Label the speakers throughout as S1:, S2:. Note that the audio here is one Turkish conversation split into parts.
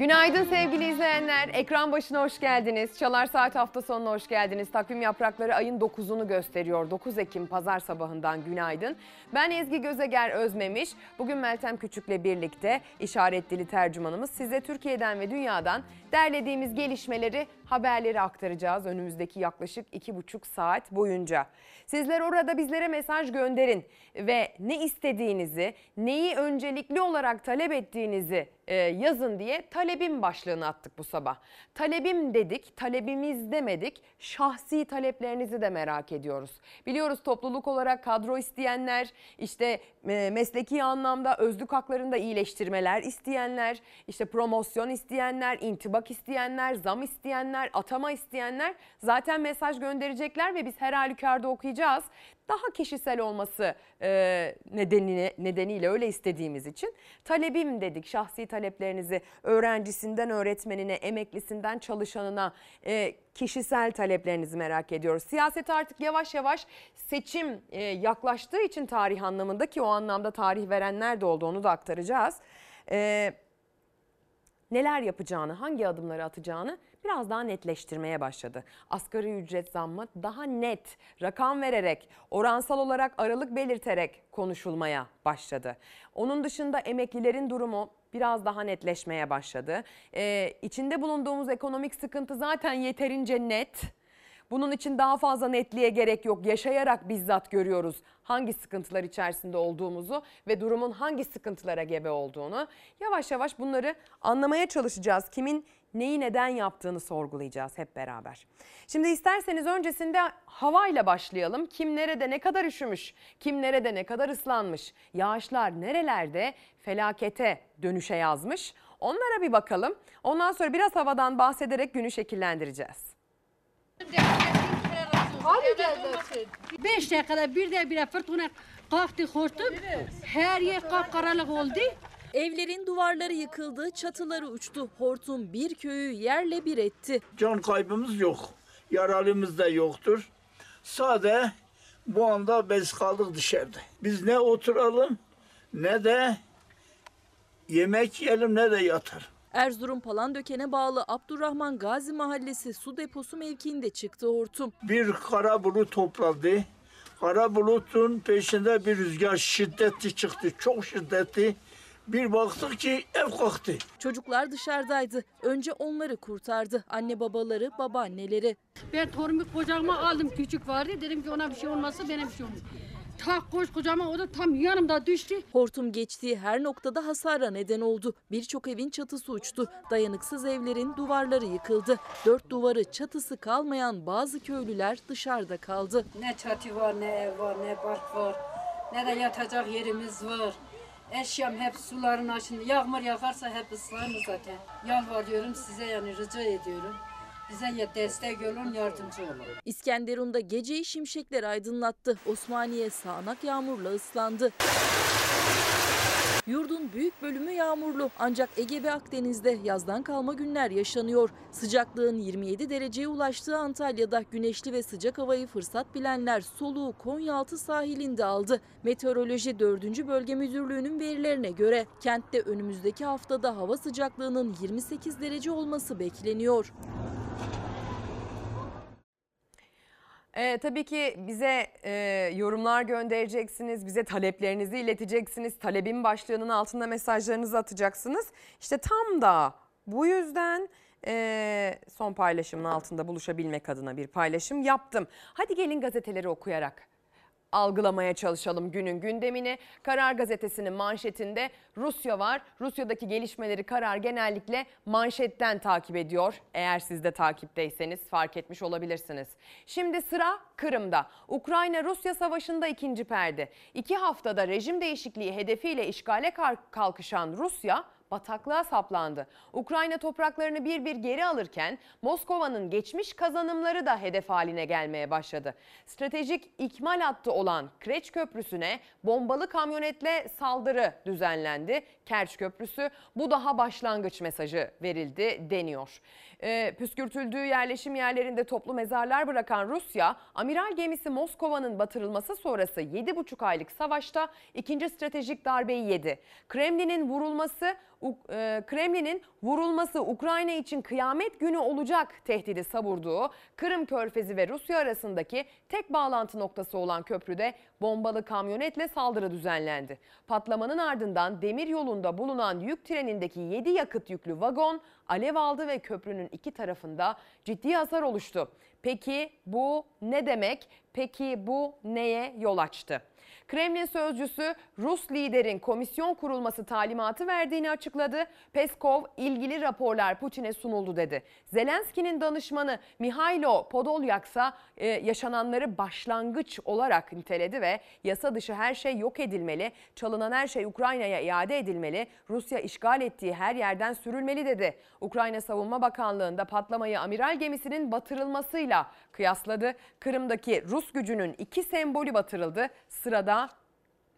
S1: Günaydın sevgili izleyenler. Ekran başına hoş geldiniz. Çalar Saat hafta sonuna hoş geldiniz. Takvim yaprakları ayın 9'unu gösteriyor. 9 Ekim pazar sabahından günaydın. Ben Ezgi Gözeger Özmemiş. Bugün Meltem Küçük'le birlikte işaret dili tercümanımız size Türkiye'den ve dünyadan derlediğimiz gelişmeleri, haberleri aktaracağız önümüzdeki yaklaşık 2,5 saat boyunca. Sizler orada bizlere mesaj gönderin ve ne istediğinizi, neyi öncelikli olarak talep ettiğinizi yazın diye talebim başlığını attık bu sabah. Talebim dedik, talebimiz demedik. Şahsi taleplerinizi de merak ediyoruz. Biliyoruz topluluk olarak kadro isteyenler, işte e, mesleki anlamda özlük haklarında iyileştirmeler isteyenler, işte promosyon isteyenler, intibak isteyenler, zam isteyenler, atama isteyenler zaten mesaj gönderecekler ve biz her halükarda okuyacağız daha kişisel olması e, nedeniyle, nedeniyle öyle istediğimiz için talebim dedik. Şahsi taleplerinizi öğrencisinden öğretmenine, emeklisinden çalışanına e, kişisel taleplerinizi merak ediyoruz. Siyaset artık yavaş yavaş seçim e, yaklaştığı için tarih anlamında ki o anlamda tarih verenler de oldu onu da aktaracağız. E, neler yapacağını, hangi adımları atacağını biraz daha netleştirmeye başladı. Asgari ücret zammı daha net rakam vererek, oransal olarak aralık belirterek konuşulmaya başladı. Onun dışında emeklilerin durumu biraz daha netleşmeye başladı. Ee, içinde bulunduğumuz ekonomik sıkıntı zaten yeterince net. Bunun için daha fazla netliğe gerek yok. Yaşayarak bizzat görüyoruz hangi sıkıntılar içerisinde olduğumuzu ve durumun hangi sıkıntılara gebe olduğunu. Yavaş yavaş bunları anlamaya çalışacağız. Kimin neyi neden yaptığını sorgulayacağız hep beraber. Şimdi isterseniz öncesinde havayla başlayalım. Kim nerede ne kadar üşümüş, kim nerede ne kadar ıslanmış, yağışlar nerelerde felakete dönüşe yazmış. Onlara bir bakalım. Ondan sonra biraz havadan bahsederek günü şekillendireceğiz.
S2: Geldi. Beş dakikada birdenbire fırtına kalktı hortum. Her yer kapkaranlık oldu.
S3: Evlerin duvarları yıkıldı, çatıları uçtu. Hortum bir köyü yerle bir etti.
S4: Can kaybımız yok. Yaralımız da yoktur. Sade bu anda biz kaldık dışarıda. Biz ne oturalım ne de yemek yiyelim ne de yatar.
S3: Erzurum Palandöken'e bağlı Abdurrahman Gazi Mahallesi su deposu mevkiinde çıktı hortum.
S4: Bir kara bulut topladı. Kara bulutun peşinde bir rüzgar şiddetli çıktı. Çok şiddetli. Bir baktık ki ev kalktı.
S3: Çocuklar dışarıdaydı. Önce onları kurtardı. Anne babaları, babaanneleri.
S2: Ben torunumu kocama aldım küçük vardı. Dedim ki ona bir şey olmazsa benim bir şey olmaz. Tak koş kocama o da tam yanımda düştü.
S3: Hortum geçtiği her noktada hasara neden oldu. Birçok evin çatısı uçtu. Dayanıksız evlerin duvarları yıkıldı. Dört duvarı çatısı kalmayan bazı köylüler dışarıda kaldı.
S2: Ne çatı var, ne ev var, ne park var. Ne de yatacak yerimiz var. Eşyam hep suların altında. Yağmur yağarsa hep ıslanır zaten. Yalvarıyorum size yani rica ediyorum. Bize ya destek olun, yardımcı olun.
S3: İskenderun'da geceyi şimşekler aydınlattı. Osmaniye sağanak yağmurla ıslandı. Yurdun büyük bölümü yağmurlu ancak Ege ve Akdeniz'de yazdan kalma günler yaşanıyor. Sıcaklığın 27 dereceye ulaştığı Antalya'da güneşli ve sıcak havayı fırsat bilenler soluğu Konyaaltı sahilinde aldı. Meteoroloji 4. Bölge Müdürlüğü'nün verilerine göre kentte önümüzdeki haftada hava sıcaklığının 28 derece olması bekleniyor.
S1: Ee, tabii ki bize e, yorumlar göndereceksiniz, bize taleplerinizi ileteceksiniz. Talebin başlığının altında mesajlarınızı atacaksınız. İşte tam da bu yüzden e, son paylaşımın altında buluşabilmek adına bir paylaşım yaptım. Hadi gelin gazeteleri okuyarak algılamaya çalışalım günün gündemini. Karar Gazetesi'nin manşetinde Rusya var. Rusya'daki gelişmeleri Karar genellikle manşetten takip ediyor. Eğer siz de takipteyseniz fark etmiş olabilirsiniz. Şimdi sıra Kırım'da. Ukrayna-Rusya savaşında ikinci perde. İki haftada rejim değişikliği hedefiyle işgale kalkışan Rusya bataklığa saplandı. Ukrayna topraklarını bir bir geri alırken Moskova'nın geçmiş kazanımları da hedef haline gelmeye başladı. Stratejik ikmal hattı olan Kreç Köprüsü'ne bombalı kamyonetle saldırı düzenlendi. Kerç Köprüsü bu daha başlangıç mesajı verildi deniyor. E, püskürtüldüğü yerleşim yerlerinde toplu mezarlar bırakan Rusya, amiral gemisi Moskova'nın batırılması sonrası 7,5 aylık savaşta ikinci stratejik darbeyi yedi. Kremlin'in vurulması Kremlin'in vurulması Ukrayna için kıyamet günü olacak tehdidi savurduğu Kırım Körfezi ve Rusya arasındaki tek bağlantı noktası olan köprüde bombalı kamyonetle saldırı düzenlendi. Patlamanın ardından demir yolunda bulunan yük trenindeki 7 yakıt yüklü vagon alev aldı ve köprünün iki tarafında ciddi hasar oluştu. Peki bu ne demek? Peki bu neye yol açtı? Kremlin sözcüsü Rus liderin komisyon kurulması talimatı verdiğini açıkladı. Peskov ilgili raporlar Putin'e sunuldu dedi. Zelenski'nin danışmanı Mihailo Podolyak ise e, yaşananları başlangıç olarak niteledi ve yasa dışı her şey yok edilmeli, çalınan her şey Ukrayna'ya iade edilmeli, Rusya işgal ettiği her yerden sürülmeli dedi. Ukrayna Savunma Bakanlığı'nda patlamayı amiral gemisinin batırılmasıyla kıyasladı. Kırım'daki Rus gücünün iki sembolü batırıldı. Sırada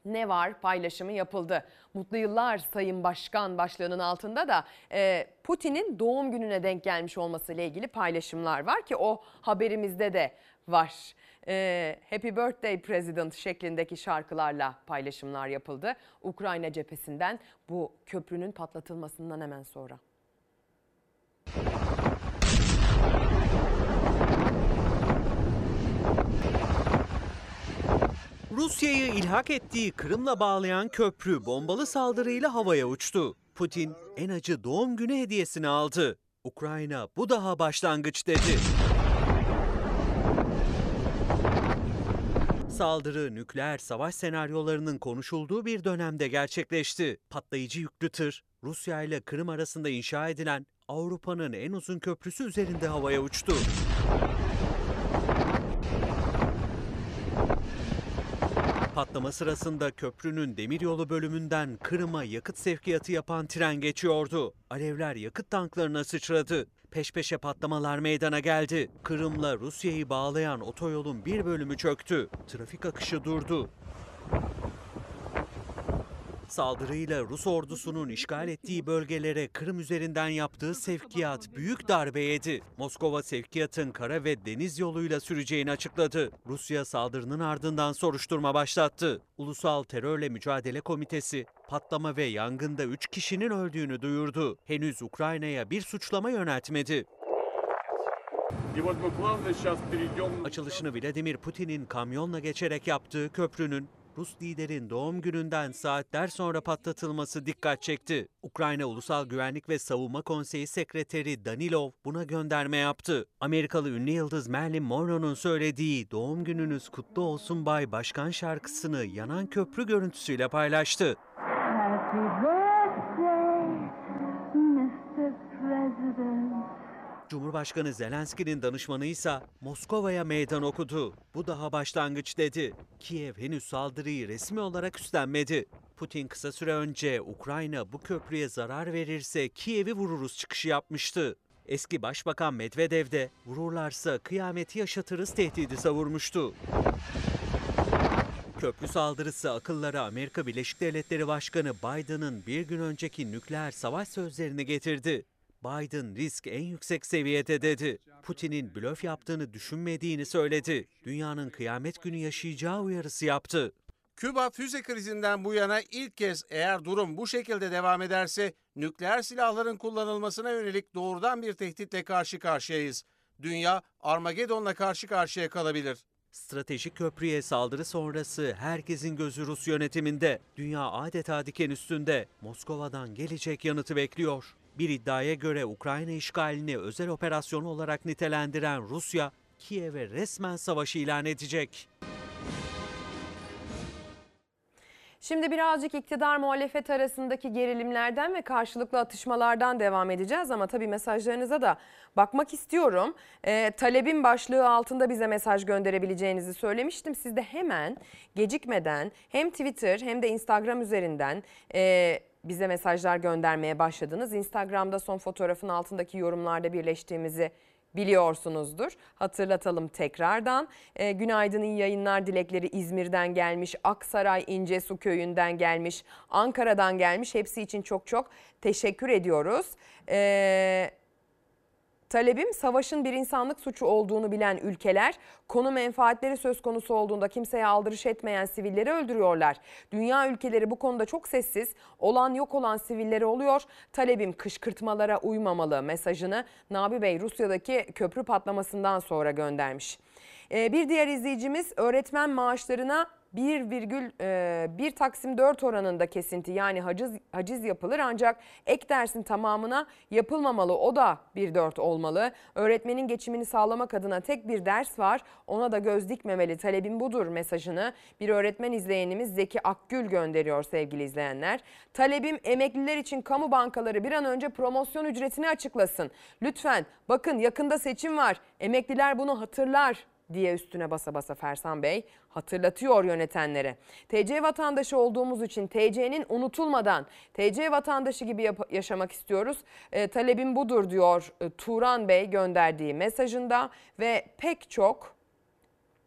S1: ne var paylaşımı yapıldı. Mutlu yıllar Sayın Başkan başlığının altında da e, Putin'in doğum gününe denk gelmiş olmasıyla ilgili paylaşımlar var ki o haberimizde de var. E, Happy Birthday President şeklindeki şarkılarla paylaşımlar yapıldı. Ukrayna cephesinden bu köprünün patlatılmasından hemen sonra.
S5: Rusya'yı ilhak ettiği Kırım'la bağlayan köprü bombalı saldırıyla havaya uçtu. Putin en acı doğum günü hediyesini aldı. Ukrayna bu daha başlangıç dedi. Saldırı nükleer savaş senaryolarının konuşulduğu bir dönemde gerçekleşti. Patlayıcı yüklü tır Rusya ile Kırım arasında inşa edilen Avrupa'nın en uzun köprüsü üzerinde havaya uçtu. Patlama sırasında köprünün demiryolu bölümünden Kırım'a yakıt sevkiyatı yapan tren geçiyordu. Alevler yakıt tanklarına sıçradı. Peş peşe patlamalar meydana geldi. Kırım'la Rusya'yı bağlayan otoyolun bir bölümü çöktü. Trafik akışı durdu. Saldırıyla Rus ordusunun işgal ettiği bölgelere Kırım üzerinden yaptığı sevkiyat büyük darbe yedi. Moskova sevkiyatın kara ve deniz yoluyla süreceğini açıkladı. Rusya saldırının ardından soruşturma başlattı. Ulusal Terörle Mücadele Komitesi patlama ve yangında 3 kişinin öldüğünü duyurdu. Henüz Ukrayna'ya bir suçlama yöneltmedi. Açılışını Vladimir Putin'in kamyonla geçerek yaptığı köprünün Rus liderin doğum gününden saatler sonra patlatılması dikkat çekti. Ukrayna Ulusal Güvenlik ve Savunma Konseyi Sekreteri Danilov buna gönderme yaptı. Amerikalı ünlü yıldız Marilyn Monroe'nun söylediği "Doğum gününüz kutlu olsun Bay Başkan" şarkısını yanan köprü görüntüsüyle paylaştı. Cumhurbaşkanı Zelenski'nin danışmanı ise Moskova'ya meydan okudu. Bu daha başlangıç dedi. Kiev henüz saldırıyı resmi olarak üstlenmedi. Putin kısa süre önce Ukrayna bu köprüye zarar verirse Kiev'i vururuz çıkışı yapmıştı. Eski Başbakan Medvedev de vururlarsa kıyameti yaşatırız tehdidi savurmuştu. Köprü saldırısı akıllara Amerika Birleşik Devletleri Başkanı Biden'ın bir gün önceki nükleer savaş sözlerini getirdi. Biden risk en yüksek seviyede dedi. Putin'in blöf yaptığını düşünmediğini söyledi. Dünyanın kıyamet günü yaşayacağı uyarısı yaptı.
S6: Küba füze krizinden bu yana ilk kez eğer durum bu şekilde devam ederse nükleer silahların kullanılmasına yönelik doğrudan bir tehditle karşı karşıyayız. Dünya Armagedon'la karşı karşıya kalabilir.
S5: Stratejik köprüye saldırı sonrası herkesin gözü Rus yönetiminde. Dünya adeta diken üstünde. Moskova'dan gelecek yanıtı bekliyor. Bir iddiaya göre Ukrayna işgalini özel operasyon olarak nitelendiren Rusya, Kiev'e resmen savaş ilan edecek.
S1: Şimdi birazcık iktidar muhalefet arasındaki gerilimlerden ve karşılıklı atışmalardan devam edeceğiz ama tabii mesajlarınıza da bakmak istiyorum. Ee, talebin başlığı altında bize mesaj gönderebileceğinizi söylemiştim. Siz de hemen gecikmeden hem Twitter hem de Instagram üzerinden e, bize mesajlar göndermeye başladınız. Instagram'da son fotoğrafın altındaki yorumlarda birleştiğimizi biliyorsunuzdur. Hatırlatalım tekrardan. E, günaydın iyi yayınlar dilekleri İzmir'den gelmiş, Aksaray İncesu köyünden gelmiş, Ankara'dan gelmiş. Hepsi için çok çok teşekkür ediyoruz. E, Talebim savaşın bir insanlık suçu olduğunu bilen ülkeler konu menfaatleri söz konusu olduğunda kimseye aldırış etmeyen sivilleri öldürüyorlar. Dünya ülkeleri bu konuda çok sessiz. Olan yok olan sivilleri oluyor. Talebim kışkırtmalara uymamalı mesajını Nabi Bey Rusya'daki köprü patlamasından sonra göndermiş. Ee, Bir diğer izleyicimiz öğretmen maaşlarına 1,1 Taksim 4 oranında kesinti yani haciz, haciz yapılır ancak ek dersin tamamına yapılmamalı o da 1,4 olmalı. Öğretmenin geçimini sağlamak adına tek bir ders var ona da göz dikmemeli talebim budur mesajını bir öğretmen izleyenimiz Zeki Akgül gönderiyor sevgili izleyenler. Talebim emekliler için kamu bankaları bir an önce promosyon ücretini açıklasın. Lütfen bakın yakında seçim var emekliler bunu hatırlar diye üstüne basa basa Fersan Bey hatırlatıyor yönetenlere. TC vatandaşı olduğumuz için TC'nin unutulmadan TC vatandaşı gibi yaşamak istiyoruz. E, talebim budur diyor e, Turan Bey gönderdiği mesajında ve pek çok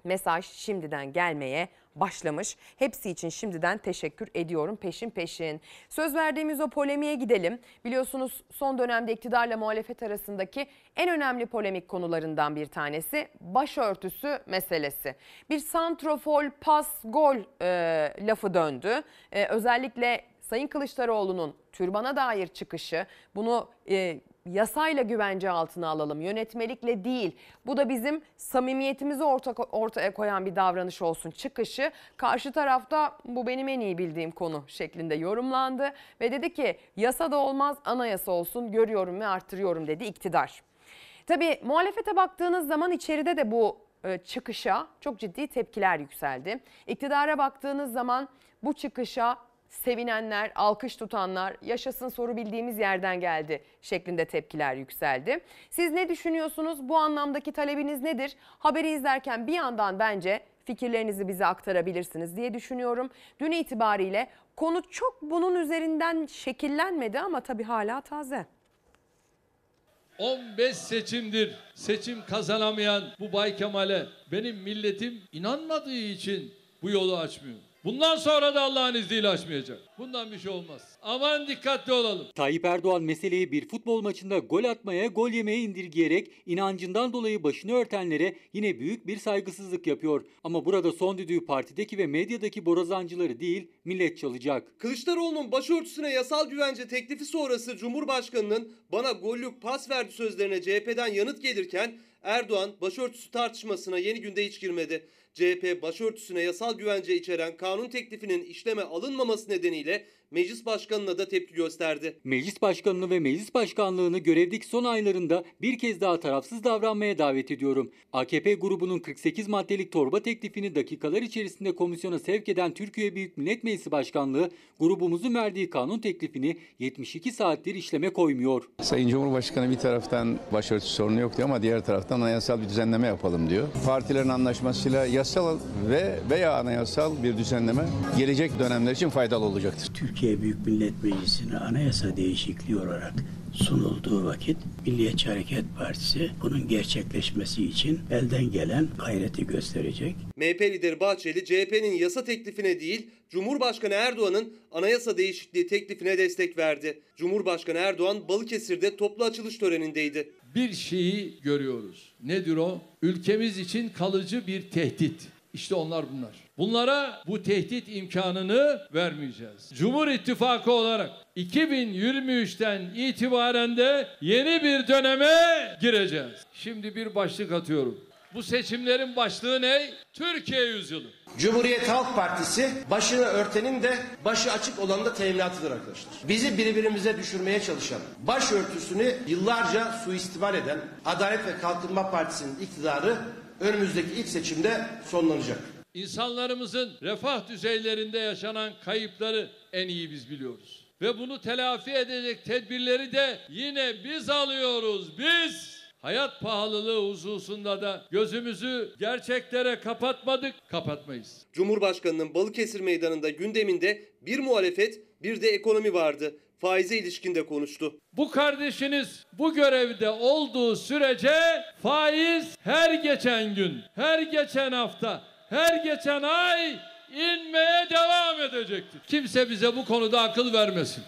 S1: mesaj şimdiden gelmeye başlamış. Hepsi için şimdiden teşekkür ediyorum peşin peşin. Söz verdiğimiz o polemiğe gidelim. Biliyorsunuz son dönemde iktidarla muhalefet arasındaki en önemli polemik konularından bir tanesi başörtüsü meselesi. Bir santrofol, pas, gol e, lafı döndü. E, özellikle Sayın Kılıçdaroğlu'nun türbana dair çıkışı bunu e, yasayla güvence altına alalım, yönetmelikle değil. Bu da bizim samimiyetimizi orta, ortaya koyan bir davranış olsun çıkışı. Karşı tarafta bu benim en iyi bildiğim konu şeklinde yorumlandı ve dedi ki yasa da olmaz anayasa olsun görüyorum ve arttırıyorum dedi iktidar. Tabii muhalefete baktığınız zaman içeride de bu e, çıkışa çok ciddi tepkiler yükseldi. İktidara baktığınız zaman bu çıkışa sevinenler, alkış tutanlar, yaşasın soru bildiğimiz yerden geldi şeklinde tepkiler yükseldi. Siz ne düşünüyorsunuz? Bu anlamdaki talebiniz nedir? Haberi izlerken bir yandan bence fikirlerinizi bize aktarabilirsiniz diye düşünüyorum. Dün itibariyle konu çok bunun üzerinden şekillenmedi ama tabii hala taze.
S7: 15 seçimdir seçim kazanamayan bu Bay Kemal'e benim milletim inanmadığı için bu yolu açmıyor. Bundan sonra da Allah'ın izniyle açmayacak. Bundan bir şey olmaz. Aman dikkatli olalım.
S8: Tayyip Erdoğan meseleyi bir futbol maçında gol atmaya, gol yemeye indirgeyerek inancından dolayı başını örtenlere yine büyük bir saygısızlık yapıyor. Ama burada son düdüğü partideki ve medyadaki borazancıları değil, millet çalacak.
S9: Kılıçdaroğlu'nun başörtüsüne yasal güvence teklifi sonrası Cumhurbaşkanı'nın bana gollük pas verdi sözlerine CHP'den yanıt gelirken Erdoğan başörtüsü tartışmasına yeni günde hiç girmedi. CHP başörtüsüne yasal güvence içeren kanun teklifinin işleme alınmaması nedeniyle meclis başkanına da tepki gösterdi.
S8: Meclis başkanını ve meclis başkanlığını görevdeki son aylarında bir kez daha tarafsız davranmaya davet ediyorum. AKP grubunun 48 maddelik torba teklifini dakikalar içerisinde komisyona sevk eden Türkiye Büyük Millet Meclisi Başkanlığı grubumuzun verdiği kanun teklifini 72 saattir işleme koymuyor.
S10: Sayın Cumhurbaşkanı bir taraftan başörtüsü sorunu yok diyor ama diğer taraftan anayasal bir düzenleme yapalım diyor. Partilerin anlaşmasıyla yasal ve veya anayasal bir düzenleme gelecek dönemler için faydalı olacaktır.
S11: Türkiye Büyük Millet Meclisi'ne anayasa değişikliği olarak sunulduğu vakit Milliyetçi Hareket Partisi bunun gerçekleşmesi için elden gelen gayreti gösterecek.
S9: MHP lideri Bahçeli CHP'nin yasa teklifine değil Cumhurbaşkanı Erdoğan'ın anayasa değişikliği teklifine destek verdi. Cumhurbaşkanı Erdoğan Balıkesir'de toplu açılış törenindeydi.
S7: Bir şeyi görüyoruz. Nedir o? Ülkemiz için kalıcı bir tehdit. İşte onlar bunlar. Bunlara bu tehdit imkanını vermeyeceğiz. Cumhur İttifakı olarak 2023'ten itibaren de yeni bir döneme gireceğiz. Şimdi bir başlık atıyorum. Bu seçimlerin başlığı ne? Türkiye yüzyılı.
S12: Cumhuriyet Halk Partisi başını örtenin de başı açık olan da teminatıdır arkadaşlar. Bizi birbirimize düşürmeye çalışan, başörtüsünü yıllarca suistimal eden Adalet ve Kalkınma Partisi'nin iktidarı önümüzdeki ilk seçimde sonlanacak.
S7: İnsanlarımızın refah düzeylerinde yaşanan kayıpları en iyi biz biliyoruz. Ve bunu telafi edecek tedbirleri de yine biz alıyoruz. Biz hayat pahalılığı hususunda da gözümüzü gerçeklere kapatmadık, kapatmayız.
S9: Cumhurbaşkanının Balıkesir Meydanı'nda gündeminde bir muhalefet bir de ekonomi vardı. Faize ilişkin de konuştu.
S7: Bu kardeşiniz bu görevde olduğu sürece faiz her geçen gün, her geçen hafta, her geçen ay inmeye devam edecektir. Kimse bize bu konuda akıl vermesin.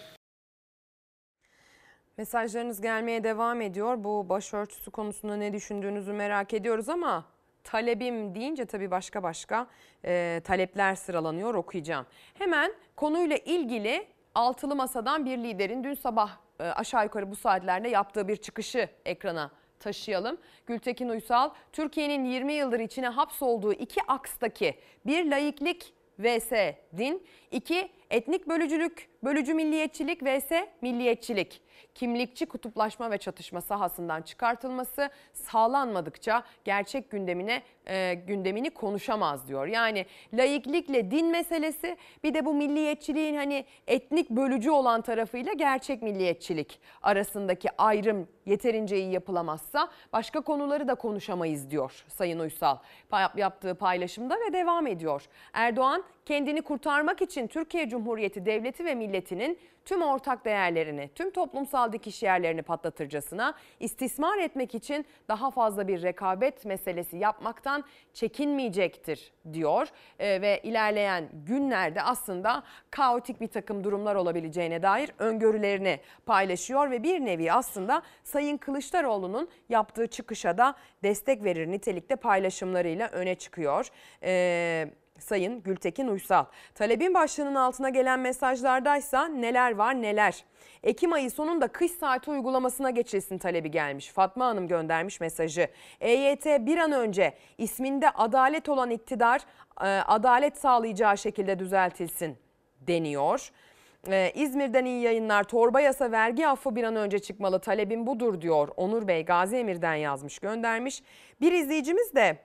S1: Mesajlarınız gelmeye devam ediyor. Bu başörtüsü konusunda ne düşündüğünüzü merak ediyoruz ama talebim deyince tabii başka başka e, talepler sıralanıyor okuyacağım. Hemen konuyla ilgili altılı masadan bir liderin dün sabah e, aşağı yukarı bu saatlerde yaptığı bir çıkışı ekrana taşıyalım. Gültekin Uysal, Türkiye'nin 20 yıldır içine hapsolduğu iki akstaki bir laiklik vs din, iki etnik bölücülük, bölücü milliyetçilik vs milliyetçilik. Kimlikçi kutuplaşma ve çatışma sahasından çıkartılması sağlanmadıkça gerçek gündemine e, gündemini konuşamaz diyor. Yani laiklikle din meselesi bir de bu milliyetçiliğin hani etnik bölücü olan tarafıyla gerçek milliyetçilik arasındaki ayrım yeterince iyi yapılamazsa başka konuları da konuşamayız diyor Sayın Uysal yaptığı paylaşımda ve devam ediyor. Erdoğan kendini kurtarmak için Türkiye Cumhuriyeti Devleti ve milletinin tüm ortak değerlerini, tüm toplumsal dikiş yerlerini patlatırcasına istismar etmek için daha fazla bir rekabet meselesi yapmaktan çekinmeyecektir diyor. Ee, ve ilerleyen günlerde aslında kaotik bir takım durumlar olabileceğine dair öngörülerini paylaşıyor ve bir nevi aslında Sayın Kılıçdaroğlu'nun yaptığı çıkışa da destek verir nitelikte paylaşımlarıyla öne çıkıyor. Ee, Sayın Gültekin Uysal. Talebin başlığının altına gelen mesajlardaysa neler var neler. Ekim ayı sonunda kış saati uygulamasına geçilsin talebi gelmiş. Fatma Hanım göndermiş mesajı. EYT bir an önce isminde adalet olan iktidar e, adalet sağlayacağı şekilde düzeltilsin deniyor. Ee, İzmir'den iyi yayınlar. Torba yasa vergi affı bir an önce çıkmalı. Talebim budur diyor. Onur Bey Gazi Emir'den yazmış göndermiş. Bir izleyicimiz de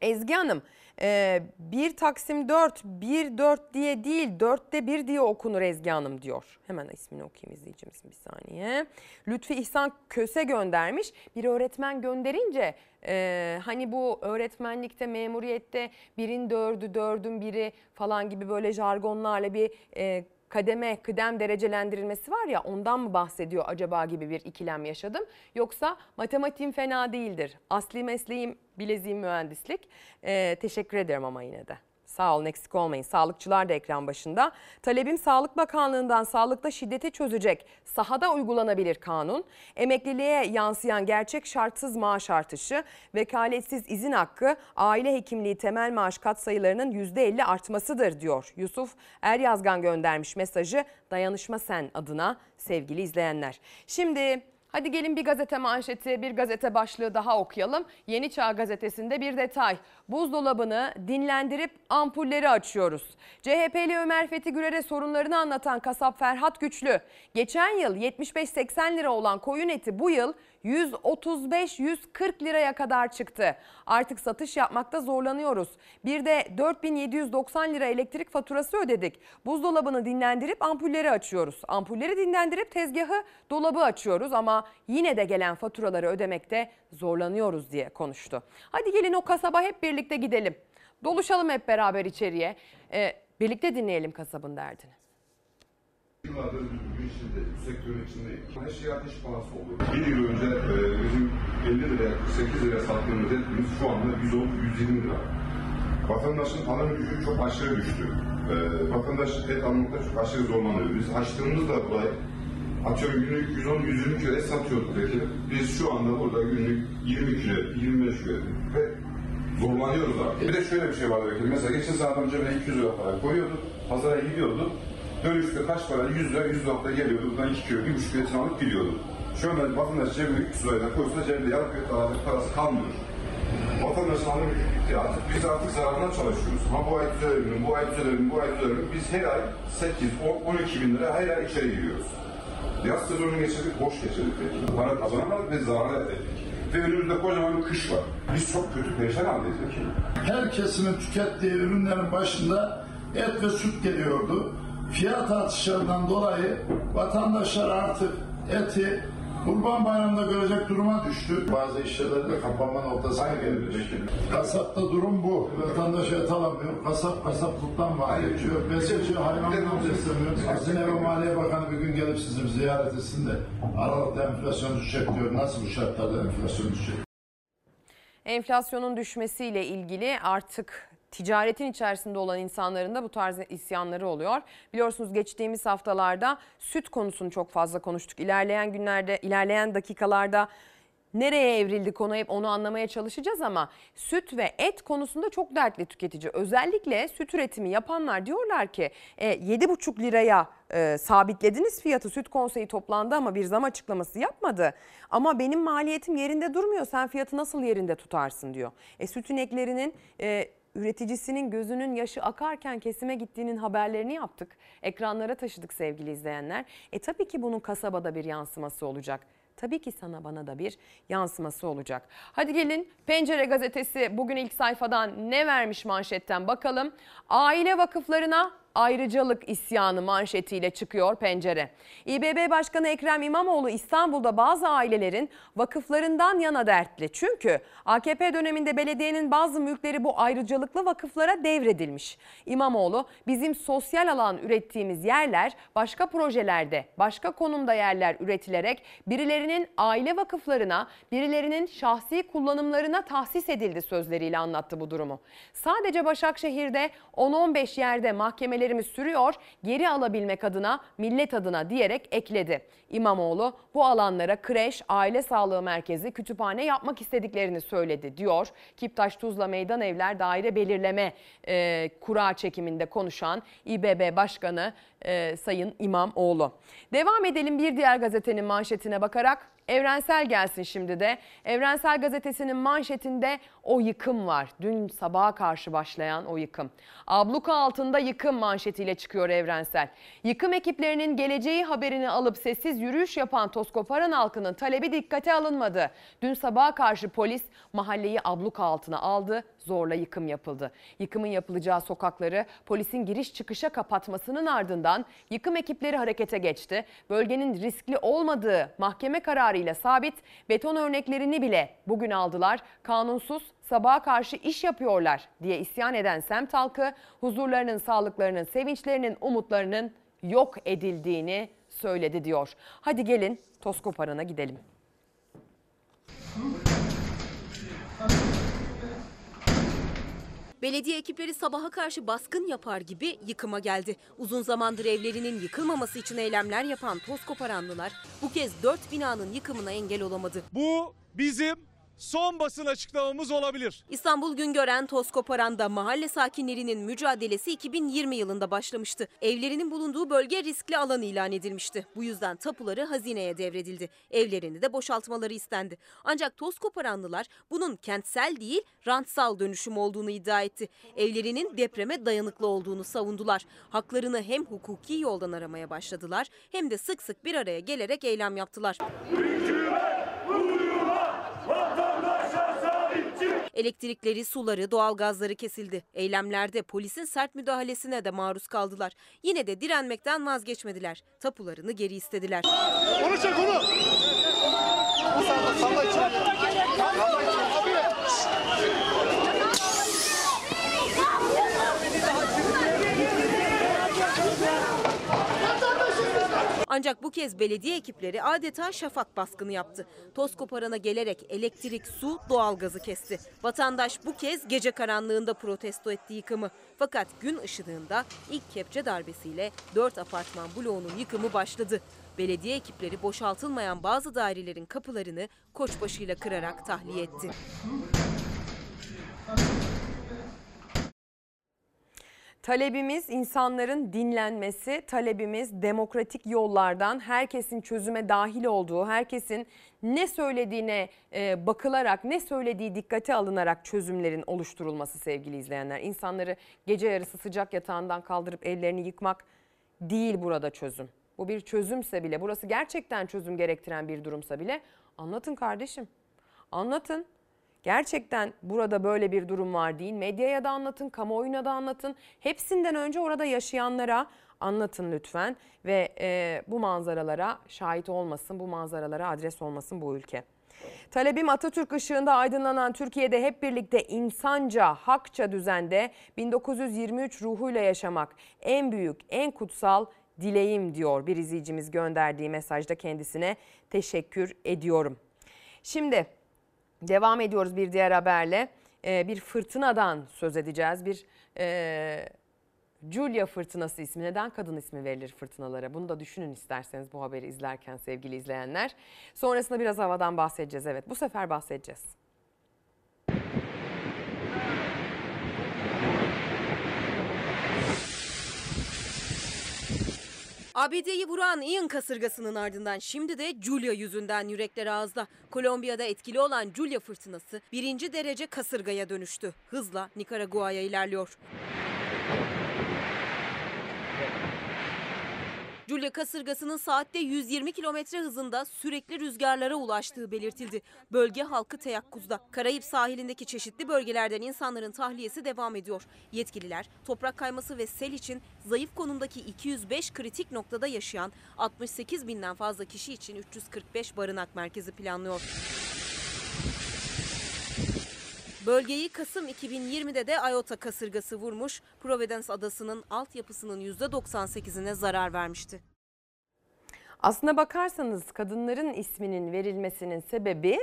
S1: Ezgi Hanım e, bir Taksim 4, 1 4 diye değil 4'te 1 diye okunur Ezgi Hanım diyor. Hemen ismini okuyayım izleyicimizin bir saniye. Lütfi İhsan Köse göndermiş. Bir öğretmen gönderince e, hani bu öğretmenlikte memuriyette birin dördü dördün biri falan gibi böyle jargonlarla bir e, kademe, kıdem derecelendirilmesi var ya ondan mı bahsediyor acaba gibi bir ikilem yaşadım. Yoksa matematiğim fena değildir. Asli mesleğim bileziğim mühendislik. Ee, teşekkür ederim ama yine de. Sağ olun eksik olmayın. Sağlıkçılar da ekran başında. Talebim Sağlık Bakanlığı'ndan sağlıkta şiddeti çözecek sahada uygulanabilir kanun, emekliliğe yansıyan gerçek şartsız maaş artışı, vekaletsiz izin hakkı, aile hekimliği temel maaş katsayılarının %50 artmasıdır diyor. Yusuf Eryazgan göndermiş mesajı Dayanışma Sen adına sevgili izleyenler. Şimdi Hadi gelin bir gazete manşeti, bir gazete başlığı daha okuyalım. Yeni Çağ gazetesinde bir detay. Buzdolabını dinlendirip ampulleri açıyoruz. CHP'li Ömer Fethi Gürer'e sorunlarını anlatan kasap Ferhat Güçlü, geçen yıl 75-80 lira olan koyun eti bu yıl 135-140 liraya kadar çıktı. Artık satış yapmakta zorlanıyoruz. Bir de 4790 lira elektrik faturası ödedik. Buzdolabını dinlendirip ampulleri açıyoruz. Ampulleri dinlendirip tezgahı, dolabı açıyoruz ama yine de gelen faturaları ödemekte zorlanıyoruz diye konuştu. Hadi gelin o kasaba hep birlikte gidelim. Doluşalım hep beraber içeriye. Ee, birlikte dinleyelim kasabın derdini.
S13: Yıllardır bu işinde, bu sektörün içindeyim. Her şey ateş pahası oluyor. Bir yıl önce e, bizim 50 liraya, 48 liraya sattığımız etimiz şu anda 110-120 lira. Vatandaşın alım gücü çok aşırı düştü. E, vatandaş et almakta çok aşırı zorlanıyor. Biz açtığımızda burayı atıyorum günlük 110-120 kilo et satıyorduk belki. Biz şu anda burada günlük 20 kilo, 25 kilo ve zorlanıyoruz abi. Bir de şöyle bir şey var belki. Mesela geçen saat önce ben 200 lira para koyuyorduk. Pazara gidiyordu. Dönüşte kaç para? 100 lira, 100 lira geliyordu. Buradan 2 kilo, 1,5 kilo etini alıp gidiyordu. Şu anda vatandaş cebine 300 lirayla koysa cebinde yarım kilo parası kalmıyor. Bitti artık. Biz artık zararına çalışıyoruz. Ama bu ay düzelelim, bu ay düzelelim, bu ay düzelelim. Biz her ay 8, 10, 12 bin lira her ay içeri giriyoruz. Yaz sezonunu geçirdik, boş geçirdik belki. Para kazanamadık ve zarar ettik. Ve önümüzde kocaman bir kış var. Biz çok kötü perişan haldeyiz.
S14: Her kesimin tükettiği ürünlerin başında et ve süt geliyordu. Fiyat artışlarından dolayı vatandaşlar artık eti Kurban Bayramı'nda görecek duruma düştü. Bazı işçilerin de kapanma noktasına geldi. Kasapta durum bu. Vatandaş et alamıyor. Kasap kasaplıktan vazgeçiyor. Besiciyor, hayvandan beslemiyor. Hazine ve Maliye Bakanı bir gün gelip sizi ziyaret etsin de Aralıkta enflasyon düşecek diyor. Nasıl bu şartlarda enflasyon düşecek?
S1: Enflasyonun düşmesiyle ilgili artık ticaretin içerisinde olan insanların da bu tarz isyanları oluyor. Biliyorsunuz geçtiğimiz haftalarda süt konusunu çok fazla konuştuk. İlerleyen günlerde, ilerleyen dakikalarda nereye evrildi konu hep onu anlamaya çalışacağız ama süt ve et konusunda çok dertli tüketici. Özellikle süt üretimi yapanlar diyorlar ki e, 7,5 liraya e, sabitlediniz fiyatı süt konseyi toplandı ama bir zam açıklaması yapmadı. Ama benim maliyetim yerinde durmuyor sen fiyatı nasıl yerinde tutarsın diyor. E, süt ineklerinin e, üreticisinin gözünün yaşı akarken kesime gittiğinin haberlerini yaptık. Ekranlara taşıdık sevgili izleyenler. E tabii ki bunun kasabada bir yansıması olacak. Tabii ki sana bana da bir yansıması olacak. Hadi gelin Pencere gazetesi bugün ilk sayfadan ne vermiş manşetten bakalım. Aile vakıflarına ayrıcalık isyanı manşetiyle çıkıyor pencere. İBB Başkanı Ekrem İmamoğlu İstanbul'da bazı ailelerin vakıflarından yana dertli. Çünkü AKP döneminde belediyenin bazı mülkleri bu ayrıcalıklı vakıflara devredilmiş. İmamoğlu bizim sosyal alan ürettiğimiz yerler başka projelerde, başka konumda yerler üretilerek birilerinin aile vakıflarına, birilerinin şahsi kullanımlarına tahsis edildi sözleriyle anlattı bu durumu. Sadece Başakşehir'de 10-15 yerde mahkemelerimiz sürüyor, geri alabilmek adına, millet adına diyerek ekledi. İmamoğlu bu alanlara kreş, aile sağlığı merkezi, kütüphane yapmak istediklerini söyledi diyor. Kiptaş Tuzla Meydan Evler Daire Belirleme e, Kura çekiminde konuşan İBB Başkanı e, Sayın İmamoğlu. Devam edelim bir diğer gazetenin manşetine bakarak. Evrensel gelsin şimdi de. Evrensel gazetesinin manşetinde o yıkım var. Dün sabaha karşı başlayan o yıkım. Abluka altında yıkım manşetiyle çıkıyor Evrensel. Yıkım ekiplerinin geleceği haberini alıp sessiz yürüyüş yapan Toskoparan halkının talebi dikkate alınmadı. Dün sabaha karşı polis mahalleyi abluka altına aldı zorla yıkım yapıldı. Yıkımın yapılacağı sokakları polisin giriş çıkışa kapatmasının ardından yıkım ekipleri harekete geçti. Bölgenin riskli olmadığı mahkeme kararıyla sabit beton örneklerini bile bugün aldılar. Kanunsuz sabaha karşı iş yapıyorlar diye isyan eden semt halkı huzurlarının, sağlıklarının, sevinçlerinin, umutlarının yok edildiğini söyledi diyor. Hadi gelin Toskoparan'a gidelim.
S15: Belediye ekipleri sabaha karşı baskın yapar gibi yıkıma geldi. Uzun zamandır evlerinin yıkılmaması için eylemler yapan toz koparanlılar bu kez dört binanın yıkımına engel olamadı.
S16: Bu bizim son basın açıklamamız olabilir.
S15: İstanbul Güngören Toskoparan'da mahalle sakinlerinin mücadelesi 2020 yılında başlamıştı. Evlerinin bulunduğu bölge riskli alan ilan edilmişti. Bu yüzden tapuları hazineye devredildi. Evlerini de boşaltmaları istendi. Ancak Toskoparanlılar bunun kentsel değil rantsal dönüşüm olduğunu iddia etti. Evlerinin depreme dayanıklı olduğunu savundular. Haklarını hem hukuki yoldan aramaya başladılar hem de sık sık bir araya gelerek eylem yaptılar. Elektrikleri, suları, doğalgazları kesildi. Eylemlerde polisin sert müdahalesine de maruz kaldılar. Yine de direnmekten vazgeçmediler. Tapularını geri istediler.
S16: Onu çek onu. Salla, salla içeri. Salla içeri.
S15: Ancak bu kez belediye ekipleri adeta şafak baskını yaptı. Toz koparana gelerek elektrik, su, doğalgazı kesti. Vatandaş bu kez gece karanlığında protesto etti yıkımı. Fakat gün ışığında ilk kepçe darbesiyle 4 apartman bloğunun yıkımı başladı. Belediye ekipleri boşaltılmayan bazı dairelerin kapılarını koçbaşıyla kırarak tahliye etti.
S1: Talebimiz insanların dinlenmesi, talebimiz demokratik yollardan herkesin çözüme dahil olduğu, herkesin ne söylediğine e, bakılarak, ne söylediği dikkate alınarak çözümlerin oluşturulması sevgili izleyenler. İnsanları gece yarısı sıcak yatağından kaldırıp ellerini yıkmak değil burada çözüm. Bu bir çözümse bile, burası gerçekten çözüm gerektiren bir durumsa bile anlatın kardeşim. Anlatın. Gerçekten burada böyle bir durum var değil. Medyaya da anlatın, kamuoyuna da anlatın. Hepsinden önce orada yaşayanlara anlatın lütfen ve e, bu manzaralara şahit olmasın, bu manzaralara adres olmasın bu ülke. Talebim Atatürk ışığında aydınlanan Türkiye'de hep birlikte insanca, hakça düzende 1923 ruhuyla yaşamak en büyük, en kutsal dileğim diyor bir izleyicimiz gönderdiği mesajda kendisine teşekkür ediyorum. Şimdi Devam ediyoruz bir diğer haberle. e, bir fırtınadan söz edeceğiz. Bir e, Julia fırtınası ismi. Neden kadın ismi verilir fırtınalara? Bunu da düşünün isterseniz bu haberi izlerken sevgili izleyenler. Sonrasında biraz havadan bahsedeceğiz. Evet bu sefer bahsedeceğiz.
S17: ABD'yi vuran Ian kasırgasının ardından şimdi de Julia yüzünden yürekler ağızda. Kolombiya'da etkili olan Julia fırtınası birinci derece kasırgaya dönüştü. Hızla Nikaragua'ya ilerliyor. Julia kasırgasının saatte 120 kilometre hızında sürekli rüzgarlara ulaştığı belirtildi. Bölge halkı teyakkuzda. Karayip sahilindeki çeşitli bölgelerden insanların tahliyesi devam ediyor. Yetkililer toprak kayması ve sel için zayıf konumdaki 205 kritik noktada yaşayan 68 binden fazla kişi için 345 barınak merkezi planlıyor. Bölgeyi Kasım 2020'de de Iota kasırgası vurmuş, Providence adasının altyapısının %98'ine zarar vermişti.
S1: Aslına bakarsanız kadınların isminin verilmesinin sebebi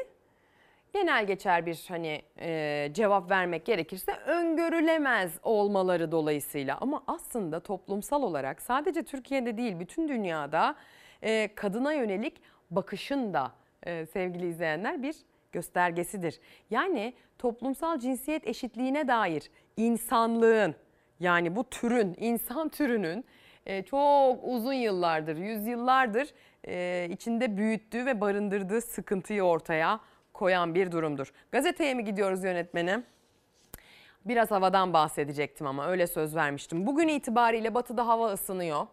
S1: genel geçer bir hani e, cevap vermek gerekirse öngörülemez olmaları dolayısıyla ama aslında toplumsal olarak sadece Türkiye'de değil bütün dünyada e, kadına yönelik bakışın da e, sevgili izleyenler bir göstergesidir. Yani toplumsal cinsiyet eşitliğine dair insanlığın yani bu türün, insan türünün e, çok uzun yıllardır, yüzyıllardır e, içinde büyüttüğü ve barındırdığı sıkıntıyı ortaya koyan bir durumdur. Gazeteye mi gidiyoruz yönetmenim? Biraz havadan bahsedecektim ama öyle söz vermiştim. Bugün itibariyle batıda hava ısınıyor.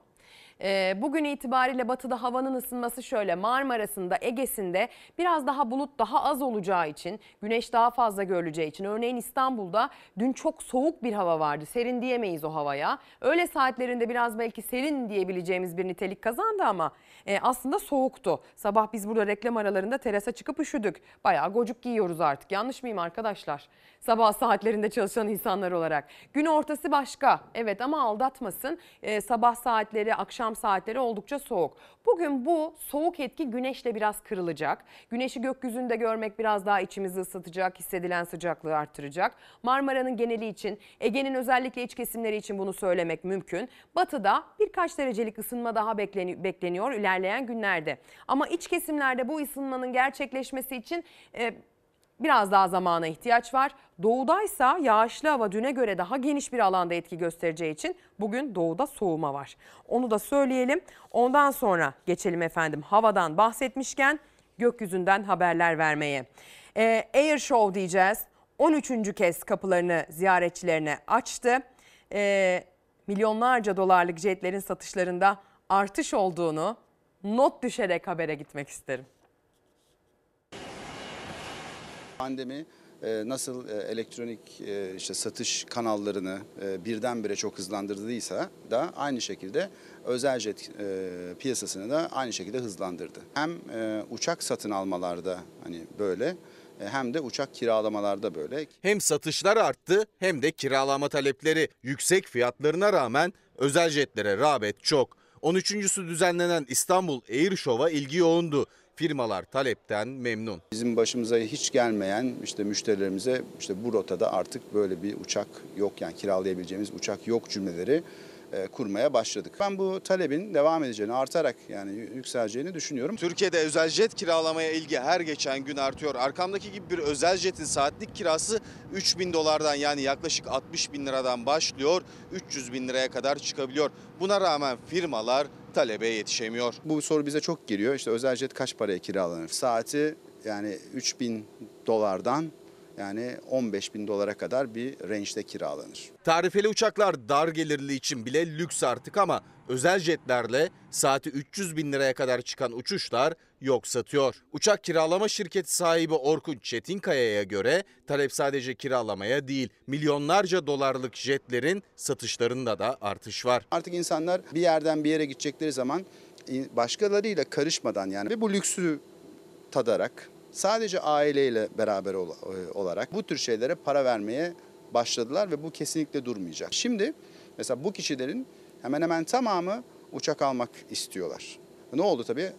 S1: Ee, bugün itibariyle batıda havanın ısınması şöyle Marmara'sında Ege'sinde biraz daha bulut daha az olacağı için güneş daha fazla görüleceği için örneğin İstanbul'da dün çok soğuk bir hava vardı serin diyemeyiz o havaya. Öğle saatlerinde biraz belki serin diyebileceğimiz bir nitelik kazandı ama e, aslında soğuktu. Sabah biz burada reklam aralarında terasa çıkıp üşüdük. Bayağı gocuk giyiyoruz artık. Yanlış mıyım arkadaşlar? Sabah saatlerinde çalışan insanlar olarak. Gün ortası başka. Evet ama aldatmasın. Ee, sabah saatleri akşam saatleri oldukça soğuk. Bugün bu soğuk etki güneşle biraz kırılacak. Güneşi gökyüzünde görmek biraz daha içimizi ısıtacak, hissedilen sıcaklığı arttıracak. Marmara'nın geneli için, Ege'nin özellikle iç kesimleri için bunu söylemek mümkün. Batıda birkaç derecelik ısınma daha bekleni- bekleniyor ilerleyen günlerde. Ama iç kesimlerde bu ısınmanın gerçekleşmesi için e, Biraz daha zamana ihtiyaç var. Doğudaysa yağışlı hava düne göre daha geniş bir alanda etki göstereceği için bugün doğuda soğuma var. Onu da söyleyelim. Ondan sonra geçelim efendim havadan bahsetmişken gökyüzünden haberler vermeye. Ee, Air Show diyeceğiz. 13. kez kapılarını ziyaretçilerine açtı. Ee, milyonlarca dolarlık jetlerin satışlarında artış olduğunu not düşerek habere gitmek isterim.
S18: Pandemi e, nasıl e, elektronik e, işte satış kanallarını birdenbire çok hızlandırdıysa da aynı şekilde özel jet piyasasını da aynı şekilde hızlandırdı. Hem uçak satın almalarda hani böyle hem de uçak kiralamalarda böyle.
S19: Hem satışlar arttı hem de kiralama talepleri. Yüksek fiyatlarına rağmen özel jetlere rağbet çok. 13.sü düzenlenen İstanbul Air Show'a ilgi yoğundu. Firmalar talepten memnun.
S18: Bizim başımıza hiç gelmeyen işte müşterilerimize işte bu rotada artık böyle bir uçak yok yani kiralayabileceğimiz uçak yok cümleleri e, kurmaya başladık. Ben bu talebin devam edeceğini, artarak yani yükseleceğini düşünüyorum.
S19: Türkiye'de özel jet kiralamaya ilgi her geçen gün artıyor. Arkamdaki gibi bir özel jetin saatlik kirası 3 bin dolardan yani yaklaşık 60 bin liradan başlıyor. 300 bin liraya kadar çıkabiliyor. Buna rağmen firmalar talebe yetişemiyor.
S18: Bu soru bize çok geliyor. İşte özel jet kaç paraya kiralanır? Saati yani 3 bin dolardan yani 15 bin dolara kadar bir range'de kiralanır.
S19: Tarifeli uçaklar dar gelirli için bile lüks artık ama özel jetlerle saati 300 bin liraya kadar çıkan uçuşlar yok satıyor. Uçak kiralama şirketi sahibi Orkun Çetinkaya'ya göre talep sadece kiralamaya değil milyonlarca dolarlık jetlerin satışlarında da artış var.
S18: Artık insanlar bir yerden bir yere gidecekleri zaman başkalarıyla karışmadan yani ve bu lüksü tadarak sadece aileyle beraber ol- olarak bu tür şeylere para vermeye başladılar ve bu kesinlikle durmayacak. Şimdi mesela bu kişilerin hemen hemen tamamı uçak almak istiyorlar. Ne oldu tabii?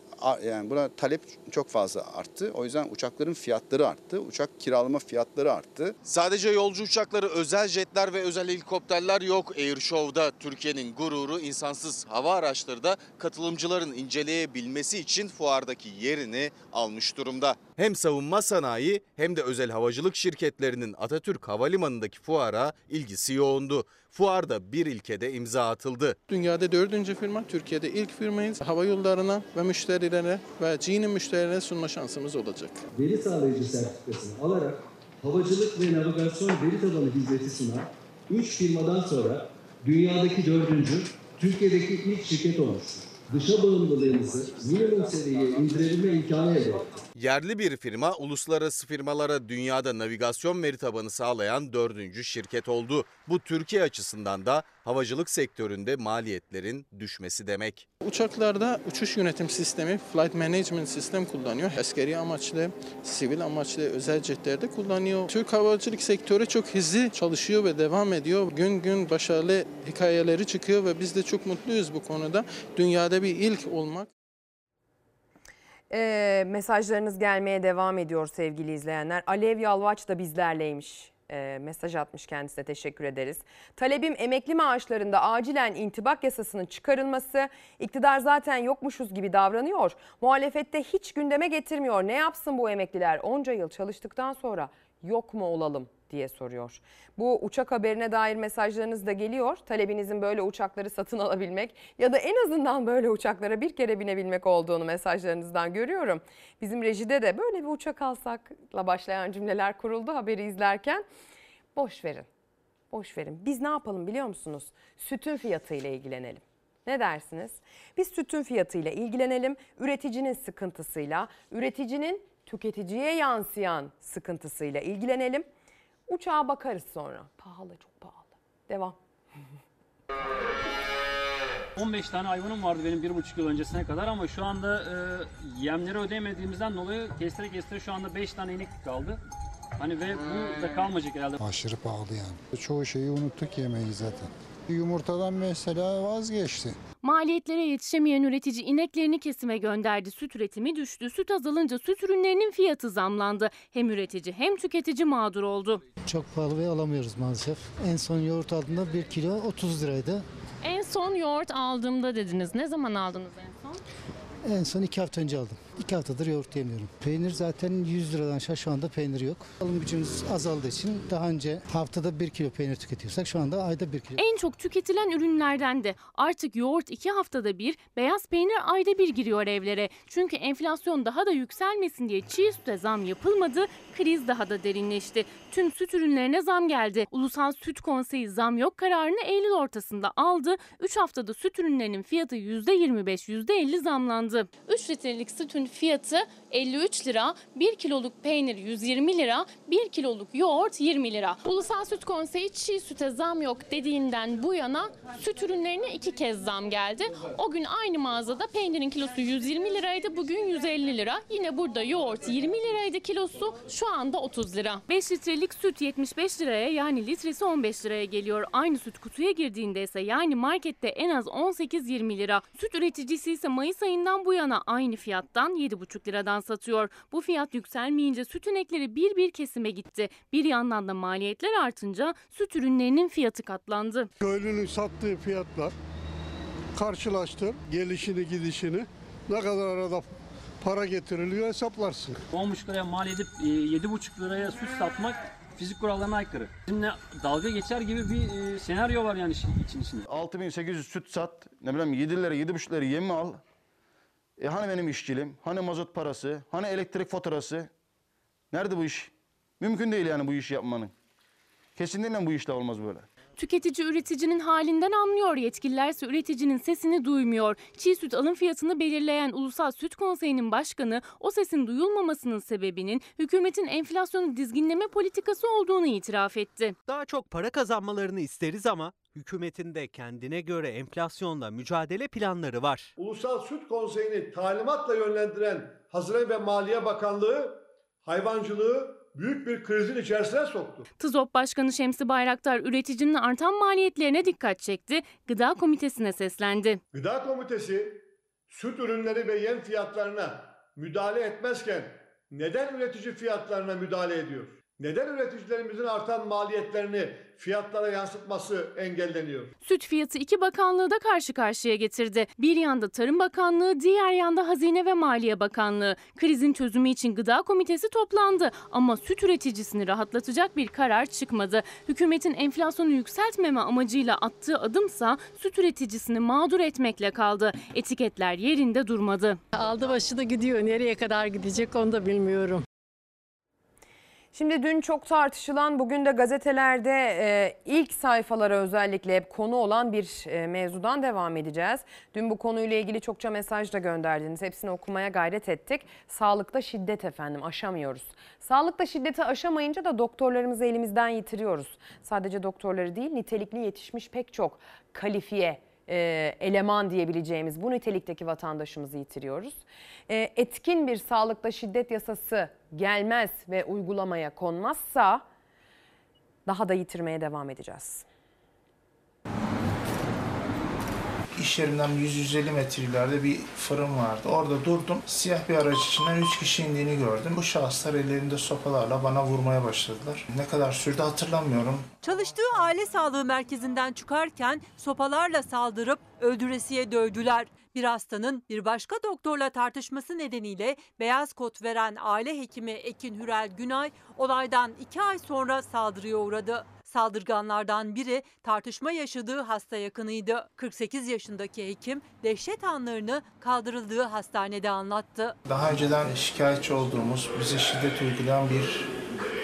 S18: Yani buna talep çok fazla arttı. O yüzden uçakların fiyatları arttı. Uçak kiralama fiyatları arttı.
S19: Sadece yolcu uçakları, özel jetler ve özel helikopterler yok Air Show'da. Türkiye'nin gururu insansız hava araçları da katılımcıların inceleyebilmesi için fuardaki yerini almış durumda. Hem savunma sanayi hem de özel havacılık şirketlerinin Atatürk Havalimanı'ndaki fuara ilgisi yoğundu. Fuarda bir ilkede imza atıldı.
S20: Dünyada dördüncü firma, Türkiye'de ilk firmayız. Hava yollarına ve müşterilere ve G'nin müşterilere sunma şansımız olacak.
S21: veri sağlayıcı sertifikasını alarak havacılık ve navigasyon veri tabanı hizmeti sunan 3 firmadan sonra dünyadaki dördüncü, Türkiye'deki ilk şirket olmuştur. Dışa bağımlılığımızı minimum seviyeye indirebilme imkanı elde ettik.
S19: Yerli bir firma uluslararası firmalara dünyada navigasyon veri tabanı sağlayan dördüncü şirket oldu. Bu Türkiye açısından da havacılık sektöründe maliyetlerin düşmesi demek.
S20: Uçaklarda uçuş yönetim sistemi, flight management sistem kullanıyor. Askeri amaçlı, sivil amaçlı, özel jetlerde kullanıyor. Türk havacılık sektörü çok hızlı çalışıyor ve devam ediyor. Gün gün başarılı hikayeleri çıkıyor ve biz de çok mutluyuz bu konuda. Dünyada bir ilk olmak.
S1: Ee, mesajlarınız gelmeye devam ediyor sevgili izleyenler. Alev Yalvaç da bizlerleymiş. Ee, mesaj atmış kendisine teşekkür ederiz. Talebim emekli maaşlarında acilen intibak yasasının çıkarılması. İktidar zaten yokmuşuz gibi davranıyor. Muhalefette hiç gündeme getirmiyor. Ne yapsın bu emekliler? Onca yıl çalıştıktan sonra yok mu olalım diye soruyor. Bu uçak haberine dair mesajlarınız da geliyor. Talebinizin böyle uçakları satın alabilmek ya da en azından böyle uçaklara bir kere binebilmek olduğunu mesajlarınızdan görüyorum. Bizim rejide de böyle bir uçak alsakla başlayan cümleler kuruldu haberi izlerken. Boş verin. Boş verin. Biz ne yapalım biliyor musunuz? Sütün fiyatıyla ilgilenelim. Ne dersiniz? Biz sütün fiyatıyla ilgilenelim, üreticinin sıkıntısıyla, üreticinin tüketiciye yansıyan sıkıntısıyla ilgilenelim. Uçağa bakarız sonra. Pahalı, çok pahalı. Devam.
S22: 15 tane hayvanım vardı benim bir buçuk yıl öncesine kadar ama şu anda e, yemleri ödemediğimizden dolayı kestire kestire şu anda 5 tane inek kaldı. Hani ve bu da kalmayacak herhalde.
S23: Aşırı pahalı yani. Çoğu şeyi unuttuk yemeği zaten. Yumurtadan mesela vazgeçti.
S24: Maliyetlere yetişemeyen üretici ineklerini kesime gönderdi. Süt üretimi düştü. Süt azalınca süt ürünlerinin fiyatı zamlandı. Hem üretici hem tüketici mağdur oldu.
S25: Çok pahalı ve alamıyoruz maalesef. En son yoğurt aldığımda 1 kilo 30 liraydı.
S24: En son yoğurt aldığımda dediniz. Ne zaman aldınız en son?
S25: En son 2 hafta önce aldım. 2 haftadır yoğurt yemiyorum. Peynir zaten 100 liradan aşağı şu anda peynir yok. Alım gücümüz azaldığı için daha önce haftada 1 kilo peynir tüketiyorsak şu anda ayda 1 kilo.
S24: En çok tüketilen ürünlerden de artık yoğurt iki haftada bir, beyaz peynir ayda bir giriyor evlere. Çünkü enflasyon daha da yükselmesin diye çiğ süte zam yapılmadı, kriz daha da derinleşti. Tüm süt ürünlerine zam geldi. Ulusal Süt Konseyi zam yok kararını Eylül ortasında aldı. 3 haftada süt ürünlerinin fiyatı %25, %50 zamlandı. 3 litrelik sütün fiyatı 53 lira, 1 kiloluk peynir 120 lira, 1 kiloluk yoğurt 20 lira. Ulusal Süt Konseyi çiğ süte zam yok dediğinden bu yana süt ürünlerine iki kez zam geldi. O gün aynı mağazada peynirin kilosu 120 liraydı, bugün 150 lira. Yine burada yoğurt 20 liraydı kilosu, şu anda 30 lira. 5 litrelik süt 75 liraya yani litresi 15 liraya geliyor. Aynı süt kutuya girdiğinde ise yani markette en az 18-20 lira. Süt üreticisi ise Mayıs ayından bu yana aynı fiyattan 7,5 liradan satıyor. Bu fiyat yükselmeyince süt inekleri bir bir kesime gitti. Bir yandan da maliyetler artınca süt ürünlerinin fiyatı katlandı.
S26: Köylünün sattığı fiyatlar karşılaştır gelişini gidişini ne kadar arada para getiriliyor hesaplarsın.
S22: 10,5 liraya mal edip e, 7,5 liraya süt satmak fizik kurallarına aykırı. Bizimle dalga geçer gibi bir e, senaryo var yani için içinde.
S27: 6800 süt sat, ne bileyim 7 lira 7,5 lira yem al. E hani benim işçilim, hani mazot parası, hani elektrik faturası? Nerede bu iş? Mümkün değil yani bu işi yapmanın. Kesinlikle bu işle olmaz böyle.
S24: Tüketici üreticinin halinden anlıyor. Yetkililerse üreticinin sesini duymuyor. Çiğ süt alım fiyatını belirleyen Ulusal Süt Konseyi'nin başkanı o sesin duyulmamasının sebebinin hükümetin enflasyonu dizginleme politikası olduğunu itiraf etti.
S5: Daha çok para kazanmalarını isteriz ama hükümetin de kendine göre enflasyonla mücadele planları var.
S28: Ulusal Süt Konseyi'ni talimatla yönlendiren Hazine ve Maliye Bakanlığı hayvancılığı büyük bir krizin içerisine soktu.
S24: TızOP Başkanı Şemsi Bayraktar üreticinin artan maliyetlerine dikkat çekti. Gıda Komitesi'ne seslendi.
S28: Gıda Komitesi süt ürünleri ve yem fiyatlarına müdahale etmezken neden üretici fiyatlarına müdahale ediyor? Neden üreticilerimizin artan maliyetlerini fiyatlara yansıtması engelleniyor?
S24: Süt fiyatı iki bakanlığı da karşı karşıya getirdi. Bir yanda Tarım Bakanlığı, diğer yanda Hazine ve Maliye Bakanlığı. Krizin çözümü için Gıda Komitesi toplandı ama süt üreticisini rahatlatacak bir karar çıkmadı. Hükümetin enflasyonu yükseltmeme amacıyla attığı adımsa süt üreticisini mağdur etmekle kaldı. Etiketler yerinde durmadı.
S29: Aldı başını gidiyor. Nereye kadar gidecek onu da bilmiyorum.
S1: Şimdi dün çok tartışılan bugün de gazetelerde e, ilk sayfalara özellikle hep konu olan bir e, mevzudan devam edeceğiz. Dün bu konuyla ilgili çokça mesaj da gönderdiniz. Hepsini okumaya gayret ettik. Sağlıkta şiddet efendim aşamıyoruz. Sağlıkta şiddeti aşamayınca da doktorlarımızı elimizden yitiriyoruz. Sadece doktorları değil nitelikli yetişmiş pek çok kalifiye e, eleman diyebileceğimiz bu nitelikteki vatandaşımızı yitiriyoruz. E, etkin bir sağlıkta şiddet yasası gelmez ve uygulamaya konmazsa daha da yitirmeye devam edeceğiz.
S30: İş yerimden 100-150 metre ileride bir fırın vardı. Orada durdum. Siyah bir araç içinden 3 kişi indiğini gördüm. Bu şahıslar ellerinde sopalarla bana vurmaya başladılar. Ne kadar sürdü hatırlamıyorum.
S31: Çalıştığı aile sağlığı merkezinden çıkarken sopalarla saldırıp öldüresiye dövdüler. Bir hastanın bir başka doktorla tartışması nedeniyle beyaz kot veren aile hekimi Ekin Hürel Günay olaydan iki ay sonra saldırıya uğradı. Saldırganlardan biri tartışma yaşadığı hasta yakınıydı. 48 yaşındaki hekim dehşet anlarını kaldırıldığı hastanede anlattı.
S30: Daha önceden şikayetçi olduğumuz, bize şiddet uygulayan bir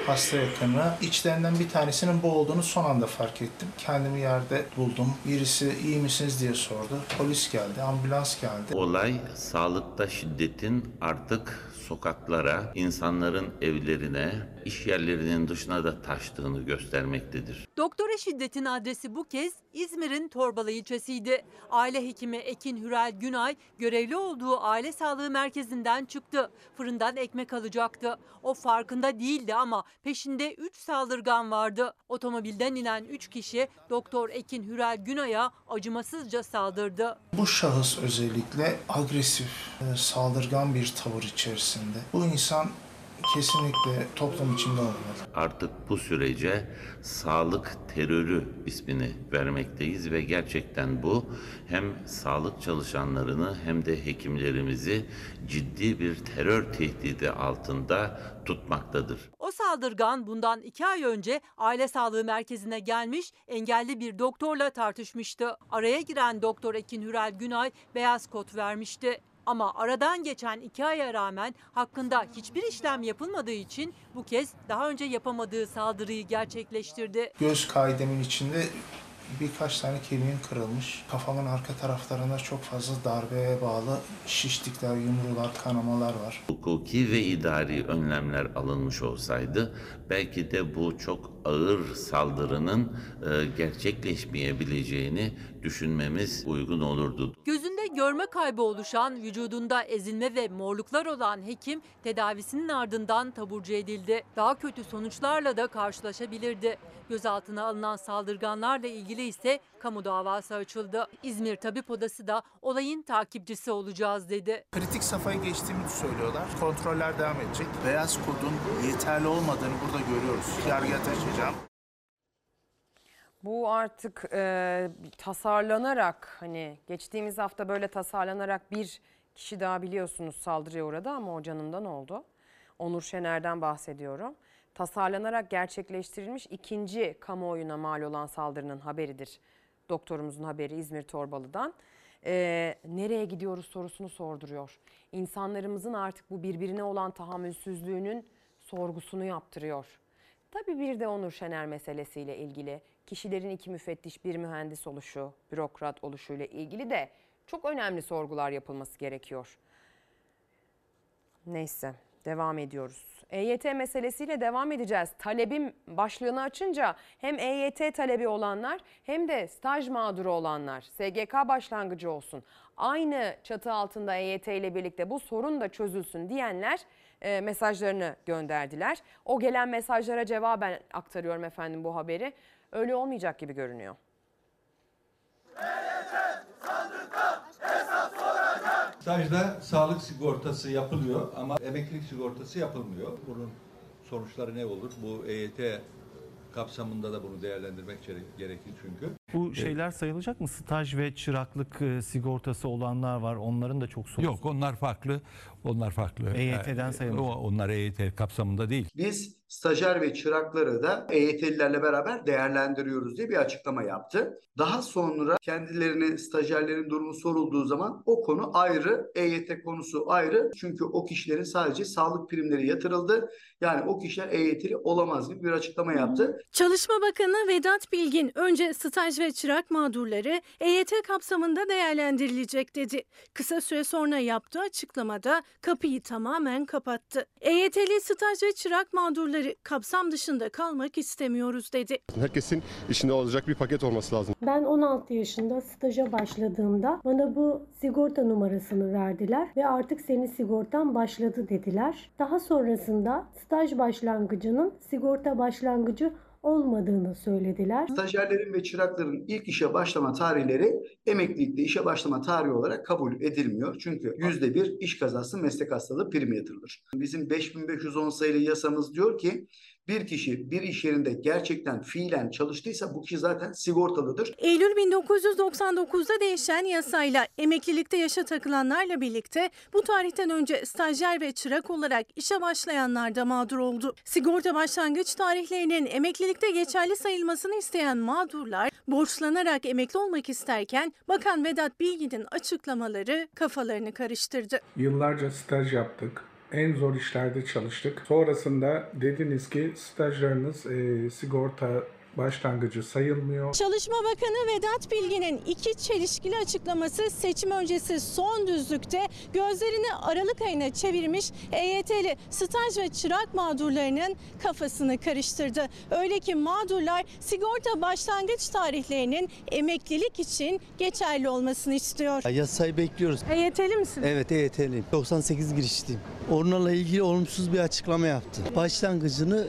S30: hasta yakını. İçlerinden bir tanesinin bu olduğunu son anda fark ettim. Kendimi yerde buldum. Birisi iyi misiniz diye sordu. Polis geldi, ambulans geldi.
S32: Olay sağlıkta şiddetin artık sokaklara, insanların evlerine, iş yerlerinin dışına da taştığını göstermektedir.
S31: Doktora şiddetin adresi bu kez İzmir'in Torbalı ilçesiydi. Aile hekimi Ekin Hürel Günay görevli olduğu aile sağlığı merkezinden çıktı. Fırından ekmek alacaktı. O farkında değildi ama peşinde 3 saldırgan vardı. Otomobilden inen 3 kişi Doktor Ekin Hürel Günay'a acımasızca saldırdı.
S30: Bu şahıs özellikle agresif, e, saldırgan bir tavır içerisinde. Bu insan kesinlikle toplum içinde olmalı.
S32: Artık bu sürece sağlık terörü ismini vermekteyiz ve gerçekten bu hem sağlık çalışanlarını hem de hekimlerimizi ciddi bir terör tehdidi altında tutmaktadır.
S31: O saldırgan bundan iki ay önce aile sağlığı merkezine gelmiş engelli bir doktorla tartışmıştı. Araya giren doktor Ekin Hürel Günay beyaz kot vermişti. Ama aradan geçen iki aya rağmen hakkında hiçbir işlem yapılmadığı için bu kez daha önce yapamadığı saldırıyı gerçekleştirdi.
S30: Göz kaidemin içinde birkaç tane kemiğim kırılmış. Kafamın arka taraflarında çok fazla darbeye bağlı şişlikler, yumrular, kanamalar var.
S32: Hukuki ve idari önlemler alınmış olsaydı belki de bu çok ağır saldırının e, gerçekleşmeyebileceğini düşünmemiz uygun olurdu.
S31: Gözünde görme kaybı oluşan, vücudunda ezilme ve morluklar olan hekim tedavisinin ardından taburcu edildi. Daha kötü sonuçlarla da karşılaşabilirdi. Gözaltına alınan saldırganlarla ilgili ise kamu davası açıldı. İzmir Tabip Odası da olayın takipçisi olacağız dedi.
S30: Kritik safhayı geçtiğimizi söylüyorlar. Kontroller devam edecek. Beyaz kodun yeterli olmadığını burada görüyoruz. Yargıya taşıyacağım.
S1: Bu artık e, tasarlanarak hani geçtiğimiz hafta böyle tasarlanarak bir kişi daha biliyorsunuz saldırıya uğradı ama o canından oldu. Onur Şener'den bahsediyorum. Tasarlanarak gerçekleştirilmiş ikinci kamuoyuna mal olan saldırının haberidir. Doktorumuzun haberi İzmir Torbalı'dan. E, nereye gidiyoruz sorusunu sorduruyor. İnsanlarımızın artık bu birbirine olan tahammülsüzlüğünün sorgusunu yaptırıyor. Tabii bir de Onur Şener meselesiyle ilgili kişilerin iki müfettiş bir mühendis oluşu, bürokrat oluşuyla ilgili de çok önemli sorgular yapılması gerekiyor. Neyse devam ediyoruz. EYT meselesiyle devam edeceğiz. Talebim başlığını açınca hem EYT talebi olanlar hem de staj mağduru olanlar SGK başlangıcı olsun. Aynı çatı altında EYT ile birlikte bu sorun da çözülsün diyenler e, mesajlarını gönderdiler. O gelen mesajlara cevaben aktarıyorum efendim bu haberi. Öyle olmayacak gibi görünüyor.
S33: Stajda sağlık sigortası yapılıyor ama emeklilik sigortası yapılmıyor. Bunun sonuçları ne olur? Bu EYT kapsamında da bunu değerlendirmek gerekir çünkü.
S34: Bu şeyler sayılacak mı? Staj ve çıraklık e, sigortası olanlar var. Onların da çok sonuç.
S35: Yok onlar farklı. Onlar farklı.
S34: EYT'den sayılmış.
S35: o- Onlar EYT kapsamında değil.
S36: Biz stajyer ve çırakları da EYT'lilerle beraber değerlendiriyoruz diye bir açıklama yaptı. Daha sonra kendilerine stajyerlerin durumu sorulduğu zaman o konu ayrı, EYT konusu ayrı. Çünkü o kişilerin sadece sağlık primleri yatırıldı. Yani o kişiler EYT'li olamaz gibi bir açıklama yaptı.
S37: Çalışma Bakanı Vedat Bilgin önce staj ve çırak mağdurları EYT kapsamında değerlendirilecek dedi. Kısa süre sonra yaptığı açıklamada kapıyı tamamen kapattı. EYT'li staj ve çırak mağdurları kapsam dışında kalmak istemiyoruz dedi.
S38: Herkesin işinde olacak bir paket olması lazım.
S39: Ben 16 yaşında staja başladığımda bana bu sigorta numarasını verdiler ve artık senin sigortan başladı dediler. Daha sonrasında staj başlangıcının sigorta başlangıcı olmadığını söylediler.
S36: Stajyerlerin ve çırakların ilk işe başlama tarihleri emeklilikte işe başlama tarihi olarak kabul edilmiyor. Çünkü %1 iş kazası meslek hastalığı primi yatırılır. Bizim 5510 sayılı yasamız diyor ki bir kişi bir iş yerinde gerçekten fiilen çalıştıysa bu kişi zaten sigortalıdır.
S37: Eylül 1999'da değişen yasayla emeklilikte yaşa takılanlarla birlikte bu tarihten önce stajyer ve çırak olarak işe başlayanlar da mağdur oldu. Sigorta başlangıç tarihlerinin emeklilikte geçerli sayılmasını isteyen mağdurlar borçlanarak emekli olmak isterken Bakan Vedat Bilgin'in açıklamaları kafalarını karıştırdı.
S40: Yıllarca staj yaptık. En zor işlerde çalıştık. Sonrasında dediniz ki stajlarınız e, sigorta başlangıcı sayılmıyor.
S37: Çalışma Bakanı Vedat Bilgin'in iki çelişkili açıklaması seçim öncesi son düzlükte gözlerini Aralık ayına çevirmiş EYT'li staj ve çırak mağdurlarının kafasını karıştırdı. Öyle ki mağdurlar sigorta başlangıç tarihlerinin emeklilik için geçerli olmasını istiyor.
S41: Yasayı bekliyoruz.
S37: EYT'li misin?
S41: Evet EYT'liyim. 98 girişliyim. Onlarla ilgili olumsuz bir açıklama yaptı. Başlangıcını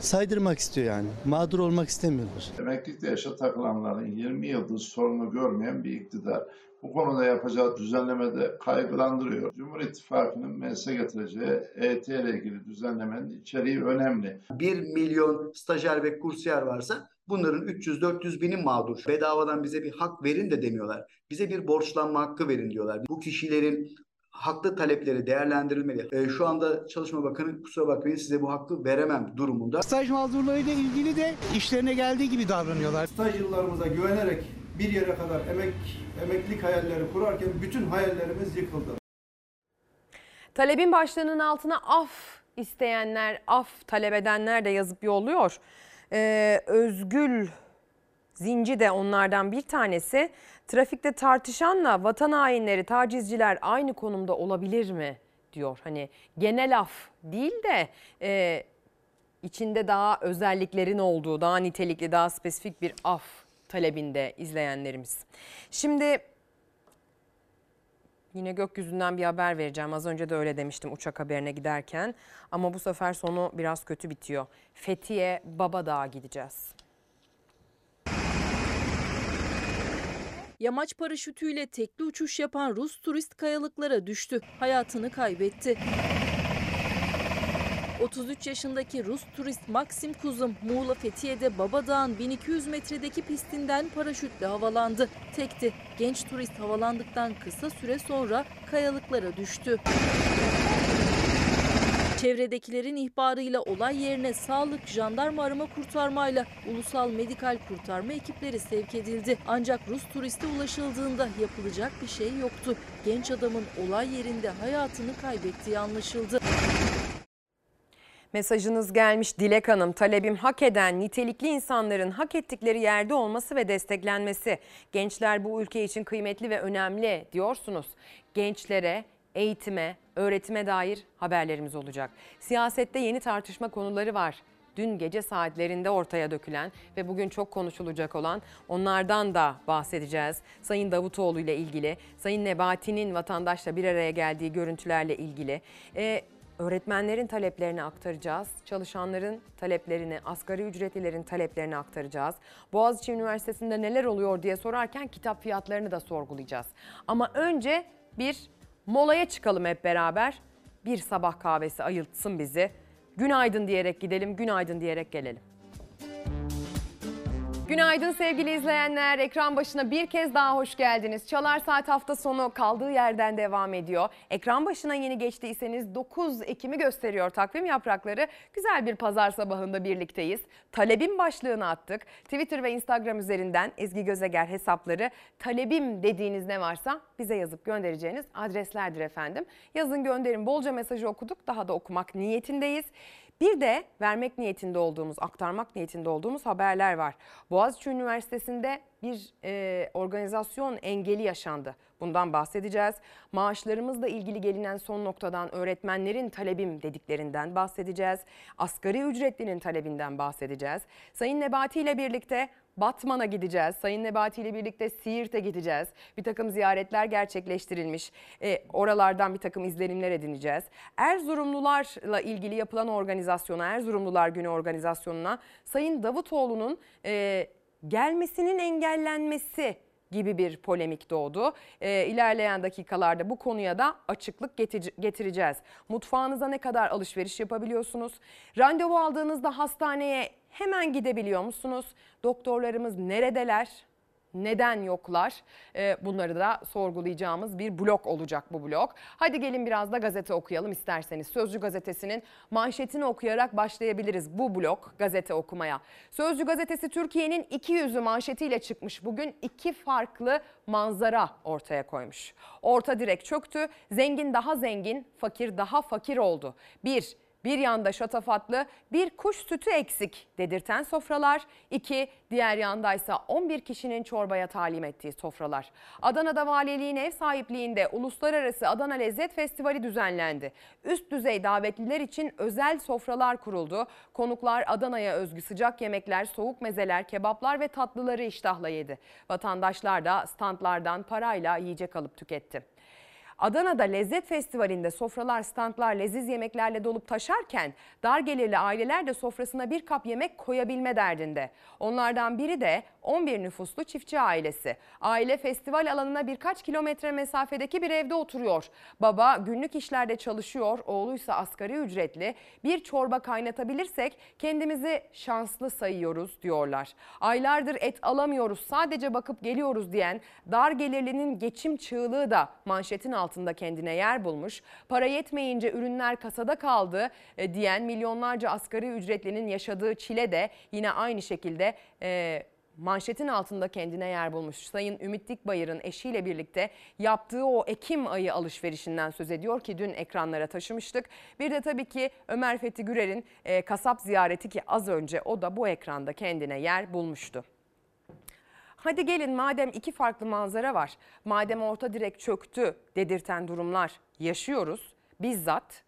S41: saydırmak istiyor yani. Mağdur olmak istemiyorlar.
S14: Emeklilikte yaşa takılanların 20 yıldır sorunu görmeyen bir iktidar. Bu konuda yapacağı düzenlemede kaygılandırıyor. Cumhur İttifakı'nın meclise getireceği EYT ile ilgili düzenlemenin içeriği önemli.
S36: 1 milyon stajyer ve kursiyer varsa bunların 300-400 bini mağdur. Bedavadan bize bir hak verin de demiyorlar. Bize bir borçlanma hakkı verin diyorlar. Bu kişilerin haklı talepleri değerlendirilmeli. E, şu anda Çalışma Bakanı kusura bakmayın size bu hakkı veremem durumunda.
S42: Staj mağdurlarıyla ilgili de işlerine geldiği gibi davranıyorlar.
S43: Staj yıllarımıza güvenerek bir yere kadar emek emeklilik hayalleri kurarken bütün hayallerimiz yıkıldı.
S1: Talebin başlığının altına af isteyenler, af talep edenler de yazıp yolluyor. Ee, Özgül Zinci de onlardan bir tanesi. Trafikte tartışanla vatan hainleri, tacizciler aynı konumda olabilir mi diyor. Hani genel af değil de e, içinde daha özelliklerin olduğu, daha nitelikli, daha spesifik bir af talebinde izleyenlerimiz. Şimdi Yine gökyüzünden bir haber vereceğim. Az önce de öyle demiştim uçak haberine giderken. Ama bu sefer sonu biraz kötü bitiyor. Fethiye Babadağ'a gideceğiz.
S3: Yamaç paraşütüyle tekli uçuş yapan Rus turist kayalıklara düştü. Hayatını kaybetti. 33 yaşındaki Rus turist Maxim Kuzum, Muğla Fethiye'de Babadağ'ın 1200 metredeki pistinden paraşütle havalandı. Tekti. Genç turist havalandıktan kısa süre sonra kayalıklara düştü. Çevredekilerin ihbarıyla olay yerine sağlık, jandarma arama kurtarmayla ulusal medikal kurtarma ekipleri sevk edildi. Ancak Rus turiste ulaşıldığında yapılacak bir şey yoktu. Genç adamın olay yerinde hayatını kaybettiği anlaşıldı.
S1: Mesajınız gelmiş Dilek Hanım. Talebim hak eden, nitelikli insanların hak ettikleri yerde olması ve desteklenmesi. Gençler bu ülke için kıymetli ve önemli diyorsunuz. Gençlere, eğitime, öğretime dair haberlerimiz olacak. Siyasette yeni tartışma konuları var. Dün gece saatlerinde ortaya dökülen ve bugün çok konuşulacak olan onlardan da bahsedeceğiz. Sayın Davutoğlu ile ilgili, Sayın Nebati'nin vatandaşla bir araya geldiği görüntülerle ilgili. Ee, öğretmenlerin taleplerini aktaracağız. Çalışanların taleplerini, asgari ücretlilerin taleplerini aktaracağız. Boğaziçi Üniversitesi'nde neler oluyor diye sorarken kitap fiyatlarını da sorgulayacağız. Ama önce bir molaya çıkalım hep beraber. Bir sabah kahvesi ayıltsın bizi. Günaydın diyerek gidelim, günaydın diyerek gelelim. Günaydın sevgili izleyenler. Ekran başına bir kez daha hoş geldiniz. Çalar Saat hafta sonu kaldığı yerden devam ediyor. Ekran başına yeni geçtiyseniz 9 Ekim'i gösteriyor takvim yaprakları. Güzel bir pazar sabahında birlikteyiz. Talebim başlığını attık. Twitter ve Instagram üzerinden Ezgi Gözeger hesapları talebim dediğiniz ne varsa bize yazıp göndereceğiniz adreslerdir efendim. Yazın gönderin. Bolca mesajı okuduk. Daha da okumak niyetindeyiz. Bir de vermek niyetinde olduğumuz, aktarmak niyetinde olduğumuz haberler var. Boğaziçi Üniversitesi'nde bir e, organizasyon engeli yaşandı. Bundan bahsedeceğiz. Maaşlarımızla ilgili gelinen son noktadan öğretmenlerin talebim dediklerinden bahsedeceğiz. Asgari ücretlinin talebinden bahsedeceğiz. Sayın Nebati ile birlikte Batman'a gideceğiz. Sayın Nebati ile birlikte Siirt'e gideceğiz. Bir takım ziyaretler gerçekleştirilmiş. E, oralardan bir takım izlenimler edineceğiz. Erzurumlularla ilgili yapılan organizasyona, Erzurumlular Günü organizasyonuna Sayın Davutoğlu'nun e, gelmesinin engellenmesi gibi bir polemik doğdu. E, ilerleyen dakikalarda bu konuya da açıklık getireceğiz. Mutfağınıza ne kadar alışveriş yapabiliyorsunuz? Randevu aldığınızda hastaneye hemen gidebiliyor musunuz? Doktorlarımız neredeler? Neden yoklar? Ee, bunları da sorgulayacağımız bir blok olacak bu blok. Hadi gelin biraz da gazete okuyalım isterseniz. Sözcü gazetesinin manşetini okuyarak başlayabiliriz bu blok gazete okumaya. Sözcü gazetesi Türkiye'nin iki yüzü manşetiyle çıkmış. Bugün iki farklı manzara ortaya koymuş. Orta direk çöktü. Zengin daha zengin, fakir daha fakir oldu. Bir, bir yanda şatafatlı bir kuş sütü eksik dedirten sofralar. iki diğer yandaysa 11 kişinin çorbaya talim ettiği sofralar. Adana'da valiliğin ev sahipliğinde Uluslararası Adana Lezzet Festivali düzenlendi. Üst düzey davetliler için özel sofralar kuruldu. Konuklar Adana'ya özgü sıcak yemekler, soğuk mezeler, kebaplar ve tatlıları iştahla yedi. Vatandaşlar da standlardan parayla yiyecek alıp tüketti. Adana'da Lezzet Festivali'nde sofralar, standlar leziz yemeklerle dolup taşarken dar gelirli aileler de sofrasına bir kap yemek koyabilme derdinde. Onlardan biri de 11 nüfuslu çiftçi ailesi. Aile festival alanına birkaç kilometre mesafedeki bir evde oturuyor. Baba günlük işlerde çalışıyor, oğluysa asgari ücretli. Bir çorba kaynatabilirsek kendimizi şanslı sayıyoruz diyorlar. Aylardır et alamıyoruz, sadece bakıp geliyoruz diyen dar gelirlinin geçim çığlığı da manşetin altında kendine yer bulmuş. Para yetmeyince ürünler kasada kaldı e, diyen milyonlarca asgari ücretlinin yaşadığı çile de yine aynı şekilde e, manşetin altında kendine yer bulmuş. Sayın Ümit Dikbayır'ın eşiyle birlikte yaptığı o Ekim ayı alışverişinden söz ediyor ki dün ekranlara taşımıştık. Bir de tabii ki Ömer Fethi Gürer'in e, kasap ziyareti ki az önce o da bu ekranda kendine yer bulmuştu. Hadi gelin madem iki farklı manzara var, madem orta direk çöktü dedirten durumlar yaşıyoruz bizzat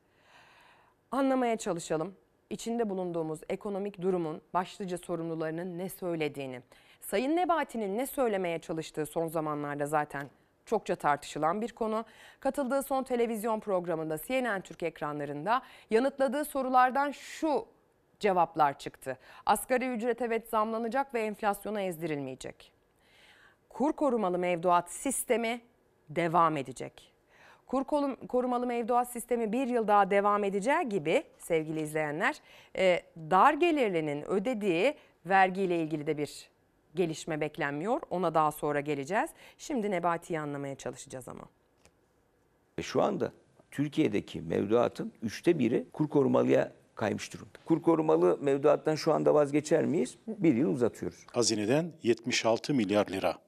S1: anlamaya çalışalım. İçinde bulunduğumuz ekonomik durumun başlıca sorumlularının ne söylediğini, Sayın Nebati'nin ne söylemeye çalıştığı son zamanlarda zaten çokça tartışılan bir konu. Katıldığı son televizyon programında CNN Türk ekranlarında yanıtladığı sorulardan şu cevaplar çıktı. Asgari ücret evet zamlanacak ve enflasyona ezdirilmeyecek kur korumalı mevduat sistemi devam edecek. Kur korumalı mevduat sistemi bir yıl daha devam edeceği gibi sevgili izleyenler e, dar gelirlinin ödediği vergiyle ilgili de bir gelişme beklenmiyor. Ona daha sonra geleceğiz. Şimdi Nebati'yi anlamaya çalışacağız ama.
S44: Şu anda Türkiye'deki mevduatın üçte biri kur korumalıya kaymış durumda. Kur korumalı mevduattan şu anda vazgeçer miyiz? Bir yıl uzatıyoruz.
S45: Hazineden 76 milyar lira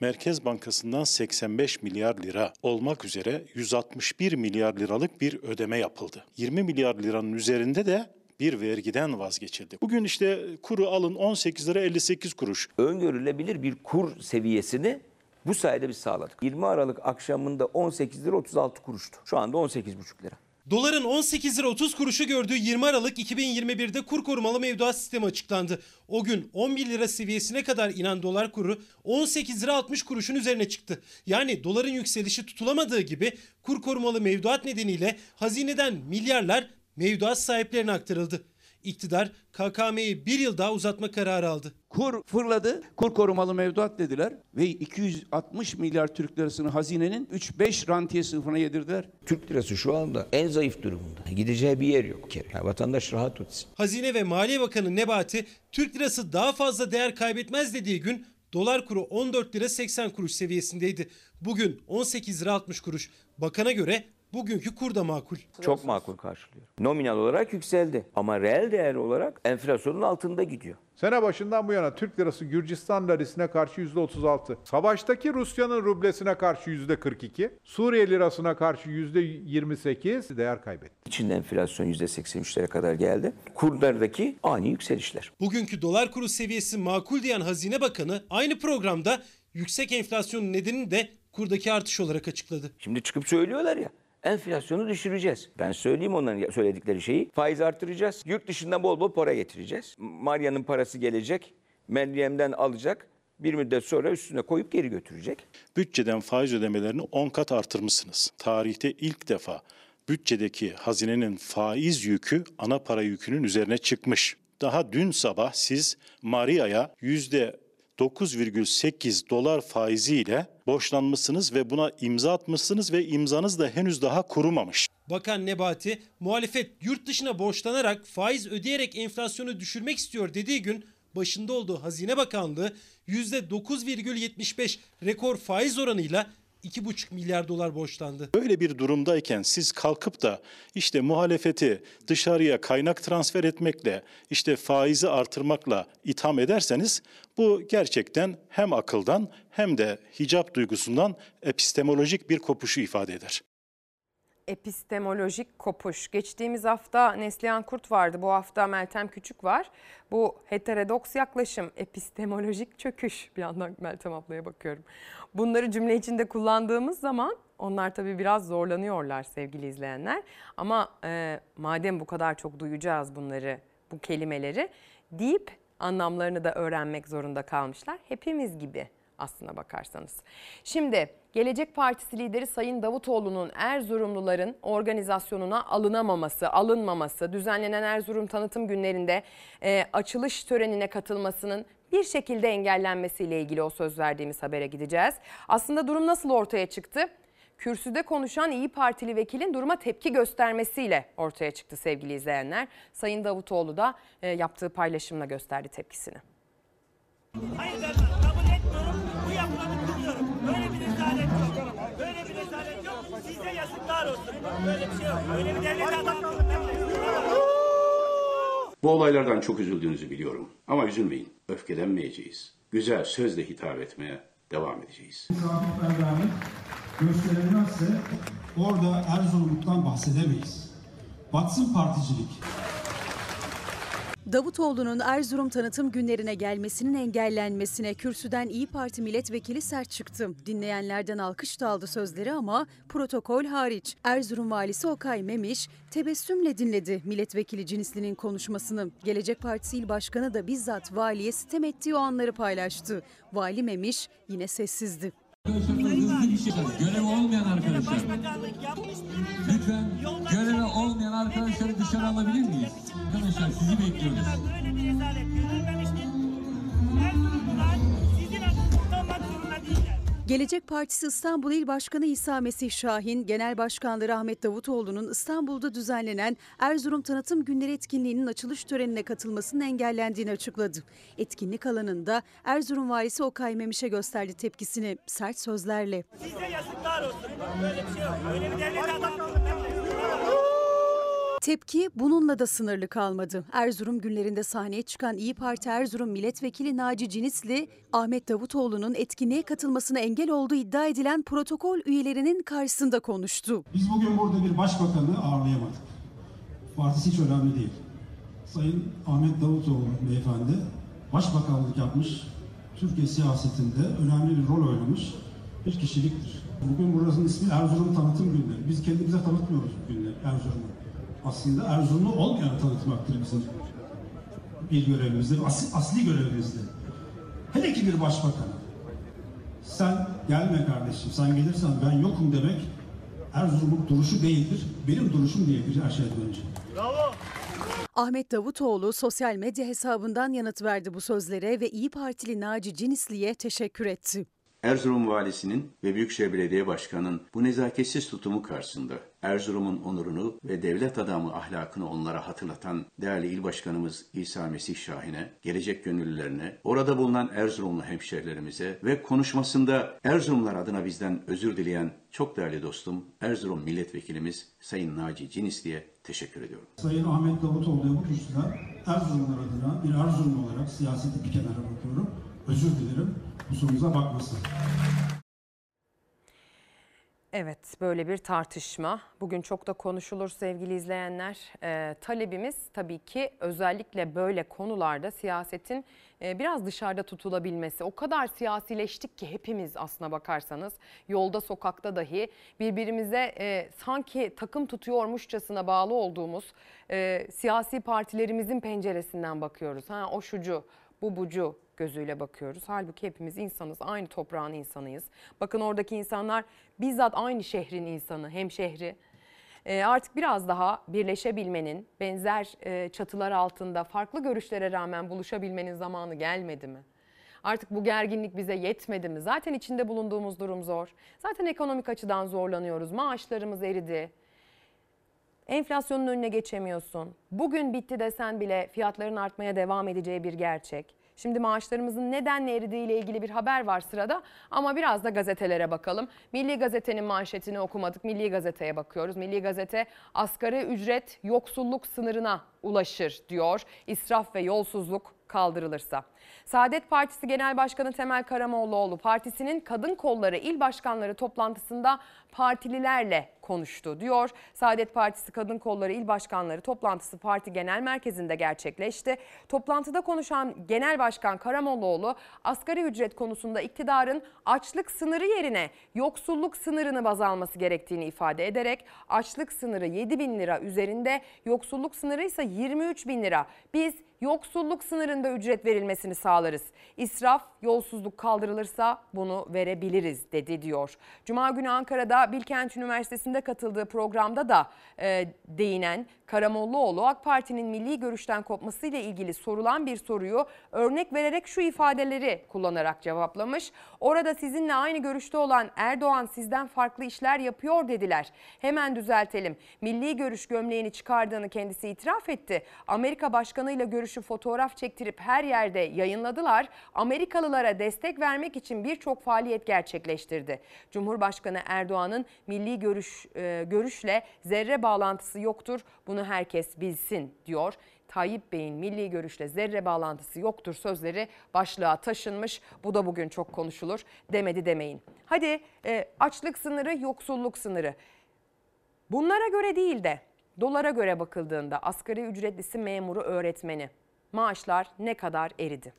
S45: Merkez Bankası'ndan 85 milyar lira olmak üzere 161 milyar liralık bir ödeme yapıldı. 20 milyar liranın üzerinde de bir vergiden vazgeçildi. Bugün işte kuru alın 18 lira 58 kuruş.
S44: Öngörülebilir bir kur seviyesini bu sayede biz sağladık. 20 Aralık akşamında 18 lira 36 kuruştu. Şu anda 18,5 lira.
S46: Doların 18 lira 30 kuruşu gördüğü 20 Aralık 2021'de kur korumalı mevduat sistemi açıklandı. O gün 11 lira seviyesine kadar inen dolar kuru 18 lira 60 kuruşun üzerine çıktı. Yani doların yükselişi tutulamadığı gibi kur korumalı mevduat nedeniyle hazineden milyarlar mevduat sahiplerine aktarıldı.
S47: İktidar KKM'yi bir yıl daha uzatma kararı aldı.
S48: Kur fırladı, kur korumalı mevduat dediler ve 260 milyar Türk lirasını hazinenin 3-5 rantiye sınıfına yedirdiler.
S44: Türk lirası şu anda en zayıf durumunda. Gideceği bir yer yok. kere. Yani vatandaş rahat etsin.
S47: Hazine ve Maliye Bakanı Nebati Türk lirası daha fazla değer kaybetmez dediği gün dolar kuru 14 lira 80 kuruş seviyesindeydi. Bugün 18 lira 60 kuruş. Bakana göre bugünkü kur da makul.
S44: Çok makul karşılıyorum. Nominal olarak yükseldi ama reel değer olarak enflasyonun altında gidiyor.
S49: Sene başından bu yana Türk lirası Gürcistan lirisine karşı %36, savaştaki Rusya'nın rublesine karşı %42, Suriye lirasına karşı %28 değer kaybetti.
S44: İçinde enflasyon %83'lere kadar geldi. Kurlardaki ani yükselişler.
S47: Bugünkü dolar kuru seviyesi makul diyen Hazine Bakanı aynı programda yüksek enflasyonun nedenini de kurdaki artış olarak açıkladı.
S44: Şimdi çıkıp söylüyorlar ya enflasyonu düşüreceğiz. Ben söyleyeyim onların söyledikleri şeyi. Faiz artıracağız. Yurt dışından bol bol para getireceğiz. Maria'nın parası gelecek. Meryem'den alacak. Bir müddet sonra üstüne koyup geri götürecek.
S45: Bütçeden faiz ödemelerini 10 kat artırmışsınız. Tarihte ilk defa bütçedeki hazinenin faiz yükü ana para yükünün üzerine çıkmış. Daha dün sabah siz Maria'ya yüzde 9,8 dolar faiziyle borçlanmışsınız ve buna imza atmışsınız ve imzanız da henüz daha kurumamış.
S47: Bakan Nebati, muhalefet yurt dışına borçlanarak faiz ödeyerek enflasyonu düşürmek istiyor dediği gün başında olduğu Hazine Bakanlığı %9,75 rekor faiz oranıyla 2,5 milyar dolar borçlandı.
S45: Böyle bir durumdayken siz kalkıp da işte muhalefeti dışarıya kaynak transfer etmekle, işte faizi artırmakla itham ederseniz bu gerçekten hem akıldan hem de hicap duygusundan epistemolojik bir kopuşu ifade eder.
S1: epistemolojik kopuş. Geçtiğimiz hafta Neslihan Kurt vardı. Bu hafta Meltem Küçük var. Bu heterodoks yaklaşım, epistemolojik çöküş. Bir yandan Meltem ablaya bakıyorum. Bunları cümle içinde kullandığımız zaman onlar tabii biraz zorlanıyorlar sevgili izleyenler. Ama e, madem bu kadar çok duyacağız bunları, bu kelimeleri deyip anlamlarını da öğrenmek zorunda kalmışlar. Hepimiz gibi aslına bakarsanız. Şimdi Gelecek Partisi lideri Sayın Davutoğlu'nun Erzurumluların organizasyonuna alınamaması, alınmaması, düzenlenen Erzurum tanıtım günlerinde e, açılış törenine katılmasının bir şekilde engellenmesiyle ilgili o söz verdiğimiz habere gideceğiz. Aslında durum nasıl ortaya çıktı? Kürsüde konuşan İyi Partili vekilin duruma tepki göstermesiyle ortaya çıktı sevgili izleyenler. Sayın Davutoğlu da e, yaptığı paylaşımla gösterdi tepkisini.
S50: Hayır kabul etmiyorum. Bu yapılanı kınıyorum. Böyle bir rezalet yok. Böyle bir rezalet yok. Size yazıklar olsun. Böyle bir şey yok. Böyle bir devlet adamı yok.
S51: Bu olaylardan çok üzüldüğünüzü biliyorum. Ama üzülmeyin. Öfkelenmeyeceğiz. Güzel sözle hitap etmeye devam edeceğiz.
S52: Gösterilmezse orada Erzurumluktan bahsedemeyiz. Batsın particilik.
S53: Davutoğlu'nun Erzurum tanıtım günlerine gelmesinin engellenmesine kürsüden İyi Parti milletvekili sert çıktı. Dinleyenlerden alkış da aldı sözleri ama protokol hariç. Erzurum valisi Okay Memiş tebessümle dinledi milletvekili Cinisli'nin konuşmasını. Gelecek Partisi il başkanı da bizzat valiye sitem ettiği o anları paylaştı. Vali Memiş yine sessizdi.
S54: Görevi olmayan arkadaşlar. Lütfen görevi olmayan arkadaşları dışarı alabilir miyiz? Arkadaşlar sizi bekliyoruz.
S50: Sizin adınızı utanmak zorunda değiller.
S53: Gelecek Partisi İstanbul İl Başkanı İsa Mesih Şahin, Genel Başkanları Ahmet Davutoğlu'nun İstanbul'da düzenlenen Erzurum Tanıtım Günleri etkinliğinin açılış törenine katılmasının engellendiğini açıkladı. Etkinlik alanında Erzurum Valisi Okay Memiş'e gösterdi tepkisini sert sözlerle.
S50: Size yazıklar olsun. Böyle bir şey yok. Böyle bir devlet adamı.
S53: Tepki bununla da sınırlı kalmadı. Erzurum günlerinde sahneye çıkan İyi Parti Erzurum Milletvekili Naci Cinisli, Ahmet Davutoğlu'nun etkinliğe katılmasına engel olduğu iddia edilen protokol üyelerinin karşısında konuştu.
S52: Biz bugün burada bir başbakanı ağırlayamadık. Partisi hiç önemli değil. Sayın Ahmet Davutoğlu beyefendi başbakanlık yapmış, Türkiye siyasetinde önemli bir rol oynamış bir kişiliktir. Bugün burasının ismi Erzurum Tanıtım Günleri. Biz kendimize tanıtmıyoruz bu günleri Erzurum'u. Aslında Erzurumlu olmayan tanıtmaktır bizim bir görevimizdir, asli, asli görevimizdir. Hele ki bir başbakan. Sen gelme kardeşim, sen gelirsen ben yokum demek Erzurum'un duruşu değildir, benim duruşum diyebilir her şeyden önce.
S55: Ahmet Davutoğlu sosyal medya hesabından yanıt verdi bu sözlere ve İyi Partili Naci Cinisli'ye teşekkür etti.
S56: Erzurum Valisi'nin ve Büyükşehir Belediye Başkanı'nın bu nezaketsiz tutumu karşısında Erzurum'un onurunu ve devlet adamı ahlakını onlara hatırlatan değerli il başkanımız İsa Mesih Şahin'e, gelecek gönüllülerine, orada bulunan Erzurumlu hemşehrilerimize ve konuşmasında Erzurumlar adına bizden özür dileyen çok değerli dostum Erzurum Milletvekilimiz Sayın Naci Cinisli'ye teşekkür ediyorum.
S52: Sayın Ahmet Davutoğlu'ya bu kürsüden Erzurumlar adına bir Erzurum olarak siyaseti bir kenara bakıyorum. Özür dilerim kusurumuza bakmasın.
S1: Evet böyle bir tartışma. Bugün çok da konuşulur sevgili izleyenler. Ee, talebimiz tabii ki özellikle böyle konularda siyasetin e, biraz dışarıda tutulabilmesi. O kadar siyasileştik ki hepimiz aslına bakarsanız yolda sokakta dahi birbirimize e, sanki takım tutuyormuşçasına bağlı olduğumuz e, siyasi partilerimizin penceresinden bakıyoruz. Ha o şucu bu bucu gözüyle bakıyoruz. Halbuki hepimiz insanız, aynı toprağın insanıyız. Bakın oradaki insanlar bizzat aynı şehrin insanı, hem şehri. Ee, artık biraz daha birleşebilmenin, benzer e, çatılar altında farklı görüşlere rağmen buluşabilmenin zamanı gelmedi mi? Artık bu gerginlik bize yetmedi mi? Zaten içinde bulunduğumuz durum zor. Zaten ekonomik açıdan zorlanıyoruz. Maaşlarımız eridi. Enflasyonun önüne geçemiyorsun. Bugün bitti desen bile fiyatların artmaya devam edeceği bir gerçek. Şimdi maaşlarımızın nedenle eridiği ile ilgili bir haber var sırada ama biraz da gazetelere bakalım. Milli Gazete'nin manşetini okumadık. Milli Gazete'ye bakıyoruz. Milli Gazete asgari ücret yoksulluk sınırına ulaşır diyor. İsraf ve yolsuzluk kaldırılırsa. Saadet Partisi Genel Başkanı Temel Karamollaoğlu partisinin kadın kolları il başkanları toplantısında partililerle konuştu diyor. Saadet Partisi Kadın Kolları İl Başkanları toplantısı parti genel merkezinde gerçekleşti. Toplantıda konuşan Genel Başkan Karamollaoğlu asgari ücret konusunda iktidarın açlık sınırı yerine yoksulluk sınırını baz alması gerektiğini ifade ederek açlık sınırı 7 bin lira üzerinde yoksulluk sınırı ise 23 bin lira. Biz yoksulluk sınırında ücret verilmesini sağlarız. İsraf, yolsuzluk kaldırılırsa bunu verebiliriz dedi diyor. Cuma günü Ankara'da Bilkent Üniversitesi'nde katıldığı programda da e, değinen Karamollaoğlu AK Parti'nin milli görüşten kopmasıyla ilgili sorulan bir soruyu örnek vererek şu ifadeleri kullanarak cevaplamış. Orada sizinle aynı görüşte olan Erdoğan sizden farklı işler yapıyor dediler. Hemen düzeltelim. Milli görüş gömleğini çıkardığını kendisi itiraf etti. Amerika başkanıyla görüşü fotoğraf çektirip her yerde yayınladılar. Amerikalılara destek vermek için birçok faaliyet gerçekleştirdi. Cumhurbaşkanı Erdoğan'ın milli görüş e, görüşle zerre bağlantısı yoktur. Bunu herkes bilsin diyor. Tayyip Bey'in milli görüşle zerre bağlantısı yoktur sözleri başlığa taşınmış. Bu da bugün çok konuşulur. Demedi demeyin. Hadi e, açlık sınırı, yoksulluk sınırı. Bunlara göre değil de dolara göre bakıldığında asgari ücretlisi memuru öğretmeni maaşlar ne kadar eridi?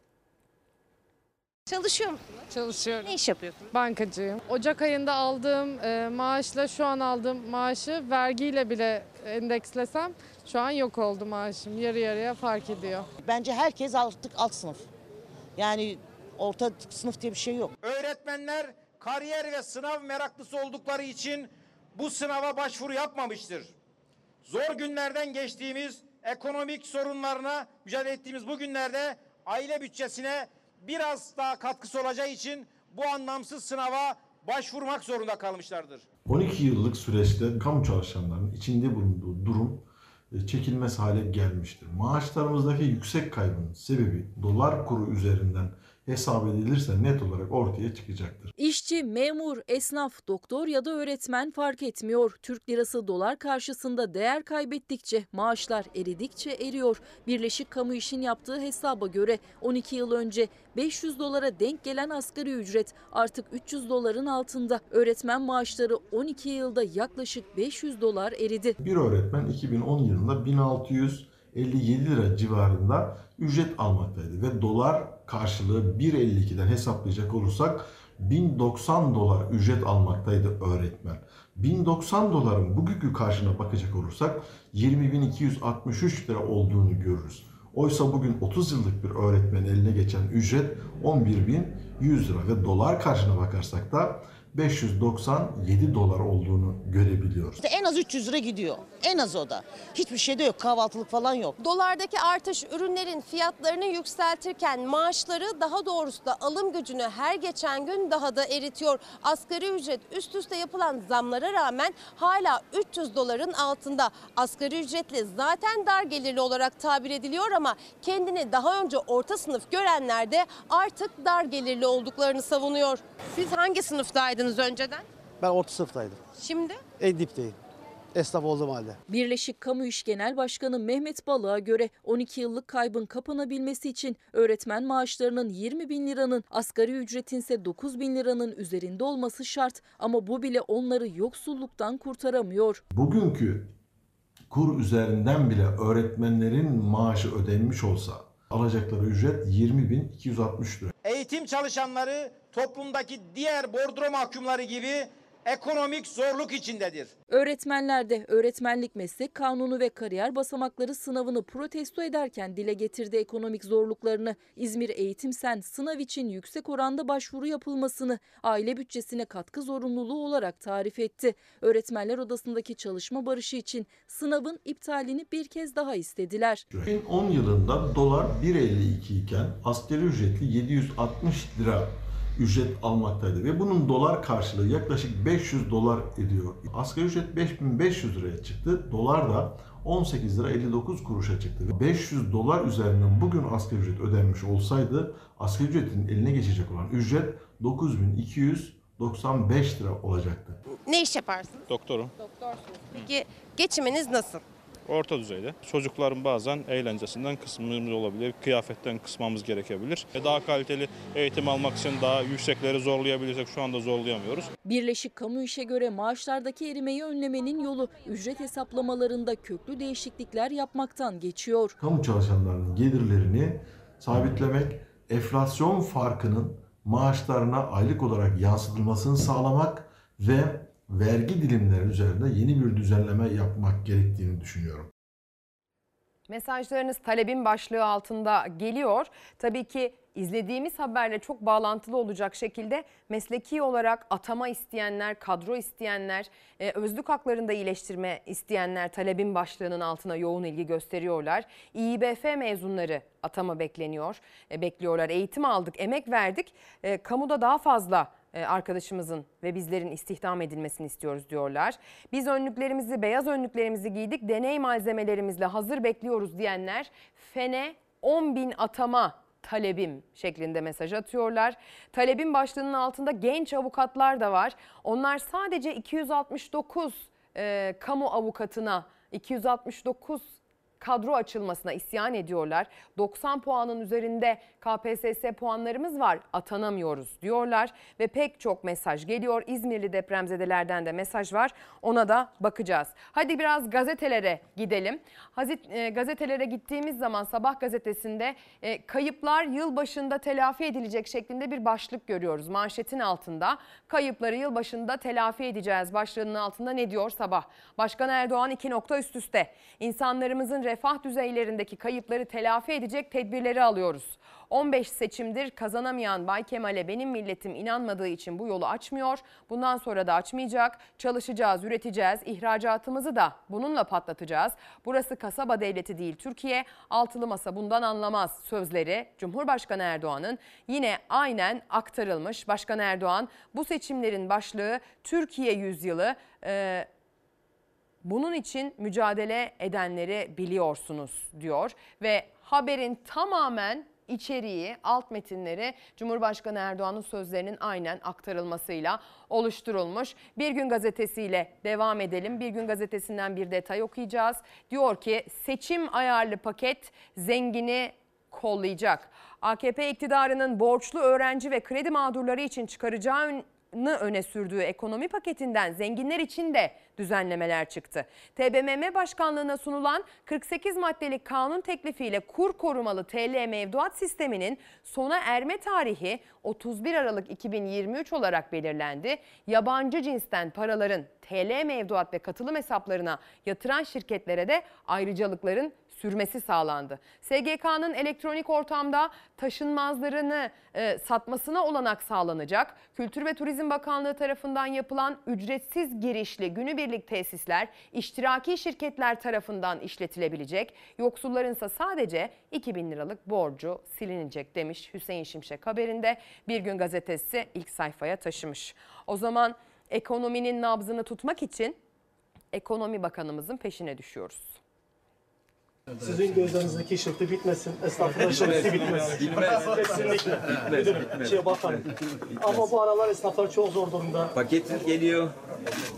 S15: Çalışıyor musunuz?
S57: Çalışıyorum.
S15: Ne iş yapıyorsunuz?
S57: Bankacıyım. Ocak ayında aldığım e, maaşla şu an aldığım maaşı vergiyle bile endekslesem şu an yok oldu maaşım. Yarı yarıya fark ediyor.
S58: Bence herkes artık alt sınıf. Yani orta sınıf diye bir şey yok.
S59: Öğretmenler kariyer ve sınav meraklısı oldukları için bu sınava başvuru yapmamıştır. Zor günlerden geçtiğimiz ekonomik sorunlarına mücadele ettiğimiz bu günlerde aile bütçesine biraz daha katkısı olacağı için bu anlamsız sınava başvurmak zorunda kalmışlardır.
S51: 12 yıllık süreçte kamu çalışanlarının içinde bulunduğu durum e, çekilmez hale gelmiştir. Maaşlarımızdaki yüksek kaybın sebebi dolar kuru üzerinden hesap edilirse net olarak ortaya çıkacaktır.
S3: İşçi, memur, esnaf, doktor ya da öğretmen fark etmiyor. Türk lirası dolar karşısında değer kaybettikçe, maaşlar eridikçe eriyor. Birleşik Kamu İş'in yaptığı hesaba göre 12 yıl önce 500 dolara denk gelen asgari ücret artık 300 doların altında. Öğretmen maaşları 12 yılda yaklaşık 500 dolar eridi.
S51: Bir öğretmen 2010 yılında 1657 lira civarında ücret almaktaydı ve dolar karşılığı 1.52'den hesaplayacak olursak 1090 dolar ücret almaktaydı öğretmen. 1090 doların bugünkü karşına bakacak olursak 20.263 lira olduğunu görürüz. Oysa bugün 30 yıllık bir öğretmenin eline geçen ücret 11.100 lira ve dolar karşına bakarsak da 597 dolar olduğunu görebiliyoruz.
S58: En az 300 lira gidiyor. En az o da. Hiçbir şey de yok. Kahvaltılık falan yok.
S15: Dolardaki artış ürünlerin fiyatlarını yükseltirken maaşları daha doğrusu da alım gücünü her geçen gün daha da eritiyor. Asgari ücret üst üste yapılan zamlara rağmen hala 300 doların altında. Asgari ücretli zaten dar gelirli olarak tabir ediliyor ama kendini daha önce orta sınıf görenler de artık dar gelirli olduklarını savunuyor. Siz hangi sınıftaydınız önceden?
S42: Ben orta sınıftaydım.
S15: Şimdi?
S42: En dipteyim. Esnaf olduğum halde.
S3: Birleşik Kamu İş Genel Başkanı Mehmet Balık'a göre 12 yıllık kaybın kapanabilmesi için öğretmen maaşlarının 20 bin liranın asgari ücretin ise 9 bin liranın üzerinde olması şart ama bu bile onları yoksulluktan kurtaramıyor.
S51: Bugünkü kur üzerinden bile öğretmenlerin maaşı ödenmiş olsa alacakları ücret 20.260 lira.
S59: Eğitim çalışanları toplumdaki diğer bordro mahkumları gibi ekonomik zorluk içindedir.
S3: Öğretmenler de öğretmenlik meslek kanunu ve kariyer basamakları sınavını protesto ederken dile getirdi ekonomik zorluklarını. İzmir Eğitim Sen sınav için yüksek oranda başvuru yapılmasını aile bütçesine katkı zorunluluğu olarak tarif etti. Öğretmenler odasındaki çalışma barışı için sınavın iptalini bir kez daha istediler.
S51: 2010 yılında dolar 1.52 iken asgari ücretli 760 lira ücret almaktaydı ve bunun dolar karşılığı yaklaşık 500 dolar ediyor. Asgari ücret 5500 liraya çıktı. Dolar da 18 lira 59 kuruşa çıktı. 500 dolar üzerinden bugün asgari ücret ödenmiş olsaydı asgari ücretin eline geçecek olan ücret 9295 lira olacaktı.
S15: Ne iş yaparsınız?
S60: Doktorum.
S15: Doktorsunuz. Peki geçiminiz nasıl?
S60: Orta düzeyde. Çocukların bazen eğlencesinden kısmımız olabilir, kıyafetten kısmamız gerekebilir. E, Daha kaliteli eğitim almak için daha yüksekleri zorlayabilirsek şu anda zorlayamıyoruz.
S3: Birleşik Kamu İş'e göre maaşlardaki erimeyi önlemenin yolu ücret hesaplamalarında köklü değişiklikler yapmaktan geçiyor.
S51: Kamu çalışanlarının gelirlerini sabitlemek, enflasyon farkının maaşlarına aylık olarak yansıtılmasını sağlamak ve vergi dilimleri üzerinde yeni bir düzenleme yapmak gerektiğini düşünüyorum.
S1: Mesajlarınız talebin başlığı altında geliyor. Tabii ki izlediğimiz haberle çok bağlantılı olacak şekilde mesleki olarak atama isteyenler, kadro isteyenler, e, özlük haklarında iyileştirme isteyenler talebin başlığının altına yoğun ilgi gösteriyorlar. İİBF mezunları atama bekleniyor, e, bekliyorlar. Eğitim aldık, emek verdik. E, kamuda daha fazla arkadaşımızın ve bizlerin istihdam edilmesini istiyoruz diyorlar. Biz önlüklerimizi, beyaz önlüklerimizi giydik, deney malzemelerimizle hazır bekliyoruz diyenler FEN'e 10 bin atama talebim şeklinde mesaj atıyorlar. Talebin başlığının altında genç avukatlar da var. Onlar sadece 269 e, kamu avukatına 269 kadro açılmasına isyan ediyorlar. 90 puanın üzerinde KPSS puanlarımız var atanamıyoruz diyorlar ve pek çok mesaj geliyor. İzmirli depremzedelerden de mesaj var ona da bakacağız. Hadi biraz gazetelere gidelim. Hazit, e, gazetelere gittiğimiz zaman sabah gazetesinde e, kayıplar yılbaşında telafi edilecek şeklinde bir başlık görüyoruz. Manşetin altında kayıpları yılbaşında telafi edeceğiz başlığının altında ne diyor sabah? Başkan Erdoğan iki nokta üst üste. İnsanlarımızın refah düzeylerindeki kayıpları telafi edecek tedbirleri alıyoruz. 15 seçimdir kazanamayan Bay Kemal'e benim milletim inanmadığı için bu yolu açmıyor. Bundan sonra da açmayacak. Çalışacağız, üreteceğiz. İhracatımızı da bununla patlatacağız. Burası kasaba devleti değil Türkiye. Altılı masa bundan anlamaz sözleri Cumhurbaşkanı Erdoğan'ın yine aynen aktarılmış. Başkan Erdoğan bu seçimlerin başlığı Türkiye yüzyılı. Ee, bunun için mücadele edenleri biliyorsunuz diyor ve haberin tamamen içeriği, alt metinleri Cumhurbaşkanı Erdoğan'ın sözlerinin aynen aktarılmasıyla oluşturulmuş. Bir gün gazetesiyle devam edelim. Bir gün gazetesinden bir detay okuyacağız. Diyor ki seçim ayarlı paket zengini kollayacak. AKP iktidarının borçlu öğrenci ve kredi mağdurları için çıkaracağı öne sürdüğü ekonomi paketinden zenginler için de düzenlemeler çıktı. TBMM Başkanlığı'na sunulan 48 maddelik kanun teklifiyle kur korumalı TL mevduat sisteminin sona erme tarihi 31 Aralık 2023 olarak belirlendi. Yabancı cinsten paraların TL mevduat ve katılım hesaplarına yatıran şirketlere de ayrıcalıkların sürmesi sağlandı. SGK'nın elektronik ortamda taşınmazlarını e, satmasına olanak sağlanacak. Kültür ve Turizm Bakanlığı tarafından yapılan ücretsiz girişli günübirlik tesisler iştiraki şirketler tarafından işletilebilecek. Yoksulların ise sadece 2000 liralık borcu silinecek demiş Hüseyin Şimşek haberinde. Bir gün gazetesi ilk sayfaya taşımış. O zaman ekonominin nabzını tutmak için Ekonomi Bakanımızın peşine düşüyoruz.
S16: Sizin gözlerinizdeki ışıltı bitmesin, esnafın ışıltısı bitmesin.
S61: Bitmez.
S16: Kesinlikle.
S61: Bitmez,
S16: Müdürüm,
S61: bitmez.
S16: Şey bakalım. Ama bu aralar esnaflar çok zor durumda.
S61: Paket geliyor.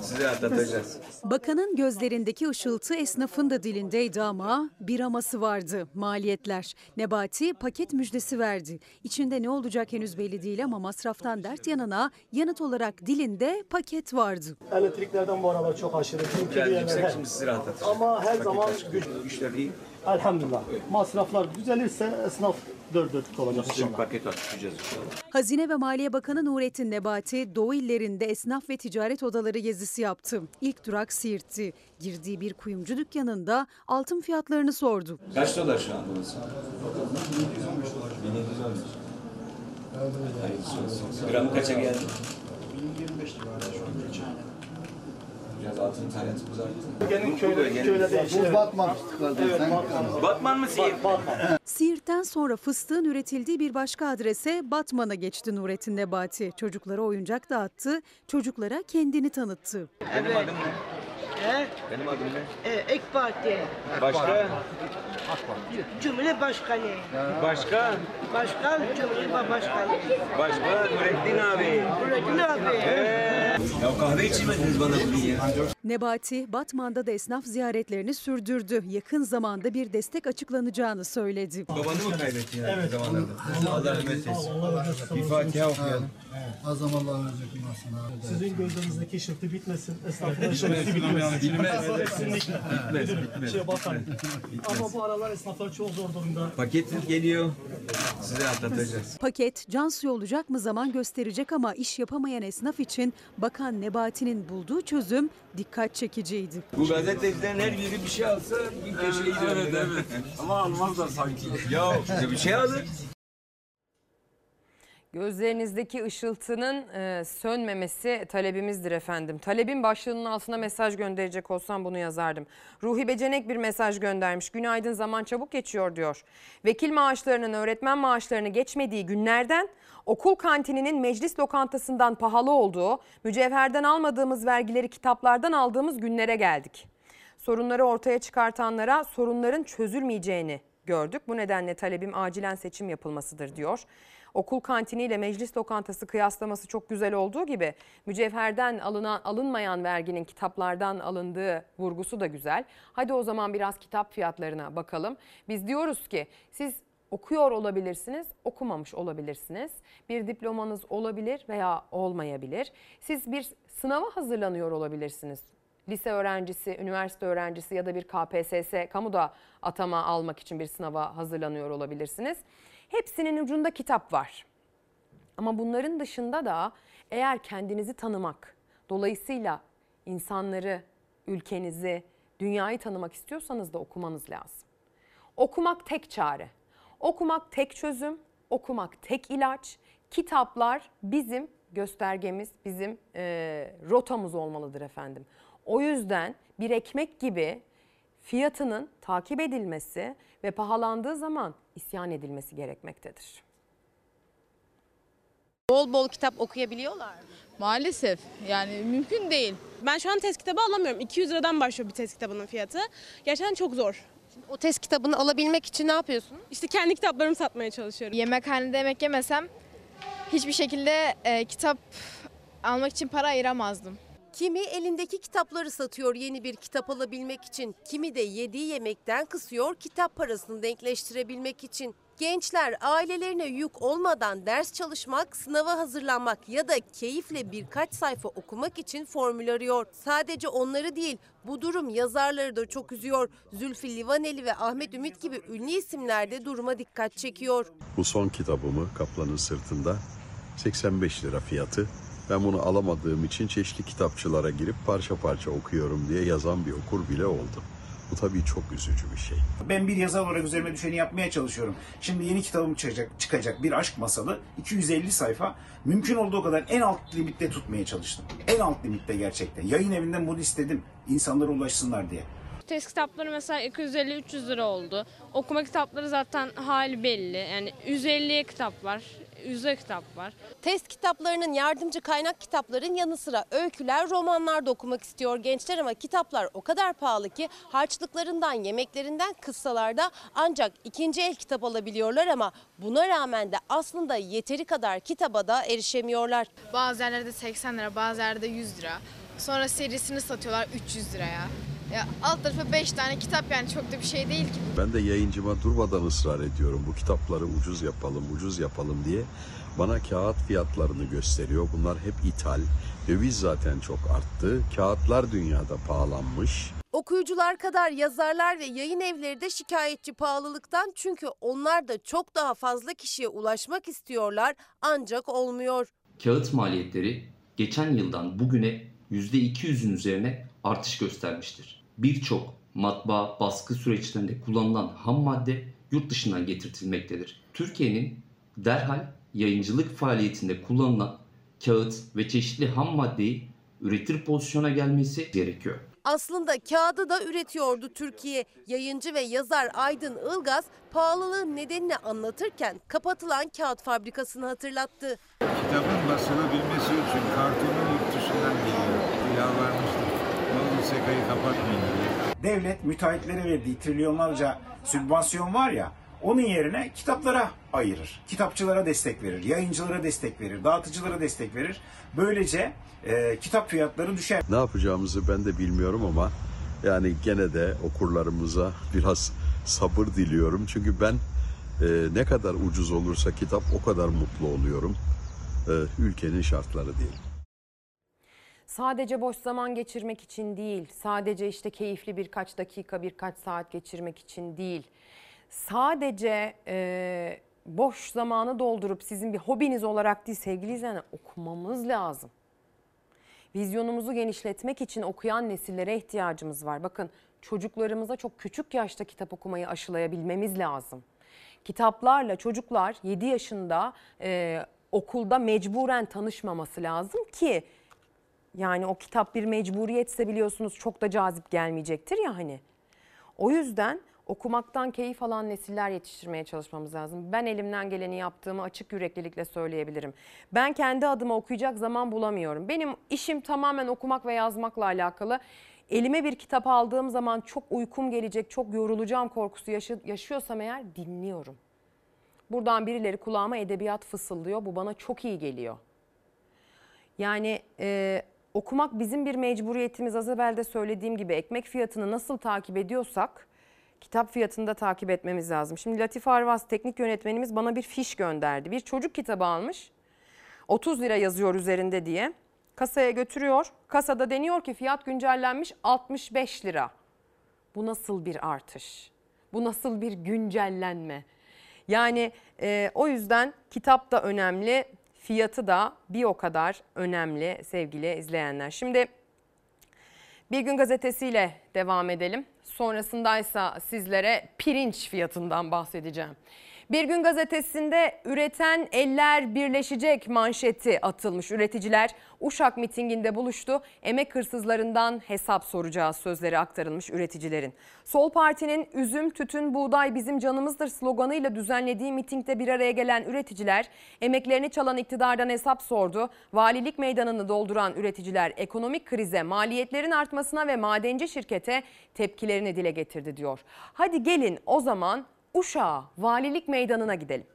S61: Size atlatacağız.
S53: Bakanın gözlerindeki ışıltı esnafın da dilindeydi ama bir aması vardı maliyetler. Nebati paket müjdesi verdi. İçinde ne olacak henüz belli değil ama masraftan dert yanına yanıt olarak dilinde paket vardı.
S16: Elektriklerden bu aralar çok aşırı. Çünkü
S61: Biraz yüksek şimdi sizi rahatlatacak.
S16: Ama her zaman güç,
S61: Güçler iyi.
S16: Elhamdülillah. Masraflar düzelirse esnaf dört dörtlük olacak inşallah.
S61: paket atlatacağız inşallah.
S53: Hazine ve Maliye Bakanı Nurettin Nebati Doğu illerinde esnaf ve ticaret odaları gezisi yaptı. İlk durak Siirt'ti. Girdiği bir kuyumcu dükkanında altın fiyatlarını sordu.
S61: Kaç dolar şu an burası? 1715. Hayırlısı olsun. Gramı kaça geldi?
S16: 25
S61: Biraz altın talentimiz arttı. Bu
S16: köyde, köyde.
S61: Bu
S16: Batman Evet, Batman.
S61: Batman mı Siirt?
S53: Siirt'ten sonra fıstığın üretildiği bir başka adrese Batman'a geçti Nurettin Nebati. Çocuklara oyuncak dağıttı, çocuklara kendini tanıttı.
S61: Benim adım ne?
S62: He?
S61: Benim adım ne?
S62: Ee, ek Parti.
S61: Başka?
S62: Cumhuriyet Başkanı.
S61: Başka?
S62: Başkan, Cumhuriyet Başkanı.
S61: Başka? Nurettin abi.
S62: Nurettin abi.
S61: Ya kahve içmediniz bana bugün ya.
S53: Nebati, Batman'da da esnaf ziyaretlerini sürdürdü. Yakın zamanda bir destek açıklanacağını söyledi.
S61: Babanı mı kaybettin yani evet. zamanlarda? Allah rahmet eylesin. Bir Fatiha okuyalım.
S16: Azam Allah verecek bundan Sizin gözlerinizdeki ışıltı bitmesin, esnafın
S61: Bitmez.
S16: bitmesin.
S61: Bitmez. Bitmez, bitmez.
S16: Şey bakalım. Ama bu aralar esnaflar çok zor durumda.
S61: Paket geliyor. Size atlatacağız.
S53: Paket can suyu olacak mı zaman gösterecek ama iş yapamayan esnaf için Bakan Nebati'nin bulduğu çözüm dikkat çekiciydi.
S61: Bu gazetecilerin her biri bir şey alsa bir köşeyi döner. Evet, evet. Ama almazlar sanki. Ya bir şey alın.
S1: Gözlerinizdeki ışıltının e, sönmemesi talebimizdir efendim. Talebin başlığının altına mesaj gönderecek olsam bunu yazardım. Ruhi Becenek bir mesaj göndermiş. Günaydın zaman çabuk geçiyor diyor. Vekil maaşlarının öğretmen maaşlarını geçmediği günlerden okul kantininin meclis lokantasından pahalı olduğu, mücevherden almadığımız vergileri kitaplardan aldığımız günlere geldik. Sorunları ortaya çıkartanlara sorunların çözülmeyeceğini gördük. Bu nedenle talebim acilen seçim yapılmasıdır diyor. Okul kantiniyle meclis lokantası kıyaslaması çok güzel olduğu gibi mücevherden alınan alınmayan verginin kitaplardan alındığı vurgusu da güzel. Hadi o zaman biraz kitap fiyatlarına bakalım. Biz diyoruz ki siz okuyor olabilirsiniz, okumamış olabilirsiniz. Bir diplomanız olabilir veya olmayabilir. Siz bir sınava hazırlanıyor olabilirsiniz lise öğrencisi, üniversite öğrencisi ya da bir KPSS, kamuda atama almak için bir sınava hazırlanıyor olabilirsiniz. Hepsinin ucunda kitap var. Ama bunların dışında da eğer kendinizi tanımak, dolayısıyla insanları, ülkenizi, dünyayı tanımak istiyorsanız da okumanız lazım. Okumak tek çare. Okumak tek çözüm, okumak tek ilaç. Kitaplar bizim göstergemiz, bizim e, rotamız olmalıdır efendim. O yüzden bir ekmek gibi fiyatının takip edilmesi ve pahalandığı zaman isyan edilmesi gerekmektedir.
S15: Bol bol kitap okuyabiliyorlar mı?
S63: Maalesef yani mümkün değil.
S64: Ben şu an test kitabı alamıyorum. 200 liradan başlıyor bir test kitabının fiyatı. Gerçekten çok zor.
S15: O test kitabını alabilmek için ne yapıyorsun?
S64: İşte kendi kitaplarımı satmaya çalışıyorum.
S63: Yemekhanede yemek yemesem hiçbir şekilde e, kitap almak için para ayıramazdım.
S15: Kimi elindeki kitapları satıyor yeni bir kitap alabilmek için. Kimi de yediği yemekten kısıyor kitap parasını denkleştirebilmek için. Gençler ailelerine yük olmadan ders çalışmak, sınava hazırlanmak ya da keyifle birkaç sayfa okumak için formül arıyor. Sadece onları değil, bu durum yazarları da çok üzüyor. Zülfü Livaneli ve Ahmet Ümit gibi ünlü isimler de duruma dikkat çekiyor.
S65: Bu son kitabımı Kaplanın Sırtında 85 lira fiyatı. Ben bunu alamadığım için çeşitli kitapçılara girip parça parça okuyorum diye yazan bir okur bile oldu. Bu tabii çok üzücü bir şey.
S66: Ben bir yazar olarak üzerime düşeni yapmaya çalışıyorum. Şimdi yeni kitabım çıkacak, çıkacak bir aşk masalı. 250 sayfa. Mümkün olduğu kadar en alt limitte tutmaya çalıştım. En alt limitte gerçekten. Yayın evinden bunu istedim. İnsanlara ulaşsınlar diye.
S67: Test kitapları mesela 250-300 lira oldu. Okuma kitapları zaten hali belli. Yani 150'ye kitap var, 100'e kitap var.
S15: Test kitaplarının yardımcı kaynak kitapların yanı sıra öyküler, romanlar da okumak istiyor gençler ama kitaplar o kadar pahalı ki harçlıklarından, yemeklerinden kıssalarda ancak ikinci el kitap alabiliyorlar ama buna rağmen de aslında yeteri kadar kitaba da erişemiyorlar.
S68: Bazı yerlerde 80 lira, bazı yerde 100 lira. Sonra serisini satıyorlar 300 liraya. Ya alt tarafı 5 tane kitap yani çok da bir şey değil ki.
S65: Ben de yayıncıma durmadan ısrar ediyorum. Bu kitapları ucuz yapalım, ucuz yapalım diye. Bana kağıt fiyatlarını gösteriyor. Bunlar hep ithal. Döviz zaten çok arttı. Kağıtlar dünyada pahalanmış.
S15: Okuyucular kadar yazarlar ve yayın evleri de şikayetçi pahalılıktan çünkü onlar da çok daha fazla kişiye ulaşmak istiyorlar ancak olmuyor.
S69: Kağıt maliyetleri geçen yıldan bugüne %200'ün üzerine artış göstermiştir. Birçok matbaa baskı süreçlerinde kullanılan ham madde yurt dışından getirtilmektedir. Türkiye'nin derhal yayıncılık faaliyetinde kullanılan kağıt ve çeşitli ham maddeyi üretir pozisyona gelmesi gerekiyor.
S15: Aslında kağıdı da üretiyordu Türkiye. Yayıncı ve yazar Aydın Ilgaz pahalılığın nedenini anlatırken kapatılan kağıt fabrikasını hatırlattı.
S70: Kitabın basılabilmesi için kartonu yurt dışından geliyor. Yalvarmıştım. Ne olur SEKA'yı kapatmayın diye.
S66: Devlet müteahhitlere verdiği trilyonlarca sübvansiyon var ya onun yerine kitaplara ayırır. Kitapçılara destek verir, yayıncılara destek verir, dağıtıcılara destek verir. Böylece e, kitap fiyatları düşer.
S65: Ne yapacağımızı ben de bilmiyorum ama yani gene de okurlarımıza biraz sabır diliyorum. Çünkü ben e, ne kadar ucuz olursa kitap o kadar mutlu oluyorum. E, ülkenin şartları değil.
S1: Sadece boş zaman geçirmek için değil, sadece işte keyifli birkaç dakika, birkaç saat geçirmek için değil. Sadece e, boş zamanı doldurup sizin bir hobiniz olarak değil sevgili izleyenler okumamız lazım. Vizyonumuzu genişletmek için okuyan nesillere ihtiyacımız var. Bakın çocuklarımıza çok küçük yaşta kitap okumayı aşılayabilmemiz lazım. Kitaplarla çocuklar 7 yaşında e, okulda mecburen tanışmaması lazım ki yani o kitap bir mecburiyetse biliyorsunuz çok da cazip gelmeyecektir ya hani. O yüzden okumaktan keyif alan nesiller yetiştirmeye çalışmamız lazım. Ben elimden geleni yaptığımı açık yüreklilikle söyleyebilirim. Ben kendi adıma okuyacak zaman bulamıyorum. Benim işim tamamen okumak ve yazmakla alakalı. Elime bir kitap aldığım zaman çok uykum gelecek, çok yorulacağım korkusu yaşı- yaşıyorsam eğer dinliyorum. Buradan birileri kulağıma edebiyat fısıldıyor. Bu bana çok iyi geliyor. Yani e, okumak bizim bir mecburiyetimiz. Az evvel de söylediğim gibi ekmek fiyatını nasıl takip ediyorsak kitap fiyatını da takip etmemiz lazım. Şimdi Latif Arvaz teknik yönetmenimiz bana bir fiş gönderdi. Bir çocuk kitabı almış. 30 lira yazıyor üzerinde diye. Kasaya götürüyor. Kasada deniyor ki fiyat güncellenmiş 65 lira. Bu nasıl bir artış? Bu nasıl bir güncellenme? Yani e, o yüzden kitap da önemli, fiyatı da bir o kadar önemli sevgili izleyenler. Şimdi bir gün gazetesiyle devam edelim. Sonrasındaysa sizlere pirinç fiyatından bahsedeceğim. Bir gün gazetesinde üreten eller birleşecek manşeti atılmış. Üreticiler Uşak mitinginde buluştu. Emek hırsızlarından hesap soracağı sözleri aktarılmış üreticilerin. Sol Parti'nin üzüm, tütün, buğday bizim canımızdır sloganıyla düzenlediği mitingde bir araya gelen üreticiler emeklerini çalan iktidardan hesap sordu. Valilik meydanını dolduran üreticiler ekonomik krize, maliyetlerin artmasına ve madenci şirkete tepkilerini dile getirdi diyor. Hadi gelin o zaman Uşak'a, valilik meydanına gidelim.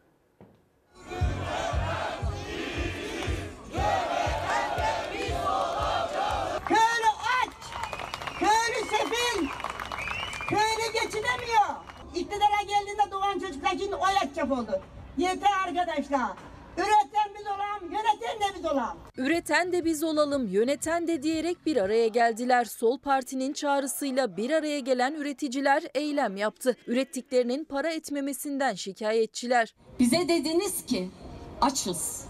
S64: Köylü aç, köylü sefil, köylü geçinemiyor. İktidara geldiğinde doğan çocuklar şimdi oy atacak oldu. Yeter arkadaşlar. Üreten biz olalım, yöneten de biz olalım.
S3: Üreten de biz olalım, yöneten de diyerek bir araya geldiler. Sol Parti'nin çağrısıyla bir araya gelen üreticiler eylem yaptı. Ürettiklerinin para etmemesinden şikayetçiler.
S71: Bize dediniz ki açız.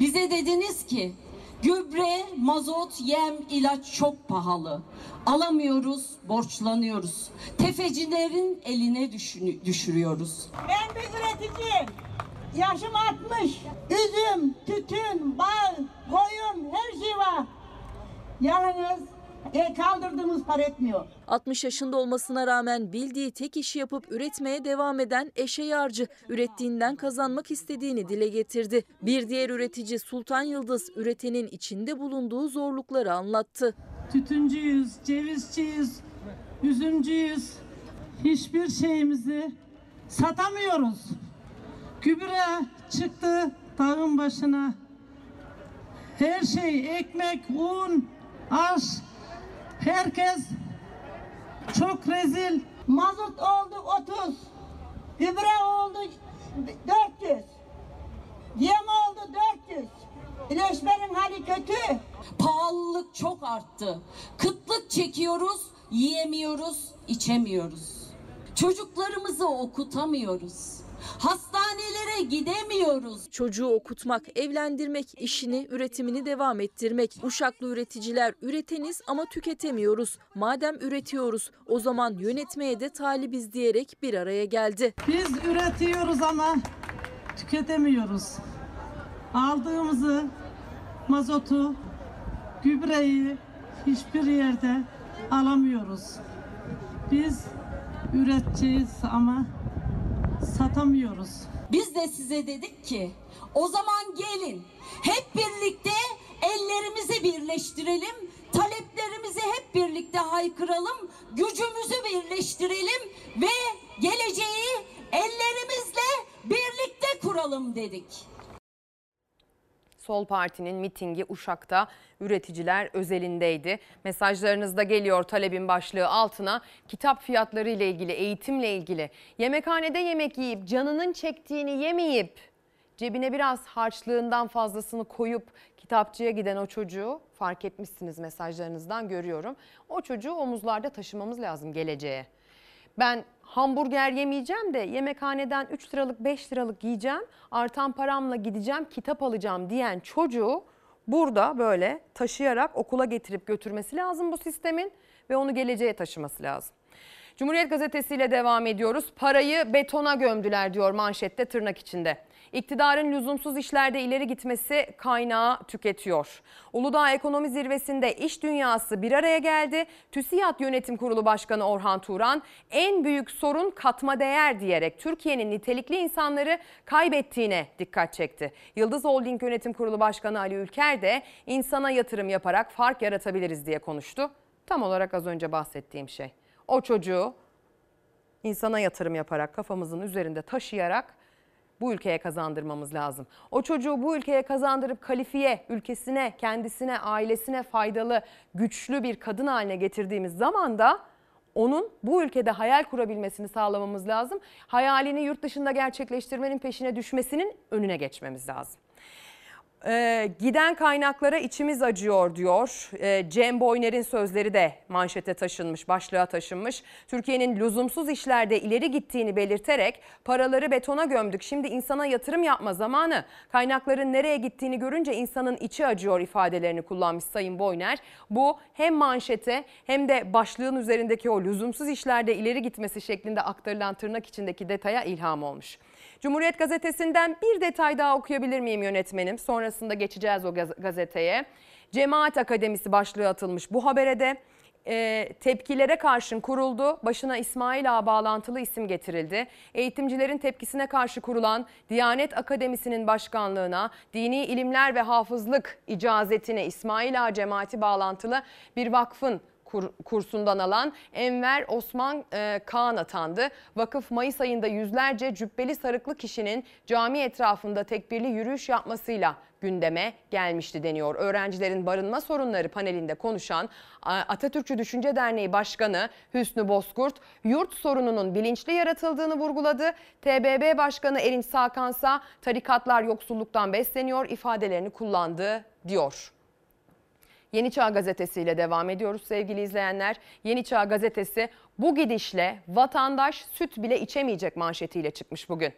S71: Bize dediniz ki Gübre, mazot, yem, ilaç çok pahalı. Alamıyoruz, borçlanıyoruz. Tefecilerin eline düşürüyoruz.
S64: Ben bir üreticiyim. Yaşım 60. Üzüm, tütün, bal, koyun her şey var. Yalnız e, kaldırdığımız para etmiyor.
S3: 60 yaşında olmasına rağmen bildiği tek işi yapıp üretmeye devam eden Eşe Yarcı ürettiğinden kazanmak istediğini dile getirdi. Bir diğer üretici Sultan Yıldız üretenin içinde bulunduğu zorlukları anlattı.
S72: tütüncüyüz, cevizciyiz, üzümcüyüz. Hiçbir şeyimizi satamıyoruz. Gübre çıktı dağın başına. Her şey ekmek, un, aş. Herkes çok rezil.
S64: Mazot oldu 30. Gübre oldu 400. Yem oldu 400. İleşmenin hali kötü.
S71: Pahalılık çok arttı. Kıtlık çekiyoruz, yiyemiyoruz, içemiyoruz. Çocuklarımızı okutamıyoruz. Hastanelere gidemiyoruz.
S3: Çocuğu okutmak, evlendirmek, işini, üretimini devam ettirmek. Uşaklı üreticiler üreteniz ama tüketemiyoruz. Madem üretiyoruz o zaman yönetmeye de talibiz diyerek bir araya geldi.
S72: Biz üretiyoruz ama tüketemiyoruz. Aldığımızı, mazotu, gübreyi hiçbir yerde alamıyoruz. Biz üreteceğiz ama satamıyoruz.
S71: Biz de size dedik ki o zaman gelin hep birlikte ellerimizi birleştirelim. Taleplerimizi hep birlikte haykıralım. Gücümüzü birleştirelim ve geleceği ellerimizle birlikte kuralım dedik.
S1: Sol Parti'nin mitingi Uşak'ta üreticiler özelindeydi. Mesajlarınızda geliyor talebin başlığı altına kitap fiyatları ile ilgili, eğitimle ilgili. Yemekhanede yemek yiyip canının çektiğini yemeyip cebine biraz harçlığından fazlasını koyup kitapçıya giden o çocuğu fark etmişsiniz mesajlarınızdan görüyorum. O çocuğu omuzlarda taşımamız lazım geleceğe. Ben hamburger yemeyeceğim de yemekhaneden 3 liralık 5 liralık yiyeceğim. Artan paramla gideceğim kitap alacağım diyen çocuğu burada böyle taşıyarak okula getirip götürmesi lazım bu sistemin ve onu geleceğe taşıması lazım. Cumhuriyet Gazetesi ile devam ediyoruz. Parayı betona gömdüler diyor manşette tırnak içinde. İktidarın lüzumsuz işlerde ileri gitmesi kaynağı tüketiyor. Uludağ Ekonomi Zirvesi'nde iş dünyası bir araya geldi. TÜSİAD Yönetim Kurulu Başkanı Orhan Turan en büyük sorun katma değer diyerek Türkiye'nin nitelikli insanları kaybettiğine dikkat çekti. Yıldız Holding Yönetim Kurulu Başkanı Ali Ülker de insana yatırım yaparak fark yaratabiliriz diye konuştu. Tam olarak az önce bahsettiğim şey. O çocuğu insana yatırım yaparak kafamızın üzerinde taşıyarak bu ülkeye kazandırmamız lazım. O çocuğu bu ülkeye kazandırıp kalifiye, ülkesine, kendisine, ailesine faydalı, güçlü bir kadın haline getirdiğimiz zaman da onun bu ülkede hayal kurabilmesini sağlamamız lazım. Hayalini yurt dışında gerçekleştirmenin peşine düşmesinin önüne geçmemiz lazım. Ee, giden kaynaklara içimiz acıyor diyor. Ee, Cem Boyner'in sözleri de manşete taşınmış, başlığa taşınmış. Türkiye'nin lüzumsuz işlerde ileri gittiğini belirterek paraları betona gömdük. Şimdi insana yatırım yapma zamanı. Kaynakların nereye gittiğini görünce insanın içi acıyor ifadelerini kullanmış Sayın Boyner. Bu hem manşete hem de başlığın üzerindeki o lüzumsuz işlerde ileri gitmesi şeklinde aktarılan tırnak içindeki detaya ilham olmuş. Cumhuriyet Gazetesi'nden bir detay daha okuyabilir miyim yönetmenim? Sonrasında geçeceğiz o gaz- gazeteye. Cemaat Akademisi başlığı atılmış bu habere de. e, tepkilere karşın kuruldu. Başına İsmail Ağa bağlantılı isim getirildi. Eğitimcilerin tepkisine karşı kurulan Diyanet Akademisi'nin başkanlığına dini ilimler ve hafızlık icazetine İsmail Ağa cemaati bağlantılı bir vakfın kur- kursundan alan Enver Osman e, Kaan atandı. Vakıf Mayıs ayında yüzlerce cübbeli sarıklı kişinin cami etrafında tekbirli yürüyüş yapmasıyla gündeme gelmişti deniyor. Öğrencilerin barınma sorunları panelinde konuşan Atatürkçü Düşünce Derneği Başkanı Hüsnü Bozkurt, yurt sorununun bilinçli yaratıldığını vurguladı. TBB Başkanı Erinç Sakansa tarikatlar yoksulluktan besleniyor ifadelerini kullandı diyor. Yeni Çağ Gazetesi ile devam ediyoruz sevgili izleyenler. Yeni Çağ Gazetesi bu gidişle vatandaş süt bile içemeyecek manşetiyle çıkmış bugün.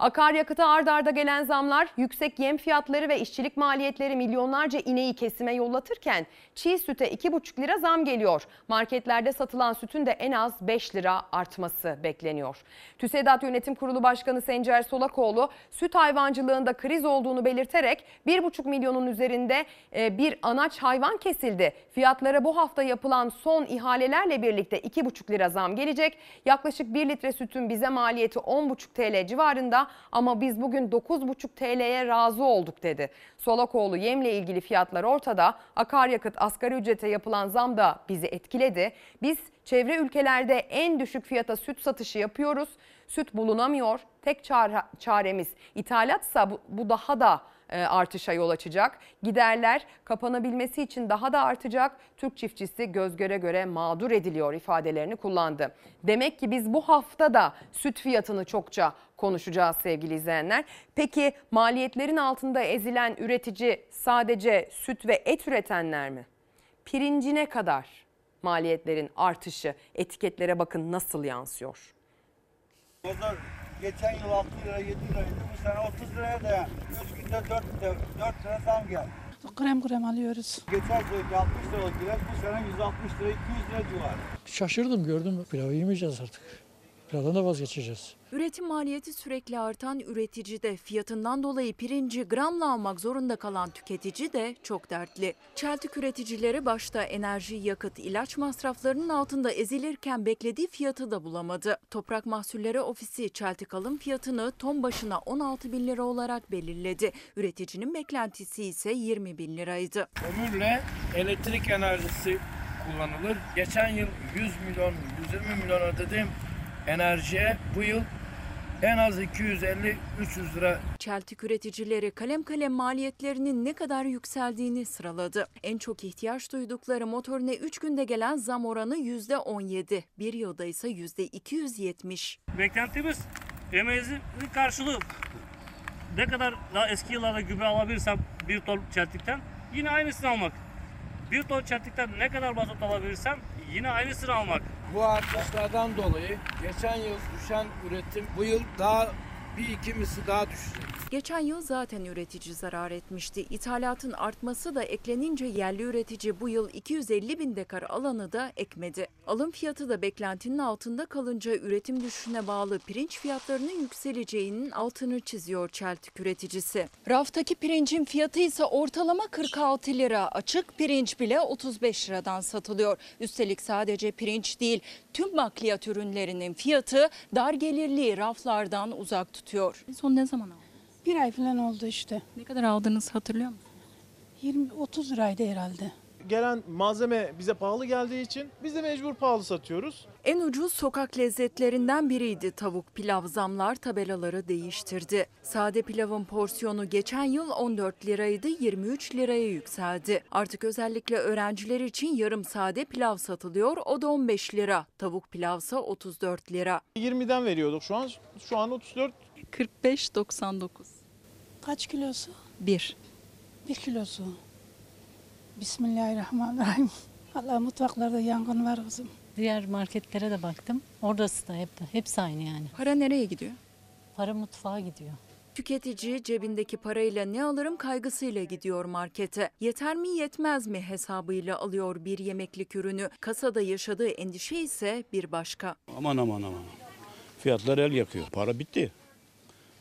S1: Akaryakıta ard arda gelen zamlar, yüksek yem fiyatları ve işçilik maliyetleri milyonlarca ineği kesime yollatırken çiğ süte 2,5 lira zam geliyor. Marketlerde satılan sütün de en az 5 lira artması bekleniyor. TÜSEDAT Yönetim Kurulu Başkanı Sencer Solakoğlu süt hayvancılığında kriz olduğunu belirterek 1,5 milyonun üzerinde e, bir anaç hayvan kesildi. Fiyatlara bu hafta yapılan son ihalelerle birlikte 2,5 lira zam gelecek. Yaklaşık 1 litre sütün bize maliyeti 10,5 TL civarında ama biz bugün 9,5 TL'ye razı olduk dedi. Solakoğlu yemle ilgili fiyatlar ortada. Akaryakıt asgari ücrete yapılan zam da bizi etkiledi. Biz çevre ülkelerde en düşük fiyata süt satışı yapıyoruz. Süt bulunamıyor. Tek çare, çaremiz ithalatsa bu, bu daha da e, artışa yol açacak. Giderler kapanabilmesi için daha da artacak. Türk çiftçisi göz göre göre mağdur ediliyor ifadelerini kullandı. Demek ki biz bu hafta da süt fiyatını çokça konuşacağız sevgili izleyenler. Peki maliyetlerin altında ezilen üretici sadece süt ve et üretenler mi? Pirincine kadar maliyetlerin artışı etiketlere bakın nasıl yansıyor.
S73: Mazot geçen yıl 6 lira 7 liraydı bu sene 30 liraya da 3 günde 4 lira, 4 lira zam geldi.
S74: Krem krem alıyoruz.
S73: Geçen sene 60 liralık biraz bu sene 160 lira 200 lira civarı.
S61: Şaşırdım gördüm. Pilavı yemeyeceğiz artık. Pilavdan da vazgeçeceğiz.
S55: Üretim maliyeti sürekli artan üretici de fiyatından dolayı pirinci gramla almak zorunda kalan tüketici de çok dertli. Çeltik üreticileri başta enerji, yakıt, ilaç masraflarının altında ezilirken beklediği fiyatı da bulamadı. Toprak Mahsulleri Ofisi çeltik alım fiyatını ton başına 16 bin lira olarak belirledi. Üreticinin beklentisi ise 20 bin liraydı.
S75: Kömürle elektrik enerjisi kullanılır. Geçen yıl 100 milyon, 120 milyon ödediğim enerjiye bu yıl en az 250-300 lira
S55: Çeltik üreticileri kalem kalem maliyetlerinin ne kadar yükseldiğini sıraladı. En çok ihtiyaç duydukları motorine 3 günde gelen zam oranı %17, bir yılda ise %270.
S76: Beklentimiz emeğimizin karşılığı. Ne kadar daha eski yıllarda gübre alabilirsem bir ton çeltikten yine aynısını almak. Bir ton çeltikten ne kadar mazot alabilirsem yine aynısını almak.
S75: Bu artışlardan dolayı geçen yıl düşen üretim bu yıl daha bir iki misli daha düşecek.
S55: Geçen yıl zaten üretici zarar etmişti. İthalatın artması da eklenince yerli üretici bu yıl 250 bin dekar alanı da ekmedi. Alım fiyatı da beklentinin altında kalınca üretim düşüşüne bağlı pirinç fiyatlarının yükseleceğinin altını çiziyor Çeltik üreticisi. Raftaki pirincin fiyatı ise ortalama 46 lira. Açık pirinç bile 35 liradan satılıyor. Üstelik sadece pirinç değil tüm bakliyat ürünlerinin fiyatı dar gelirli raflardan uzak tutuyor. Son ne zaman aldın?
S74: Bir ay falan oldu işte.
S55: Ne kadar aldınız hatırlıyor musun?
S74: 20-30 liraydı herhalde.
S77: Gelen malzeme bize pahalı geldiği için biz de mecbur pahalı satıyoruz.
S55: En ucuz sokak lezzetlerinden biriydi tavuk pilav zamlar tabelaları değiştirdi. Sade pilavın porsiyonu geçen yıl 14 liraydı 23 liraya yükseldi. Artık özellikle öğrenciler için yarım sade pilav satılıyor o da 15 lira. Tavuk pilavsa 34 lira.
S77: 20'den veriyorduk şu an şu an 34
S55: 45.99.
S74: Kaç kilosu?
S55: 1.
S74: Bir kilosu. Bismillahirrahmanirrahim. Allah mutfaklarda yangın var kızım.
S78: Diğer marketlere de baktım. Orası da hep hepsi aynı yani.
S55: Para nereye gidiyor?
S78: Para mutfağa gidiyor.
S55: Tüketici cebindeki parayla ne alırım kaygısıyla gidiyor markete. Yeter mi yetmez mi hesabıyla alıyor bir yemeklik ürünü. Kasada yaşadığı endişe ise bir başka.
S79: Aman aman aman. Fiyatlar el yakıyor. Para bitti.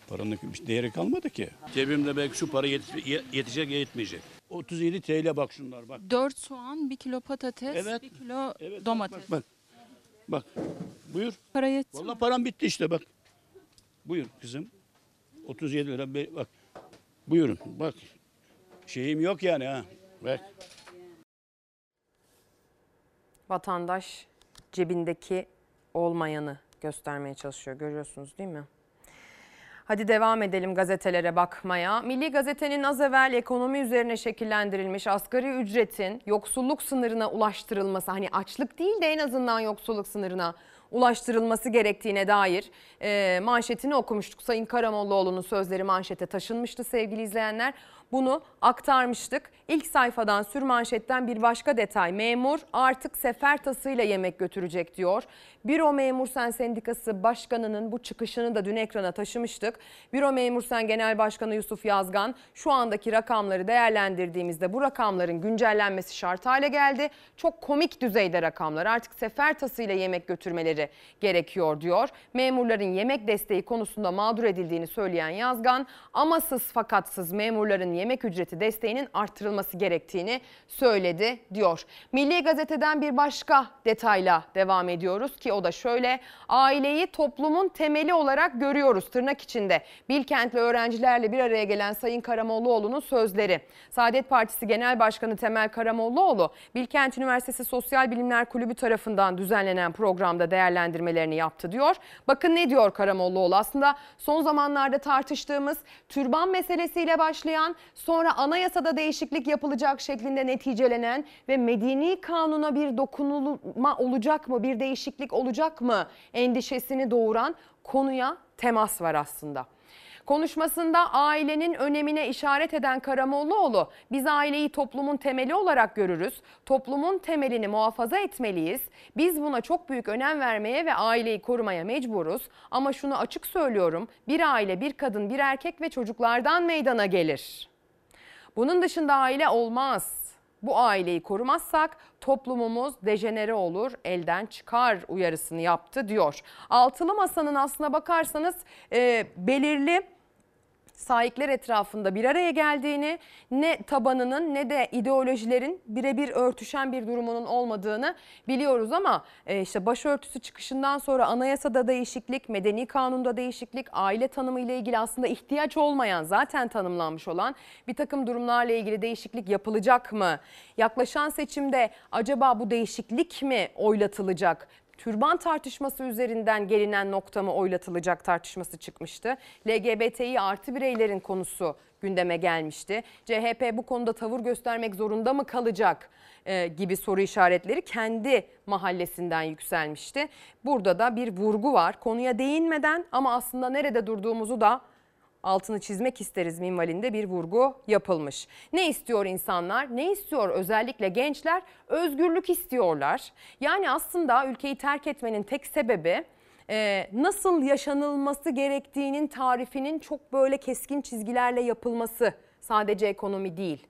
S79: Paranın değeri kalmadı ki. Cebimde belki şu para yet- ye- yetecek yetmeyecek. 37 TL bak şunlar bak.
S55: 4 soğan, 1 kilo patates,
S79: Evet.
S55: 1 kilo
S79: Evet,
S55: domates.
S79: Bak bak. Buyur.
S55: Para yetti
S79: Vallahi param bitti işte bak. Buyur kızım. 37 lira be- bak. Buyurun bak. Şeyim yok yani ha. Bak.
S1: Vatandaş cebindeki olmayanı göstermeye çalışıyor. Görüyorsunuz değil mi? Hadi devam edelim gazetelere bakmaya. Milli Gazete'nin az evvel ekonomi üzerine şekillendirilmiş asgari ücretin yoksulluk sınırına ulaştırılması, hani açlık değil de en azından yoksulluk sınırına ulaştırılması gerektiğine dair e, manşetini okumuştuk. Sayın Karamollaoğlu'nun sözleri manşete taşınmıştı sevgili izleyenler. Bunu aktarmıştık. İlk sayfadan sürmanşetten bir başka detay. Memur artık sefer tasıyla yemek götürecek diyor. Büro Memur Sen Sendikası Başkanı'nın bu çıkışını da dün ekrana taşımıştık. Büro Memur Sen Genel Başkanı Yusuf Yazgan şu andaki rakamları değerlendirdiğimizde bu rakamların güncellenmesi şart hale geldi. Çok komik düzeyde rakamlar artık sefer tasıyla yemek götürmeleri gerekiyor diyor. Memurların yemek desteği konusunda mağdur edildiğini söyleyen Yazgan amasız fakatsız memurların yemek ücreti desteğinin arttırılması gerektiğini söyledi diyor. Milli Gazete'den bir başka detayla devam ediyoruz ki o da şöyle aileyi toplumun temeli olarak görüyoruz tırnak içinde. Bilkentli öğrencilerle bir araya gelen Sayın Karamollaoğlu'nun sözleri. Saadet Partisi Genel Başkanı Temel Karamollaoğlu Bilkent Üniversitesi Sosyal Bilimler Kulübü tarafından düzenlenen programda değerlendirmelerini yaptı diyor. Bakın ne diyor Karamollaoğlu aslında son zamanlarda tartıştığımız türban meselesiyle başlayan sonra anayasada değişiklik yapılacak şeklinde neticelenen ve medeni kanuna bir dokunulma olacak mı bir değişiklik olacak mı endişesini doğuran konuya temas var aslında. Konuşmasında ailenin önemine işaret eden Karamollaoğlu, biz aileyi toplumun temeli olarak görürüz. Toplumun temelini muhafaza etmeliyiz. Biz buna çok büyük önem vermeye ve aileyi korumaya mecburuz. Ama şunu açık söylüyorum, bir aile, bir kadın, bir erkek ve çocuklardan meydana gelir. Bunun dışında aile olmaz. Bu aileyi korumazsak toplumumuz dejenere olur, elden çıkar uyarısını yaptı diyor. Altılı Masa'nın aslına bakarsanız e, belirli sahipler etrafında bir araya geldiğini, ne tabanının ne de ideolojilerin birebir örtüşen bir durumunun olmadığını biliyoruz ama e, işte başörtüsü çıkışından sonra anayasada değişiklik, medeni kanunda değişiklik, aile tanımı ile ilgili aslında ihtiyaç olmayan, zaten tanımlanmış olan bir takım durumlarla ilgili değişiklik yapılacak mı? Yaklaşan seçimde acaba bu değişiklik mi oylatılacak? Türban tartışması üzerinden gelinen nokta mı oylatılacak tartışması çıkmıştı. LGBTİ artı bireylerin konusu gündeme gelmişti. CHP bu konuda tavır göstermek zorunda mı kalacak e, gibi soru işaretleri kendi mahallesinden yükselmişti. Burada da bir vurgu var. Konuya değinmeden ama aslında nerede durduğumuzu da altını çizmek isteriz minvalinde bir vurgu yapılmış. Ne istiyor insanlar? Ne istiyor özellikle gençler? Özgürlük istiyorlar. Yani aslında ülkeyi terk etmenin tek sebebi e, nasıl yaşanılması gerektiğinin tarifinin çok böyle keskin çizgilerle yapılması. Sadece ekonomi değil.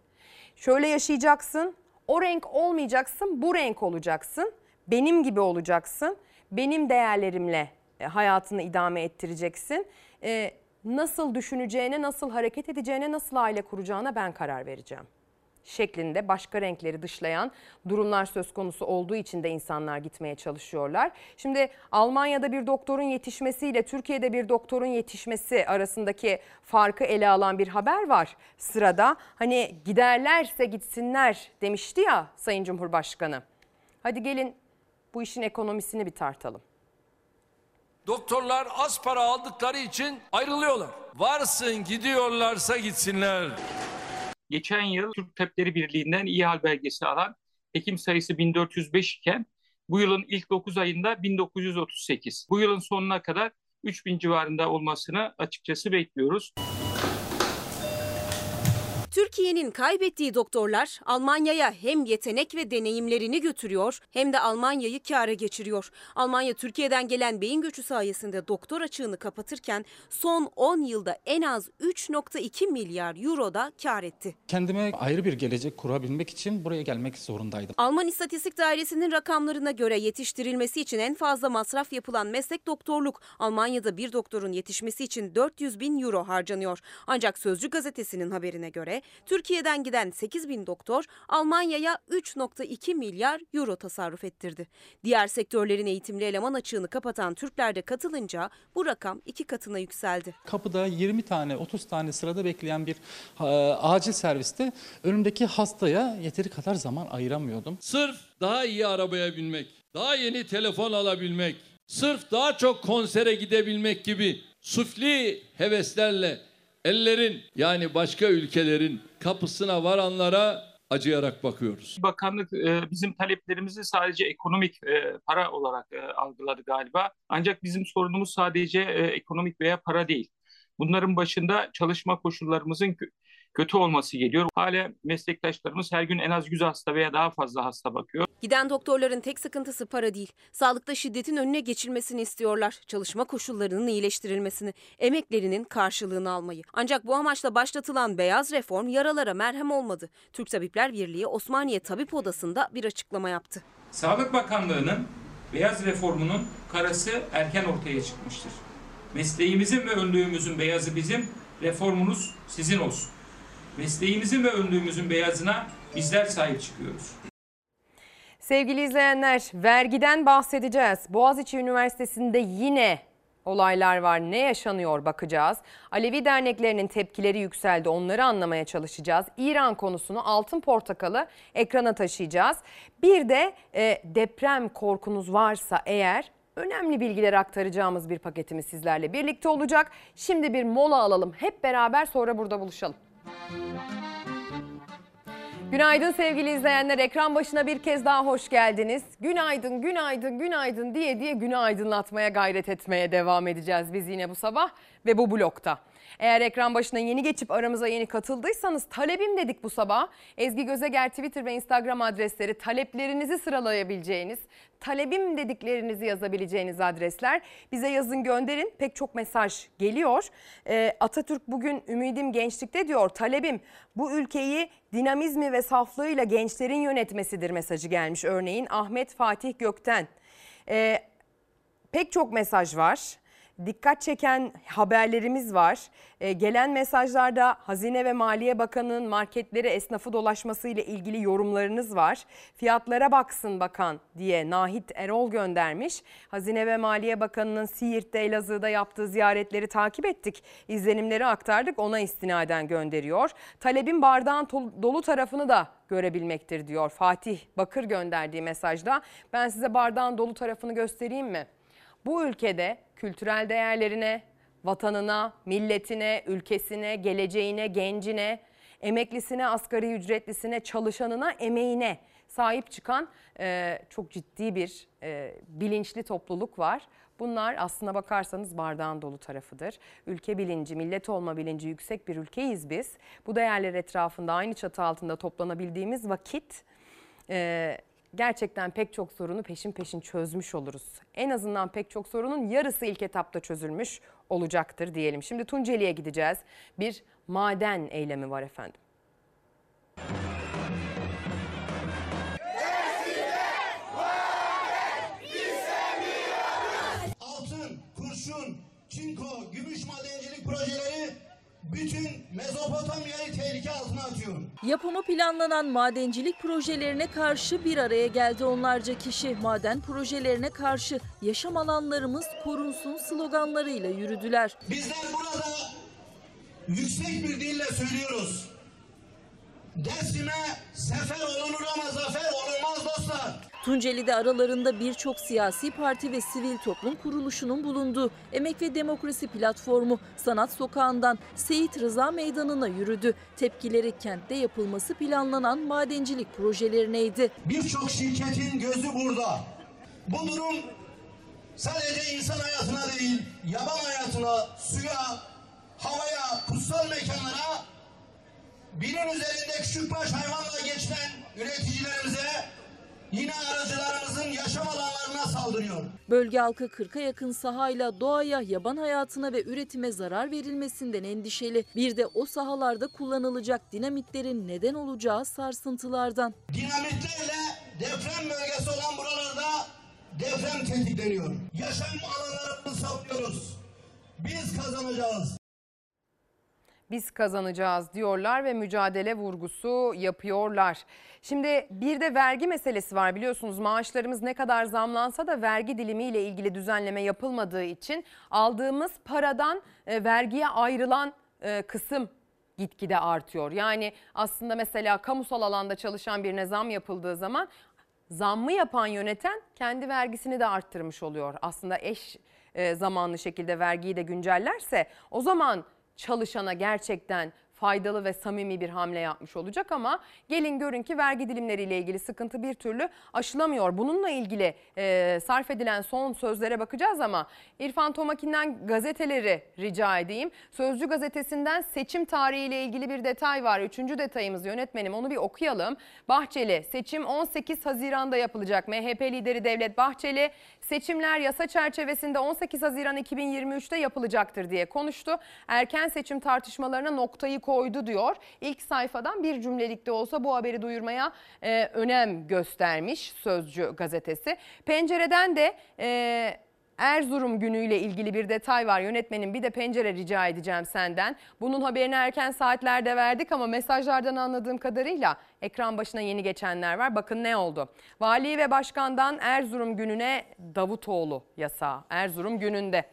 S1: Şöyle yaşayacaksın, o renk olmayacaksın, bu renk olacaksın. Benim gibi olacaksın. Benim değerlerimle e, hayatını idame ettireceksin. E, nasıl düşüneceğine, nasıl hareket edeceğine, nasıl aile kuracağına ben karar vereceğim şeklinde başka renkleri dışlayan durumlar söz konusu olduğu için de insanlar gitmeye çalışıyorlar. Şimdi Almanya'da bir doktorun yetişmesiyle Türkiye'de bir doktorun yetişmesi arasındaki farkı ele alan bir haber var sırada. Hani giderlerse gitsinler demişti ya Sayın Cumhurbaşkanı. Hadi gelin bu işin ekonomisini bir tartalım.
S80: Doktorlar az para aldıkları için ayrılıyorlar. Varsın gidiyorlarsa gitsinler.
S81: Geçen yıl Türk Tabipleri Birliği'nden iyi hal belgesi alan hekim sayısı 1405 iken bu yılın ilk 9 ayında 1938. Bu yılın sonuna kadar 3000 civarında olmasını açıkçası bekliyoruz.
S15: Türkiye'nin kaybettiği doktorlar Almanya'ya hem yetenek ve deneyimlerini götürüyor hem de Almanya'yı kâra geçiriyor. Almanya Türkiye'den gelen beyin göçü sayesinde doktor açığını kapatırken son 10 yılda en az 3.2 milyar euro da kar etti.
S82: Kendime ayrı bir gelecek kurabilmek için buraya gelmek zorundaydım.
S15: Alman İstatistik Dairesi'nin rakamlarına göre yetiştirilmesi için en fazla masraf yapılan meslek doktorluk. Almanya'da bir doktorun yetişmesi için 400 bin euro harcanıyor. Ancak Sözcü gazetesinin haberine göre Türkiye'den giden 8 bin doktor Almanya'ya 3.2 milyar euro tasarruf ettirdi. Diğer sektörlerin eğitimli eleman açığını kapatan Türkler de katılınca bu rakam iki katına yükseldi.
S82: Kapıda 20 tane 30 tane sırada bekleyen bir e, acil serviste önümdeki hastaya yeteri kadar zaman ayıramıyordum.
S80: Sırf daha iyi arabaya binmek, daha yeni telefon alabilmek, sırf daha çok konsere gidebilmek gibi sufli heveslerle ellerin yani başka ülkelerin kapısına varanlara acıyarak bakıyoruz.
S81: Bakanlık e, bizim taleplerimizi sadece ekonomik e, para olarak e, algıladı galiba. Ancak bizim sorunumuz sadece ekonomik veya para değil. Bunların başında çalışma koşullarımızın kötü olması geliyor. Hala meslektaşlarımız her gün en az 100 hasta veya daha fazla hasta bakıyor.
S15: Giden doktorların tek sıkıntısı para değil. Sağlıkta şiddetin önüne geçilmesini istiyorlar. Çalışma koşullarının iyileştirilmesini, emeklerinin karşılığını almayı. Ancak bu amaçla başlatılan beyaz reform yaralara merhem olmadı. Türk Tabipler Birliği Osmaniye Tabip Odası'nda bir açıklama yaptı.
S81: Sağlık Bakanlığı'nın beyaz reformunun karası erken ortaya çıkmıştır. Mesleğimizin ve önlüğümüzün beyazı bizim, reformunuz sizin olsun. Mesleğimizin ve önlüğümüzün beyazına bizler sahip çıkıyoruz.
S1: Sevgili izleyenler, vergiden bahsedeceğiz. Boğaziçi Üniversitesi'nde yine olaylar var. Ne yaşanıyor bakacağız. Alevi derneklerinin tepkileri yükseldi. Onları anlamaya çalışacağız. İran konusunu altın portakalı ekrana taşıyacağız. Bir de e, deprem korkunuz varsa eğer önemli bilgiler aktaracağımız bir paketimiz sizlerle birlikte olacak. Şimdi bir mola alalım. Hep beraber sonra burada buluşalım. Günaydın sevgili izleyenler. Ekran başına bir kez daha hoş geldiniz. Günaydın, günaydın, günaydın diye diye günü aydınlatmaya gayret etmeye devam edeceğiz biz yine bu sabah ve bu blokta. Eğer ekran başına yeni geçip aramıza yeni katıldıysanız talebim dedik bu sabah. Ezgi Gözeger Twitter ve Instagram adresleri taleplerinizi sıralayabileceğiniz, talebim dediklerinizi yazabileceğiniz adresler. Bize yazın gönderin. Pek çok mesaj geliyor. Ee, Atatürk bugün ümidim gençlikte diyor. Talebim bu ülkeyi dinamizmi ve saflığıyla gençlerin yönetmesidir mesajı gelmiş. Örneğin Ahmet Fatih Gökten. Ee, pek çok mesaj var. Dikkat çeken haberlerimiz var. Ee, gelen mesajlarda Hazine ve Maliye Bakanı'nın marketleri esnafı dolaşması ile ilgili yorumlarınız var. Fiyatlara baksın bakan diye Nahit Erol göndermiş. Hazine ve Maliye Bakanı'nın Siirt'te Elazığ'da yaptığı ziyaretleri takip ettik. İzlenimleri aktardık ona istinaden gönderiyor. Talebin bardağın dolu tarafını da görebilmektir diyor Fatih Bakır gönderdiği mesajda. Ben size bardağın dolu tarafını göstereyim mi? Bu ülkede kültürel değerlerine, vatanına, milletine, ülkesine, geleceğine, gencine, emeklisine, asgari ücretlisine, çalışanına, emeğine sahip çıkan e, çok ciddi bir e, bilinçli topluluk var. Bunlar aslına bakarsanız bardağın dolu tarafıdır. Ülke bilinci, millet olma bilinci yüksek bir ülkeyiz biz. Bu değerler etrafında aynı çatı altında toplanabildiğimiz vakit e, gerçekten pek çok sorunu peşin peşin çözmüş oluruz. En azından pek çok sorunun yarısı ilk etapta çözülmüş olacaktır diyelim. Şimdi Tunceli'ye gideceğiz. Bir maden eylemi var efendim.
S83: Altın, kurşun, çinko, gümüş madencilik projeleri bütün Mezopotamya'yı tehlike altına atıyor.
S3: Yapımı planlanan madencilik projelerine karşı bir araya geldi onlarca kişi. Maden projelerine karşı yaşam alanlarımız korunsun sloganlarıyla yürüdüler.
S83: Bizler burada yüksek bir dille söylüyoruz. Dersim'e sefer olunur ama zafer dostlar.
S3: Tunceli'de aralarında birçok siyasi parti ve sivil toplum kuruluşunun bulunduğu Emek ve Demokrasi Platformu Sanat Sokağı'ndan Seyit Rıza Meydanı'na yürüdü. Tepkileri kentte yapılması planlanan madencilik projelerineydi.
S83: Birçok şirketin gözü burada. Bu durum sadece insan hayatına değil, yaban hayatına, suya, havaya, kutsal mekanlara, binin üzerinde küçükbaş hayvanla geçinen üreticilerimize yine aracılarımızın yaşam alanlarına saldırıyor.
S3: Bölge halkı 40'a yakın sahayla doğaya, yaban hayatına ve üretime zarar verilmesinden endişeli. Bir de o sahalarda kullanılacak dinamitlerin neden olacağı sarsıntılardan.
S83: Dinamitlerle deprem bölgesi olan buralarda deprem tetikleniyor. Yaşam alanlarımızı savunuyoruz. Biz kazanacağız.
S1: Biz kazanacağız diyorlar ve mücadele vurgusu yapıyorlar. Şimdi bir de vergi meselesi var biliyorsunuz maaşlarımız ne kadar zamlansa da vergi dilimiyle ilgili düzenleme yapılmadığı için aldığımız paradan e, vergiye ayrılan e, kısım gitgide artıyor. Yani aslında mesela kamusal alanda çalışan birine zam yapıldığı zaman zammı yapan yöneten kendi vergisini de arttırmış oluyor. Aslında eş e, zamanlı şekilde vergiyi de güncellerse o zaman çalışana gerçekten faydalı ve samimi bir hamle yapmış olacak ama gelin görün ki vergi dilimleriyle ilgili sıkıntı bir türlü aşılamıyor. Bununla ilgili e, sarf edilen son sözlere bakacağız ama İrfan Tomakin'den gazeteleri rica edeyim. Sözcü gazetesinden seçim tarihiyle ilgili bir detay var. Üçüncü detayımız yönetmenim onu bir okuyalım. Bahçeli seçim 18 Haziran'da yapılacak. MHP lideri Devlet Bahçeli seçimler yasa çerçevesinde 18 Haziran 2023'te yapılacaktır diye konuştu. Erken seçim tartışmalarına noktayı koydu diyor. İlk sayfadan bir cümlelikte olsa bu haberi duyurmaya e, önem göstermiş Sözcü gazetesi. Pencereden de e, Erzurum günüyle ilgili bir detay var. Yönetmenim bir de pencere rica edeceğim senden. Bunun haberini erken saatlerde verdik ama mesajlardan anladığım kadarıyla ekran başına yeni geçenler var. Bakın ne oldu? Vali ve başkandan Erzurum gününe Davutoğlu yasağı. Erzurum gününde.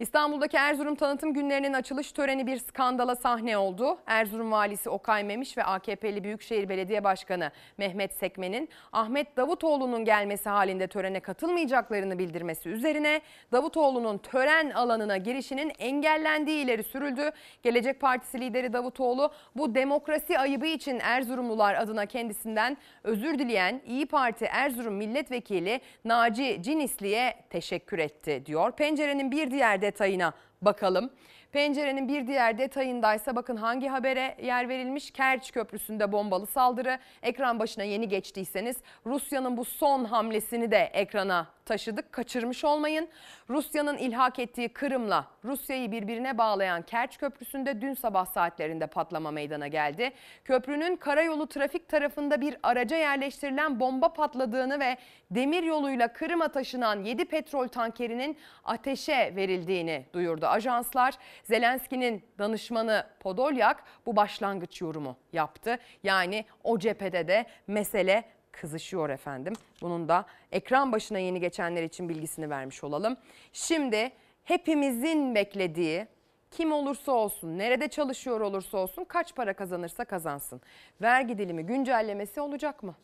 S1: İstanbul'daki Erzurum tanıtım günlerinin açılış töreni bir skandala sahne oldu. Erzurum valisi Okay Memiş ve AKP'li Büyükşehir Belediye Başkanı Mehmet Sekmen'in Ahmet Davutoğlu'nun gelmesi halinde törene katılmayacaklarını bildirmesi üzerine Davutoğlu'nun tören alanına girişinin engellendiği ileri sürüldü. Gelecek Partisi lideri Davutoğlu bu demokrasi ayıbı için Erzurumlular adına kendisinden özür dileyen İyi Parti Erzurum Milletvekili Naci Cinisli'ye teşekkür etti diyor. Pencerenin bir diğer detayına bakalım. Pencerenin bir diğer detayındaysa bakın hangi habere yer verilmiş? Kerç Köprüsü'nde bombalı saldırı. Ekran başına yeni geçtiyseniz Rusya'nın bu son hamlesini de ekrana taşıdık. Kaçırmış olmayın. Rusya'nın ilhak ettiği Kırım'la Rusya'yı birbirine bağlayan Kerç Köprüsü'nde dün sabah saatlerinde patlama meydana geldi. Köprünün karayolu trafik tarafında bir araca yerleştirilen bomba patladığını ve demir yoluyla Kırım'a taşınan 7 petrol tankerinin ateşe verildiğini duyurdu ajanslar. Zelenski'nin danışmanı Podolyak bu başlangıç yorumu yaptı. Yani o cephede de mesele kızışıyor efendim. Bunun da ekran başına yeni geçenler için bilgisini vermiş olalım. Şimdi hepimizin beklediği kim olursa olsun, nerede çalışıyor olursa olsun, kaç para kazanırsa kazansın. Vergi dilimi güncellemesi olacak mı?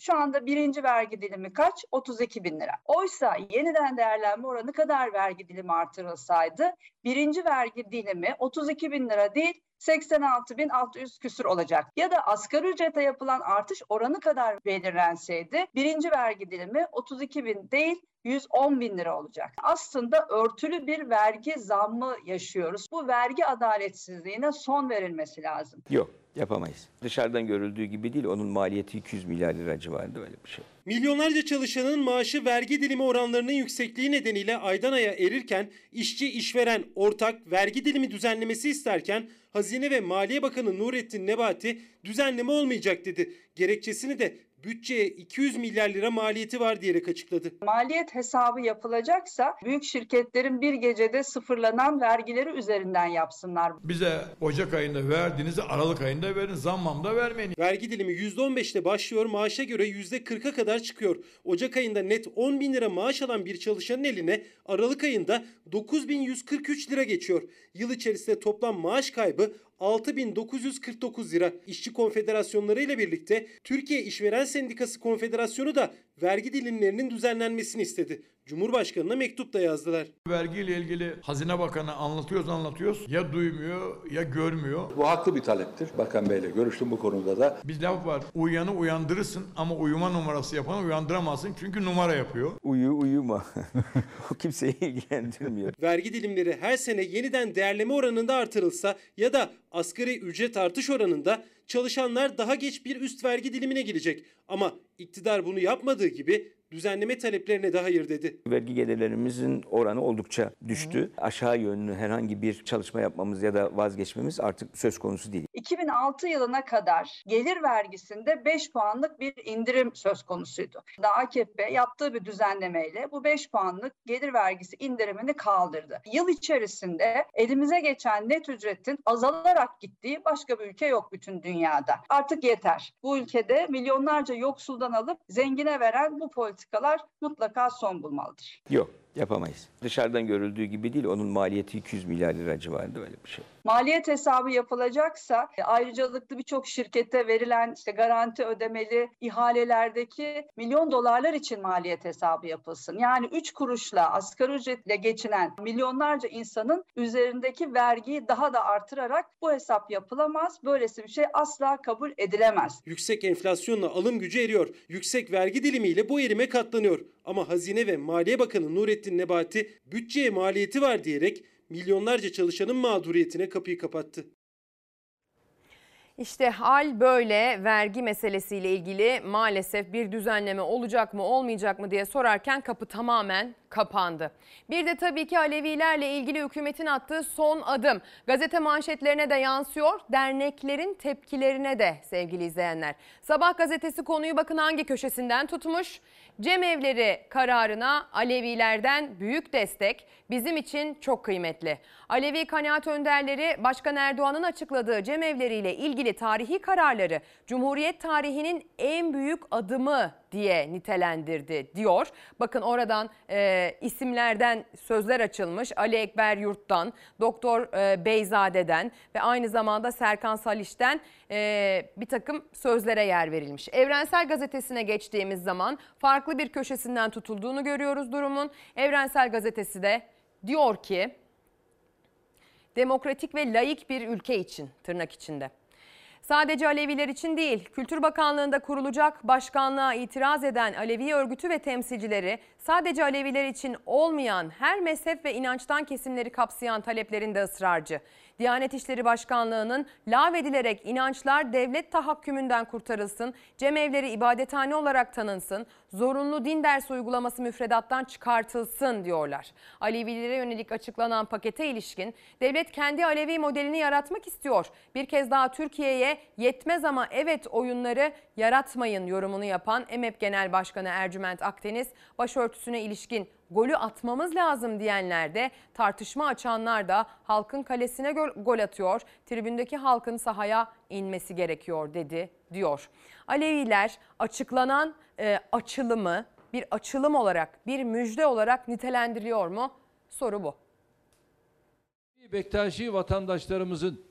S48: Şu anda birinci vergi dilimi kaç? 32 bin lira. Oysa yeniden değerlenme oranı kadar vergi dilimi artırılsaydı birinci vergi dilimi 32 bin lira değil 86.600 küsür olacak. Ya da asgari ücrete yapılan artış oranı kadar belirlenseydi birinci vergi dilimi 32 bin değil 110 bin lira olacak. Aslında örtülü bir vergi zammı yaşıyoruz. Bu vergi adaletsizliğine son verilmesi lazım.
S84: Yok yapamayız. Dışarıdan görüldüğü gibi değil onun maliyeti 200 milyar lira civarında öyle bir şey.
S47: Milyonlarca çalışanın maaşı vergi dilimi oranlarının yüksekliği nedeniyle aydan aya erirken işçi işveren ortak vergi dilimi düzenlemesi isterken Hazine ve Maliye Bakanı Nurettin Nebati düzenleme olmayacak dedi. Gerekçesini de bütçeye 200 milyar lira maliyeti var diyerek açıkladı.
S48: Maliyet hesabı yapılacaksa büyük şirketlerin bir gecede sıfırlanan vergileri üzerinden yapsınlar.
S85: Bize Ocak ayında verdiğinizi Aralık ayında verin, zammamda vermeyin.
S47: Vergi dilimi %15'te başlıyor, maaşa göre %40'a kadar çıkıyor. Ocak ayında net 10 bin lira maaş alan bir çalışanın eline Aralık ayında 9143 lira geçiyor. Yıl içerisinde toplam maaş kaybı 6949 lira. İşçi konfederasyonları ile birlikte Türkiye İşveren Sendikası Konfederasyonu da vergi dilimlerinin düzenlenmesini istedi. Cumhurbaşkanına mektup da yazdılar.
S85: Vergiyle ilgili Hazine Bakanı anlatıyoruz anlatıyoruz. Ya duymuyor ya görmüyor.
S86: Bu haklı bir taleptir. Bakan Bey'le görüştüm bu konuda da.
S85: Biz laf var. Uyanı uyandırırsın ama uyuma numarası yapanı uyandıramazsın. Çünkü numara yapıyor.
S84: Uyu uyuma. o kimseyi ilgilendirmiyor.
S47: Vergi dilimleri her sene yeniden değerleme oranında artırılsa ya da asgari ücret artış oranında çalışanlar daha geç bir üst vergi dilimine girecek. Ama iktidar bunu yapmadığı gibi düzenleme taleplerine de hayır dedi.
S84: Vergi gelirlerimizin oranı oldukça düştü. Hı. Aşağı yönlü herhangi bir çalışma yapmamız ya da vazgeçmemiz artık söz konusu değil.
S48: 2006 yılına kadar gelir vergisinde 5 puanlık bir indirim söz konusuydu. Da AKP yaptığı bir düzenlemeyle bu 5 puanlık gelir vergisi indirimini kaldırdı. Yıl içerisinde elimize geçen net ücretin azalarak gittiği başka bir ülke yok bütün dünyada. Artık yeter. Bu ülkede milyonlarca yoksuldan alıp zengine veren bu politikalar mutlaka son bulmalıdır.
S84: Yok Yapamayız. Dışarıdan görüldüğü gibi değil. Onun maliyeti 200 milyar lira civarında öyle bir şey.
S48: Maliyet hesabı yapılacaksa e, ayrıcalıklı birçok şirkete verilen işte garanti ödemeli ihalelerdeki milyon dolarlar için maliyet hesabı yapılsın. Yani 3 kuruşla asgari ücretle geçinen milyonlarca insanın üzerindeki vergiyi daha da artırarak bu hesap yapılamaz. Böylesi bir şey asla kabul edilemez.
S47: Yüksek enflasyonla alım gücü eriyor. Yüksek vergi dilimiyle bu erime katlanıyor. Ama Hazine ve Maliye Bakanı Nurettin Nebati bütçeye maliyeti var diyerek milyonlarca çalışanın mağduriyetine kapıyı kapattı.
S1: İşte hal böyle vergi meselesiyle ilgili maalesef bir düzenleme olacak mı olmayacak mı diye sorarken kapı tamamen kapandı. Bir de tabii ki Alevilerle ilgili hükümetin attığı son adım. Gazete manşetlerine de yansıyor, derneklerin tepkilerine de sevgili izleyenler. Sabah gazetesi konuyu bakın hangi köşesinden tutmuş. Cemevleri kararına Alevilerden büyük destek bizim için çok kıymetli. Alevi kanaat önderleri Başkan Erdoğan'ın açıkladığı cemevleriyle ilgili tarihi kararları Cumhuriyet tarihinin en büyük adımı diye nitelendirdi diyor. Bakın oradan e, isimlerden sözler açılmış. Ali Ekber Yurt'tan, Doktor e, Beyzade'den ve aynı zamanda Serkan Saliş'ten e, bir takım sözlere yer verilmiş. Evrensel Gazetesi'ne geçtiğimiz zaman farklı bir köşesinden tutulduğunu görüyoruz durumun. Evrensel Gazetesi de diyor ki demokratik ve layık bir ülke için tırnak içinde. Sadece Aleviler için değil, Kültür Bakanlığı'nda kurulacak başkanlığa itiraz eden Alevi örgütü ve temsilcileri sadece Aleviler için olmayan her mezhep ve inançtan kesimleri kapsayan taleplerin de ısrarcı. Diyanet İşleri Başkanlığı'nın lağvedilerek inançlar devlet tahakkümünden kurtarılsın, cemevleri ibadethane olarak tanınsın, zorunlu din dersi uygulaması müfredattan çıkartılsın diyorlar. Alevilere yönelik açıklanan pakete ilişkin devlet kendi Alevi modelini yaratmak istiyor. Bir kez daha Türkiye'ye yetmez ama evet oyunları yaratmayın yorumunu yapan EMEP Genel Başkanı Ercüment Akdeniz başörtüsüne ilişkin golü atmamız lazım diyenler de tartışma açanlar da halkın kalesine gol atıyor. Tribündeki halkın sahaya inmesi gerekiyor dedi diyor. Aleviler açıklanan e, açılımı bir açılım olarak bir müjde olarak nitelendiriyor mu? Soru bu.
S80: Bektaşi vatandaşlarımızın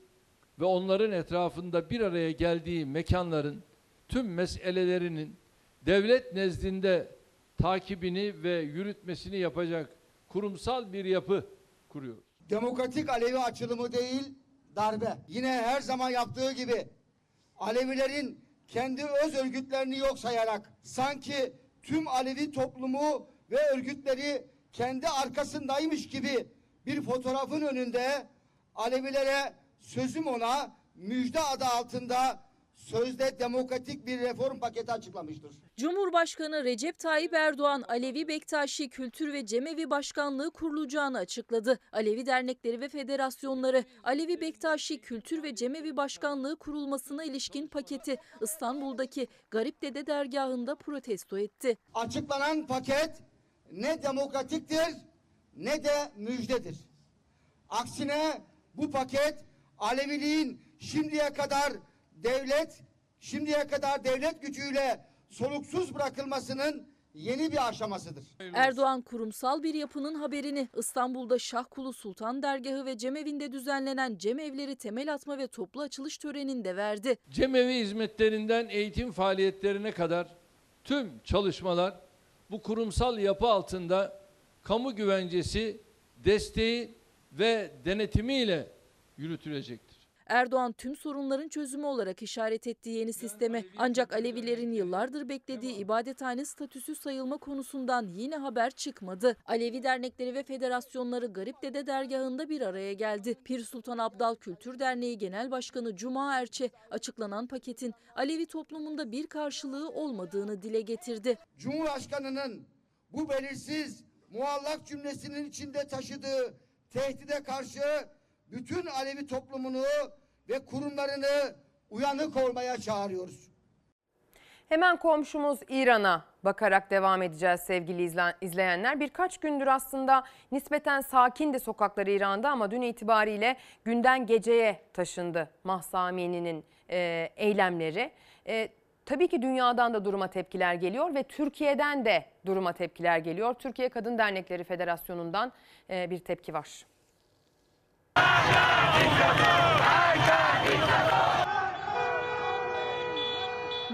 S80: ve onların etrafında bir araya geldiği mekanların tüm meselelerinin devlet nezdinde takibini ve yürütmesini yapacak kurumsal bir yapı kuruyoruz.
S87: Demokratik Alevi açılımı değil, darbe. Yine her zaman yaptığı gibi Alevilerin kendi öz örgütlerini yok sayarak sanki tüm Alevi toplumu ve örgütleri kendi arkasındaymış gibi bir fotoğrafın önünde Alevilere sözüm ona müjde adı altında sözde demokratik bir reform paketi açıklamıştır.
S3: Cumhurbaşkanı Recep Tayyip Erdoğan Alevi Bektaşi Kültür ve Cemevi Başkanlığı kurulacağını açıkladı. Alevi dernekleri ve federasyonları Alevi Bektaşi Kültür ve Cemevi Başkanlığı kurulmasına ilişkin paketi İstanbul'daki Garip Dede dergahında protesto etti.
S87: Açıklanan paket ne demokratiktir ne de müjdedir. Aksine bu paket Aleviliğin şimdiye kadar devlet şimdiye kadar devlet gücüyle soluksuz bırakılmasının yeni bir aşamasıdır.
S3: Erdoğan kurumsal bir yapının haberini İstanbul'da Şahkulu Sultan Dergahı ve Cemevi'nde düzenlenen Cemevleri temel atma ve toplu açılış töreninde verdi.
S80: Cemevi hizmetlerinden eğitim faaliyetlerine kadar tüm çalışmalar bu kurumsal yapı altında kamu güvencesi, desteği ve denetimiyle yürütülecektir.
S3: Erdoğan tüm sorunların çözümü olarak işaret ettiği yeni sisteme ancak Alevilerin yıllardır beklediği ibadethane statüsü sayılma konusundan yine haber çıkmadı. Alevi dernekleri ve federasyonları Garip Dede dergahında bir araya geldi. Pir Sultan Abdal Kültür Derneği Genel Başkanı Cuma Erçe açıklanan paketin Alevi toplumunda bir karşılığı olmadığını dile getirdi.
S87: Cumhurbaşkanının bu belirsiz muallak cümlesinin içinde taşıdığı tehdide karşı bütün Alevi toplumunu ve kurumlarını uyanık olmaya çağırıyoruz.
S1: Hemen komşumuz İran'a bakarak devam edeceğiz sevgili izleyenler. Birkaç gündür aslında nispeten sakin de sokakları İran'da ama dün itibariyle günden geceye taşındı Mahsa Amini'nin e, eylemleri. E, tabii ki dünyadan da duruma tepkiler geliyor ve Türkiye'den de duruma tepkiler geliyor. Türkiye Kadın Dernekleri Federasyonu'ndan e, bir tepki var.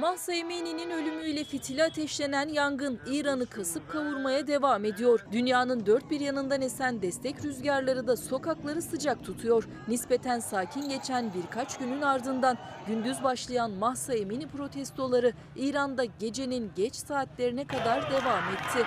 S3: Mahsa Emini'nin ölümüyle fitili ateşlenen yangın İran'ı kasıp kavurmaya devam ediyor. Dünyanın dört bir yanından esen destek rüzgarları da sokakları sıcak tutuyor. Nispeten sakin geçen birkaç günün ardından gündüz başlayan Mahsa Emini protestoları İran'da gecenin geç saatlerine kadar devam etti.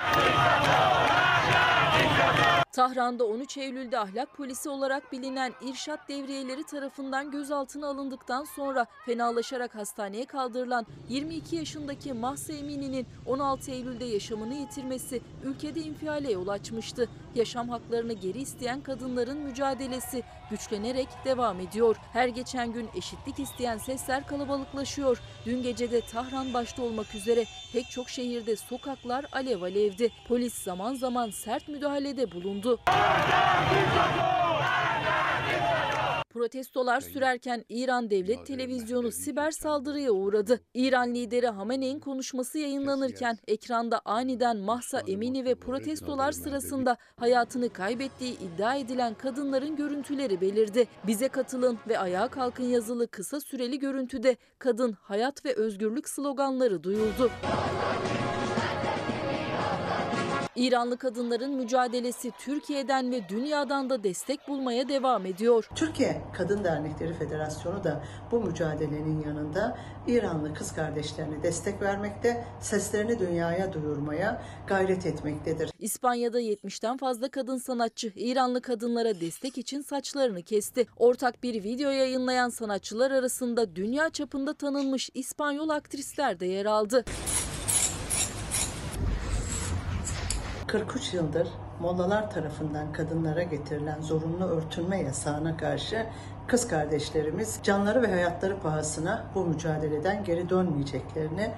S3: Tahran'da 13 Eylül'de ahlak polisi olarak bilinen İrşat devriyeleri tarafından gözaltına alındıktan sonra fenalaşarak hastaneye kaldırılan 22 yaşındaki Mahsa Emini'nin 16 Eylül'de yaşamını yitirmesi ülkede infiale yol açmıştı. Yaşam haklarını geri isteyen kadınların mücadelesi güçlenerek devam ediyor. Her geçen gün eşitlik isteyen sesler kalabalıklaşıyor. Dün gece de Tahran başta olmak üzere pek çok şehirde sokaklar alev alevdi. Polis zaman zaman sert müdahalede bulundu. Protestolar sürerken İran Devlet Televizyonu siber saldırıya uğradı. İran lideri Hamene'in konuşması yayınlanırken ekranda aniden Mahsa Emini ve protestolar sırasında hayatını kaybettiği iddia edilen kadınların görüntüleri belirdi. Bize katılın ve ayağa kalkın yazılı kısa süreli görüntüde kadın, hayat ve özgürlük sloganları duyuldu. İranlı kadınların mücadelesi Türkiye'den ve dünyadan da destek bulmaya devam ediyor.
S88: Türkiye Kadın Dernekleri Federasyonu da bu mücadelenin yanında İranlı kız kardeşlerine destek vermekte, seslerini dünyaya duyurmaya gayret etmektedir.
S3: İspanya'da 70'ten fazla kadın sanatçı İranlı kadınlara destek için saçlarını kesti. Ortak bir video yayınlayan sanatçılar arasında dünya çapında tanınmış İspanyol aktrisler de yer aldı.
S88: 43 yıldır mollalar tarafından kadınlara getirilen zorunlu örtünme yasağına karşı kız kardeşlerimiz canları ve hayatları pahasına bu mücadeleden geri dönmeyeceklerini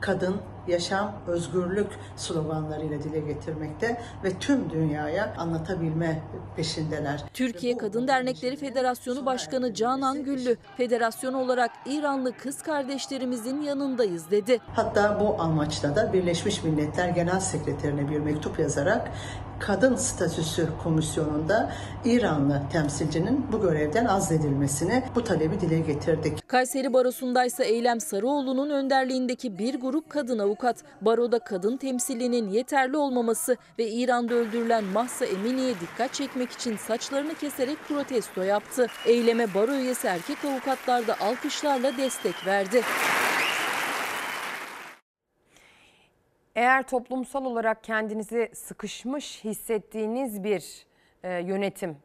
S88: kadın, yaşam, özgürlük sloganlarıyla dile getirmekte ve tüm dünyaya anlatabilme peşindeler.
S3: Türkiye Kadın Dernekleri Federasyonu Başkanı Canan Güllü, federasyon olarak İranlı kız kardeşlerimizin yanındayız dedi.
S88: Hatta bu amaçla da Birleşmiş Milletler Genel Sekreterine bir mektup yazarak Kadın Statüsü Komisyonu'nda İranlı temsilcinin bu görevden azledilmesini, bu talebi dile getirdik.
S3: Kayseri Barosu'ndaysa Eylem Sarıoğlu'nun önderliğindeki bir grup kadın avukat, baroda kadın temsilinin yeterli olmaması ve İran'da öldürülen Mahsa Emini'ye dikkat çekmek için saçlarını keserek protesto yaptı. Eyleme baro üyesi erkek avukatlar da alkışlarla destek verdi.
S1: Eğer toplumsal olarak kendinizi sıkışmış hissettiğiniz bir e, yönetim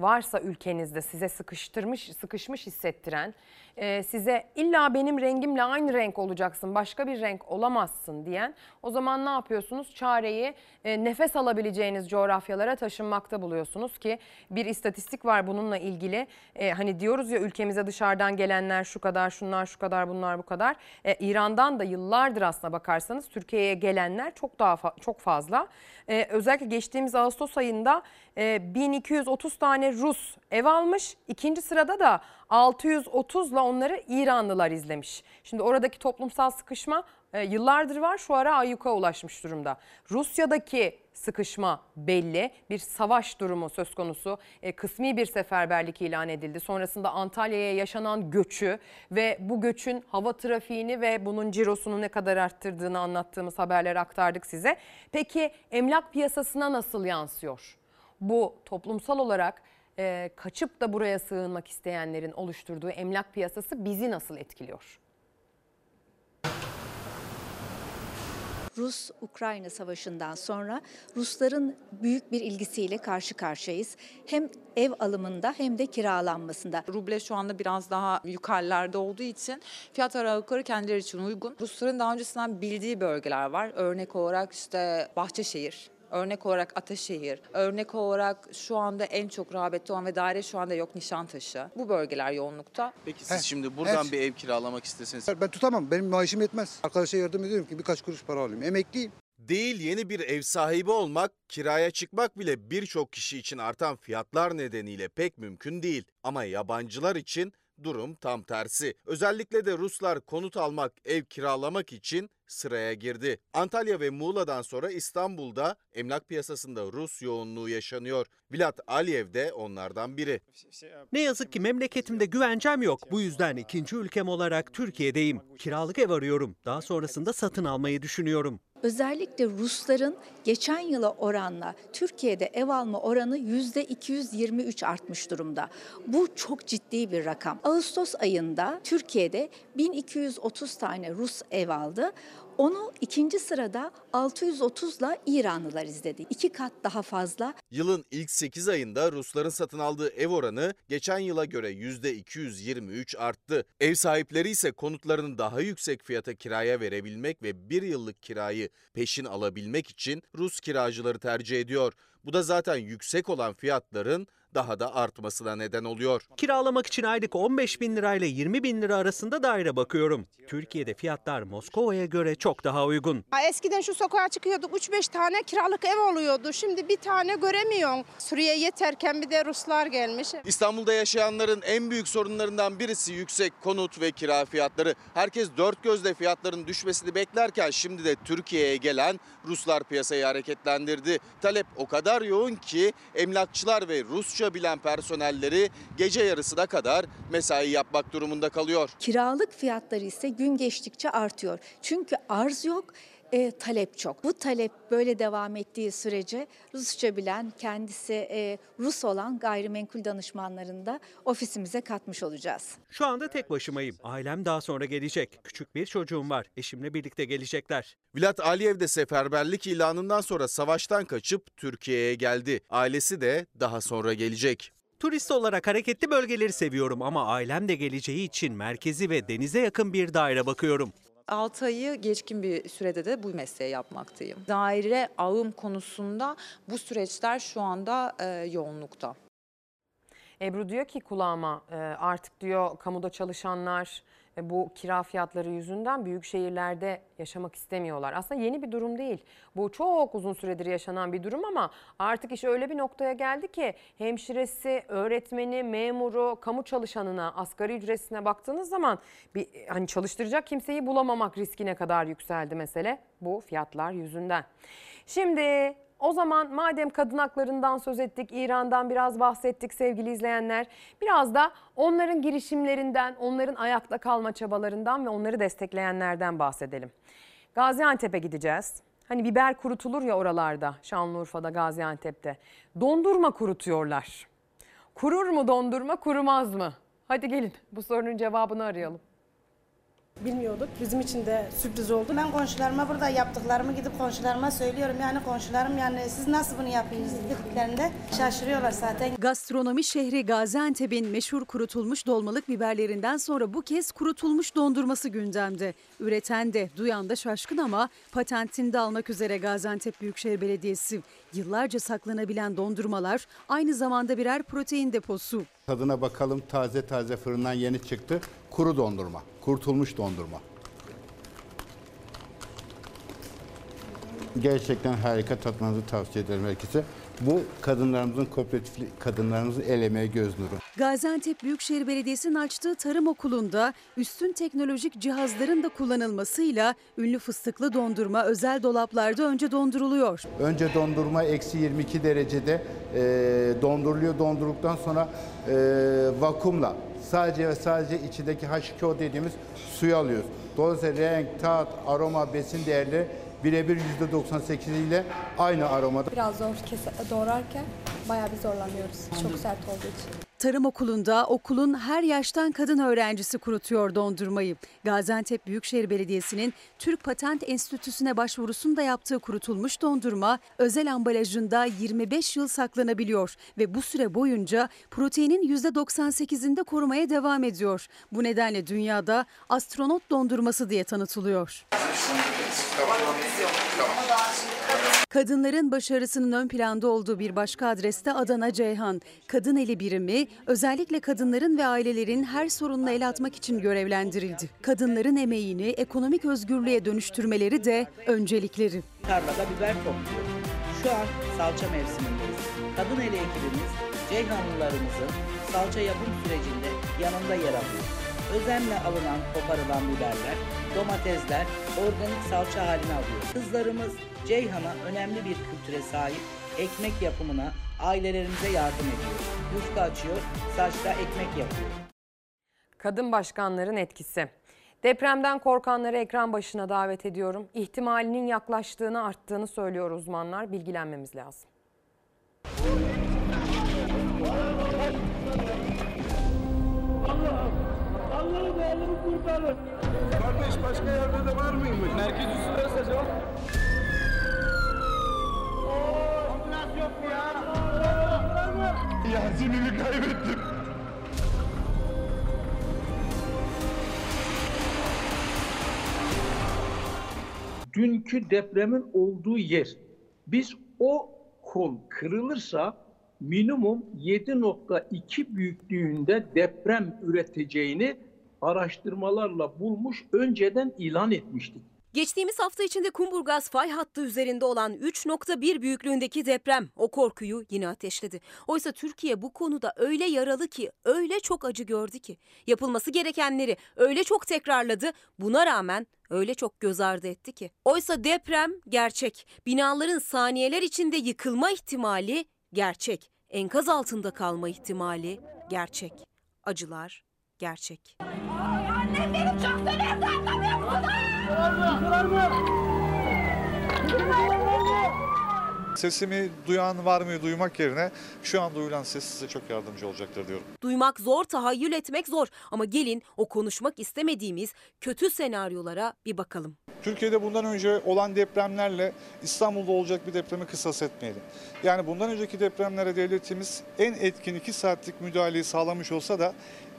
S1: varsa ülkenizde size sıkıştırmış, sıkışmış hissettiren, e, size illa benim rengimle aynı renk olacaksın, başka bir renk olamazsın diyen o zaman ne yapıyorsunuz? Çareyi e, nefes alabileceğiniz coğrafyalara taşınmakta buluyorsunuz ki bir istatistik var bununla ilgili. E, hani diyoruz ya ülkemize dışarıdan gelenler şu kadar, şunlar şu kadar, bunlar bu kadar. E, İran'dan da yıllardır aslına bakarsanız Türkiye'ye gelenler çok daha fa- çok fazla. E, özellikle geçtiğimiz Ağustos ayında e, 1230 tane Rus ev almış. İkinci sırada da 630 ile onları İranlılar izlemiş. Şimdi oradaki toplumsal sıkışma e, yıllardır var şu ara ayyuka ulaşmış durumda. Rusya'daki sıkışma belli. Bir savaş durumu söz konusu. E, kısmi bir seferberlik ilan edildi. Sonrasında Antalya'ya yaşanan göçü ve bu göçün hava trafiğini ve bunun cirosunu ne kadar arttırdığını anlattığımız haberleri aktardık size. Peki emlak piyasasına nasıl yansıyor? Bu toplumsal olarak e, kaçıp da buraya sığınmak isteyenlerin oluşturduğu emlak piyasası bizi nasıl etkiliyor?
S89: Rus-Ukrayna savaşından sonra Rusların büyük bir ilgisiyle karşı karşıyayız. Hem ev alımında hem de kiralanmasında.
S90: Ruble şu anda biraz daha yukarılarda olduğu için fiyat aralıkları kendileri için uygun. Rusların daha öncesinden bildiği bölgeler var. Örnek olarak işte Bahçeşehir, Örnek olarak Ataşehir, örnek olarak şu anda en çok rağbette olan ve daire şu anda yok Nişantaşı. Bu bölgeler yoğunlukta.
S91: Peki siz şimdi buradan
S92: her-
S91: bir ev kiralamak isteseniz
S92: Ben tutamam. Benim maaşım yetmez. Arkadaşa yardım ediyorum ki birkaç kuruş para alayım. Emekliyim.
S93: Değil yeni bir ev sahibi olmak, kiraya çıkmak bile birçok kişi için artan fiyatlar nedeniyle pek mümkün değil. Ama yabancılar için durum tam tersi. Özellikle de Ruslar konut almak, ev kiralamak için sıraya girdi. Antalya ve Muğla'dan sonra İstanbul'da emlak piyasasında Rus yoğunluğu yaşanıyor. Vilat Aliyev de onlardan biri.
S94: Ne yazık ki memleketimde güvencem yok. Bu yüzden ikinci ülkem olarak Türkiye'deyim. Kiralık ev arıyorum. Daha sonrasında satın almayı düşünüyorum.
S89: Özellikle Rusların geçen yıla oranla Türkiye'de ev alma oranı %223 artmış durumda. Bu çok ciddi bir rakam. Ağustos ayında Türkiye'de 1230 tane Rus ev aldı. Onu ikinci sırada 630'la İranlılar izledi. İki kat daha fazla.
S93: Yılın ilk 8 ayında Rusların satın aldığı ev oranı geçen yıla göre %223 arttı. Ev sahipleri ise konutlarını daha yüksek fiyata kiraya verebilmek ve bir yıllık kirayı peşin alabilmek için Rus kiracıları tercih ediyor. Bu da zaten yüksek olan fiyatların daha da artmasına neden oluyor.
S94: Kiralamak için aylık 15 bin lirayla 20 bin lira arasında daire bakıyorum. Türkiye'de fiyatlar Moskova'ya göre çok daha uygun.
S95: Eskiden şu sokağa çıkıyorduk 3-5 tane kiralık ev oluyordu. Şimdi bir tane göremiyorsun. Suriye yeterken bir de Ruslar gelmiş.
S93: İstanbul'da yaşayanların en büyük sorunlarından birisi yüksek konut ve kira fiyatları. Herkes dört gözle fiyatların düşmesini beklerken şimdi de Türkiye'ye gelen Ruslar piyasayı hareketlendirdi. Talep o kadar yoğun ki emlakçılar ve Rusça bilen personelleri gece yarısına kadar mesai yapmak durumunda kalıyor.
S89: Kiralık fiyatları ise gün geçtikçe artıyor. Çünkü arz yok, e, talep çok. Bu talep böyle devam ettiği sürece Rusça bilen, kendisi e, Rus olan gayrimenkul danışmanlarını da ofisimize katmış olacağız.
S94: Şu anda tek başımayım. Ailem daha sonra gelecek. Küçük bir çocuğum var. Eşimle birlikte gelecekler.
S93: Vilat Aliyev de seferberlik ilanından sonra savaştan kaçıp Türkiye'ye geldi. Ailesi de daha sonra gelecek.
S94: Turist olarak hareketli bölgeleri seviyorum ama ailem de geleceği için merkezi ve denize yakın bir daire bakıyorum.
S90: 6 ayı geçkin bir sürede de bu mesleği yapmaktayım. Daire ağım konusunda bu süreçler şu anda e, yoğunlukta.
S1: Ebru diyor ki kulağıma e, artık diyor kamuda çalışanlar bu kira fiyatları yüzünden büyük şehirlerde yaşamak istemiyorlar. Aslında yeni bir durum değil. Bu çok uzun süredir yaşanan bir durum ama artık iş öyle bir noktaya geldi ki hemşiresi, öğretmeni, memuru, kamu çalışanına, asgari ücretine baktığınız zaman bir hani çalıştıracak kimseyi bulamamak riskine kadar yükseldi mesele bu fiyatlar yüzünden. Şimdi o zaman madem kadın haklarından söz ettik, İran'dan biraz bahsettik sevgili izleyenler. Biraz da onların girişimlerinden, onların ayakta kalma çabalarından ve onları destekleyenlerden bahsedelim. Gaziantep'e gideceğiz. Hani biber kurutulur ya oralarda, Şanlıurfa'da, Gaziantep'te. Dondurma kurutuyorlar. Kurur mu dondurma, kurumaz mı? Hadi gelin bu sorunun cevabını arayalım.
S96: Bilmiyorduk. Bizim için de sürpriz oldu. Ben komşularıma burada yaptıklarımı gidip komşularıma söylüyorum. Yani komşularım yani siz nasıl bunu yapıyorsunuz dediklerinde şaşırıyorlar zaten.
S53: Gastronomi şehri Gaziantep'in meşhur kurutulmuş dolmalık biberlerinden sonra bu kez kurutulmuş dondurması gündemde. Üreten de duyan da şaşkın ama patentini de almak üzere Gaziantep Büyükşehir Belediyesi. Yıllarca saklanabilen dondurmalar aynı zamanda birer protein deposu.
S97: Tadına bakalım taze taze fırından yeni çıktı. Kuru dondurma, kurtulmuş dondurma. Gerçekten harika tatmanızı tavsiye ederim herkese. Bu kadınlarımızın kooperatif kadınlarımızın el emeği göz nuru.
S53: Gaziantep Büyükşehir Belediyesi'nin açtığı tarım okulunda üstün teknolojik cihazların da kullanılmasıyla ünlü fıstıklı dondurma özel dolaplarda önce donduruluyor.
S97: Önce dondurma eksi 22 derecede e, donduruluyor. Dondurulduktan sonra e, vakumla sadece ve sadece içindeki H2O dediğimiz suyu alıyoruz. Dolayısıyla renk, tat, aroma, besin değerleri birebir %98 ile aynı aromada.
S98: Biraz zor kese, doğrarken bayağı bir zorlanıyoruz. Çok sert olduğu için.
S53: Tarım okulunda okulun her yaştan kadın öğrencisi kurutuyor dondurmayı. Gaziantep Büyükşehir Belediyesi'nin Türk Patent Enstitüsü'ne başvurusunda yaptığı kurutulmuş dondurma özel ambalajında 25 yıl saklanabiliyor ve bu süre boyunca proteinin %98'inde korumaya devam ediyor. Bu nedenle dünyada astronot dondurması diye tanıtılıyor. Kadınların başarısının ön planda olduğu bir başka adreste Adana Ceyhan. Kadın eli birimi özellikle kadınların ve ailelerin her sorununa el atmak için görevlendirildi. Kadınların emeğini ekonomik özgürlüğe dönüştürmeleri de öncelikleri.
S99: Tarlada biber topluyor. Şu an salça mevsimindeyiz.
S100: Kadın ele ekibimiz Ceyhanlılarımızın salça yapım sürecinde yanında yer alıyor. Özenle alınan koparılan biberler, domatesler organik salça haline alıyor. Kızlarımız Ceyhan'a önemli bir kültüre sahip ekmek yapımına ailelerimize yardım ediyor. Yufka açıyor, saçta ekmek yapıyor.
S1: Kadın başkanların etkisi. Depremden korkanları ekran başına davet ediyorum. İhtimalinin yaklaştığını, arttığını söylüyor uzmanlar. Bilgilenmemiz lazım.
S101: Allah'ım oğlumu kurtarın. Kardeş başka yerde de var mıymış? Merkez üstü mesaj o. Ambulans yok mu ya? Yasin'imi kaybettim.
S102: dünkü depremin olduğu yer. Biz o kol kırılırsa minimum 7.2 büyüklüğünde deprem üreteceğini araştırmalarla bulmuş önceden ilan etmiştik.
S15: Geçtiğimiz hafta içinde Kumburgaz fay hattı üzerinde olan 3.1 büyüklüğündeki deprem o korkuyu yine ateşledi. Oysa Türkiye bu konuda öyle yaralı ki, öyle çok acı gördü ki, yapılması gerekenleri öyle çok tekrarladı, buna rağmen öyle çok göz ardı etti ki. Oysa deprem gerçek, binaların saniyeler içinde yıkılma ihtimali gerçek, enkaz altında kalma ihtimali gerçek, acılar gerçek.
S101: Annem benim çok seviyorsun anlamıyor musun?
S16: Sesimi duyan var mı duymak yerine şu an duyulan ses size çok yardımcı olacaktır diyorum.
S15: Duymak zor, tahayyül etmek zor ama gelin o konuşmak istemediğimiz kötü senaryolara bir bakalım.
S16: Türkiye'de bundan önce olan depremlerle İstanbul'da olacak bir depremi kısas etmeyelim. Yani bundan önceki depremlere devletimiz en etkin 2 saatlik müdahaleyi sağlamış olsa da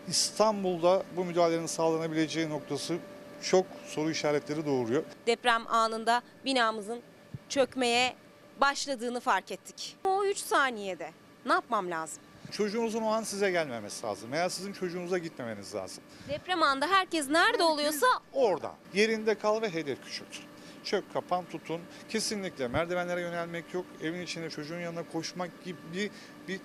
S16: İstanbul'da bu müdahalenin sağlanabileceği noktası çok soru işaretleri doğuruyor.
S15: Deprem anında binamızın çökmeye başladığını fark ettik. O 3 saniyede ne yapmam lazım?
S16: Çocuğunuzun o an size gelmemesi lazım veya sizin çocuğunuza gitmemeniz lazım.
S15: Deprem anında herkes nerede oluyorsa
S16: Orada yerinde kal ve hedef küçült. Çök kapan tutun. Kesinlikle merdivenlere yönelmek yok. Evin içinde çocuğun yanına koşmak gibi bir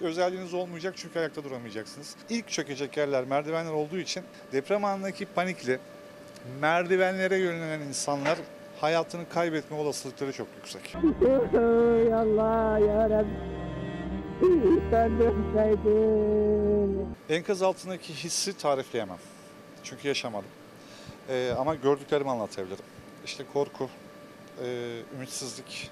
S16: özelliğiniz olmayacak çünkü ayakta duramayacaksınız. İlk çökecek yerler merdivenler olduğu için deprem anındaki panikle merdivenlere yönelen insanlar hayatını kaybetme olasılıkları çok yüksek.
S101: Ey Allah.
S16: Enkaz altındaki hissi tarifleyemem. Çünkü yaşamadım. Ee, ama gördüklerimi anlatabilirim. İşte korku, e, ümitsizlik,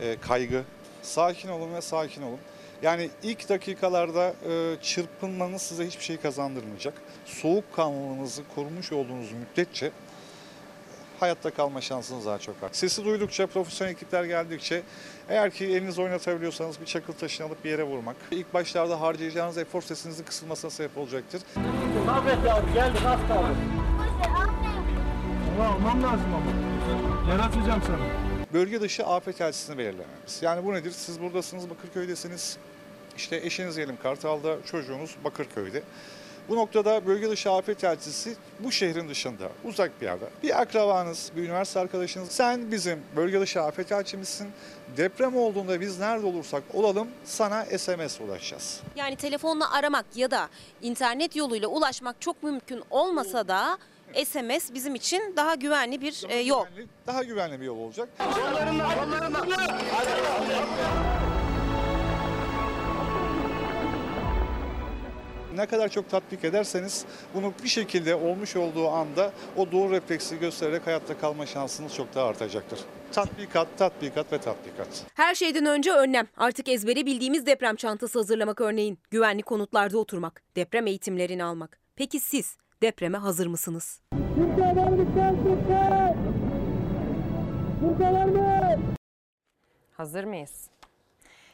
S16: e, kaygı. Sakin olun ve sakin olun. Yani ilk dakikalarda e, çırpınmanız size hiçbir şey kazandırmayacak. Soğukkanlılığınızı korumuş olduğunuz müddetçe hayatta kalma şansınız daha çok var. Sesi duydukça, profesyonel ekipler geldikçe eğer ki elinizi oynatabiliyorsanız bir çakıl taşını alıp bir yere vurmak. İlk başlarda harcayacağınız efor sesinizin kısılmasına sebep olacaktır.
S101: Ahmet abi geldik az kaldı. Ama almam lazım ama. Yer sana.
S16: Bölge dışı afet elçisini belirlememiz. Yani bu nedir? Siz buradasınız, Bakırköy'desiniz. İşte eşiniz diyelim Kartal'da, çocuğunuz Bakırköy'de. Bu noktada bölge dışı afet elçisi bu şehrin dışında, uzak bir yerde. Bir akrabanız, bir üniversite arkadaşınız, sen bizim bölge dışı afet elçimizsin. Deprem olduğunda biz nerede olursak olalım sana SMS ulaşacağız.
S15: yani telefonla aramak ya da internet yoluyla ulaşmak çok mümkün olmasa da SMS bizim için daha güvenli bir e, yol.
S16: Daha güvenli bir yol olacak.
S101: Kollarına, kollarına.
S16: Ne kadar çok tatbik ederseniz bunu bir şekilde olmuş olduğu anda o doğru refleksi göstererek hayatta kalma şansınız çok daha artacaktır. Tatbikat, tatbikat ve tatbikat.
S15: Her şeyden önce önlem. Artık ezbere bildiğimiz deprem çantası hazırlamak örneğin. Güvenli konutlarda oturmak, deprem eğitimlerini almak. Peki siz depreme hazır mısınız?
S1: Hazır mıyız?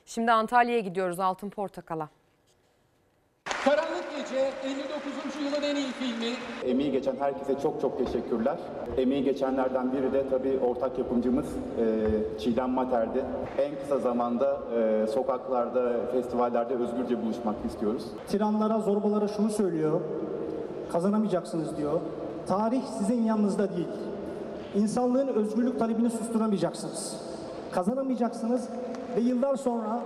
S1: Şimdi Antalya'ya gidiyoruz Altın Portakal'a.
S103: Karanlık Gece 59. yılın en iyi filmi.
S97: Emeği geçen herkese çok çok teşekkürler. Emeği geçenlerden biri de tabii ortak yapımcımız e, Çiğdem Mater'di. En kısa zamanda e, sokaklarda, festivallerde özgürce buluşmak istiyoruz.
S104: Tiranlara, zorbalara şunu söylüyor. Kazanamayacaksınız diyor. Tarih sizin yanınızda değil. İnsanlığın özgürlük talebini susturamayacaksınız. Kazanamayacaksınız ve yıllar sonra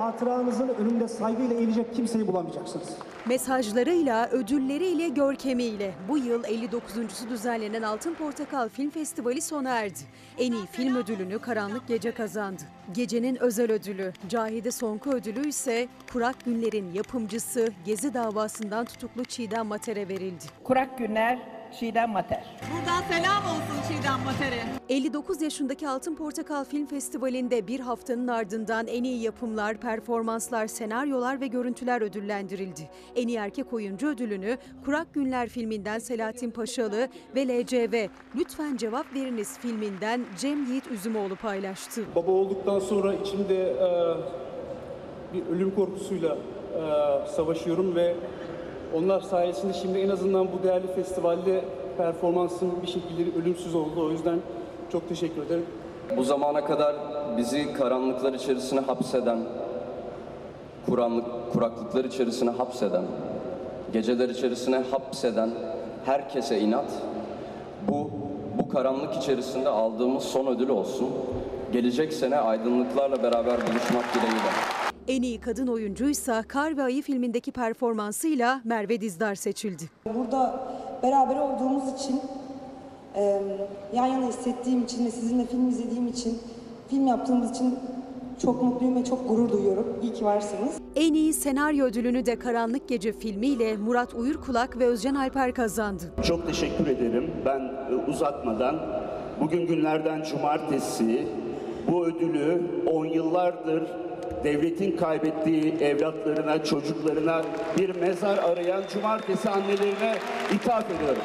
S104: hatıranızın önünde saygıyla eğilecek kimseyi bulamayacaksınız.
S53: Mesajlarıyla, ödülleriyle, görkemiyle bu yıl 59.sü düzenlenen Altın Portakal Film Festivali sona erdi. En iyi film ödülünü Karanlık Gece kazandı. Gecenin özel ödülü, Cahide Sonku ödülü ise Kurak Günler'in yapımcısı Gezi davasından tutuklu Çiğdem Mater'e verildi.
S105: Kurak Günler Çiğdem Mater.
S106: Buradan selam olsun Çiğdem Mater'e.
S53: 59 yaşındaki Altın Portakal Film Festivali'nde bir haftanın ardından en iyi yapımlar, performanslar, senaryolar ve görüntüler ödüllendirildi. En iyi erkek oyuncu ödülünü Kurak Günler filminden Selahattin Paşalı ve LCV Lütfen Cevap Veriniz filminden Cem Yiğit Üzümoğlu paylaştı.
S104: Baba olduktan sonra içimde e, bir ölüm korkusuyla e, savaşıyorum ve onlar sayesinde şimdi en azından bu değerli festivalde performansım bir şekilde ölümsüz oldu. O yüzden çok teşekkür ederim.
S107: Bu zamana kadar bizi karanlıklar içerisine hapseden, kuranlık, kuraklıklar içerisine hapseden, geceler içerisine hapseden herkese inat, bu, bu karanlık içerisinde aldığımız son ödül olsun. Gelecek sene aydınlıklarla beraber buluşmak dileğiyle.
S53: En iyi kadın oyuncuysa Kar ve Ayı filmindeki performansıyla Merve Dizdar seçildi.
S108: Burada beraber olduğumuz için, e, yan yana hissettiğim için ve sizinle film izlediğim için, film yaptığımız için çok mutluyum ve çok gurur duyuyorum. İyi ki varsınız.
S53: En iyi senaryo ödülünü de Karanlık Gece filmiyle Murat Uyurkulak ve Özcan Alper kazandı.
S109: Çok teşekkür ederim. Ben e, uzatmadan bugün günlerden cumartesi bu ödülü on yıllardır devletin kaybettiği evlatlarına, çocuklarına bir mezar arayan cumartesi annelerine ithaf ediyorum.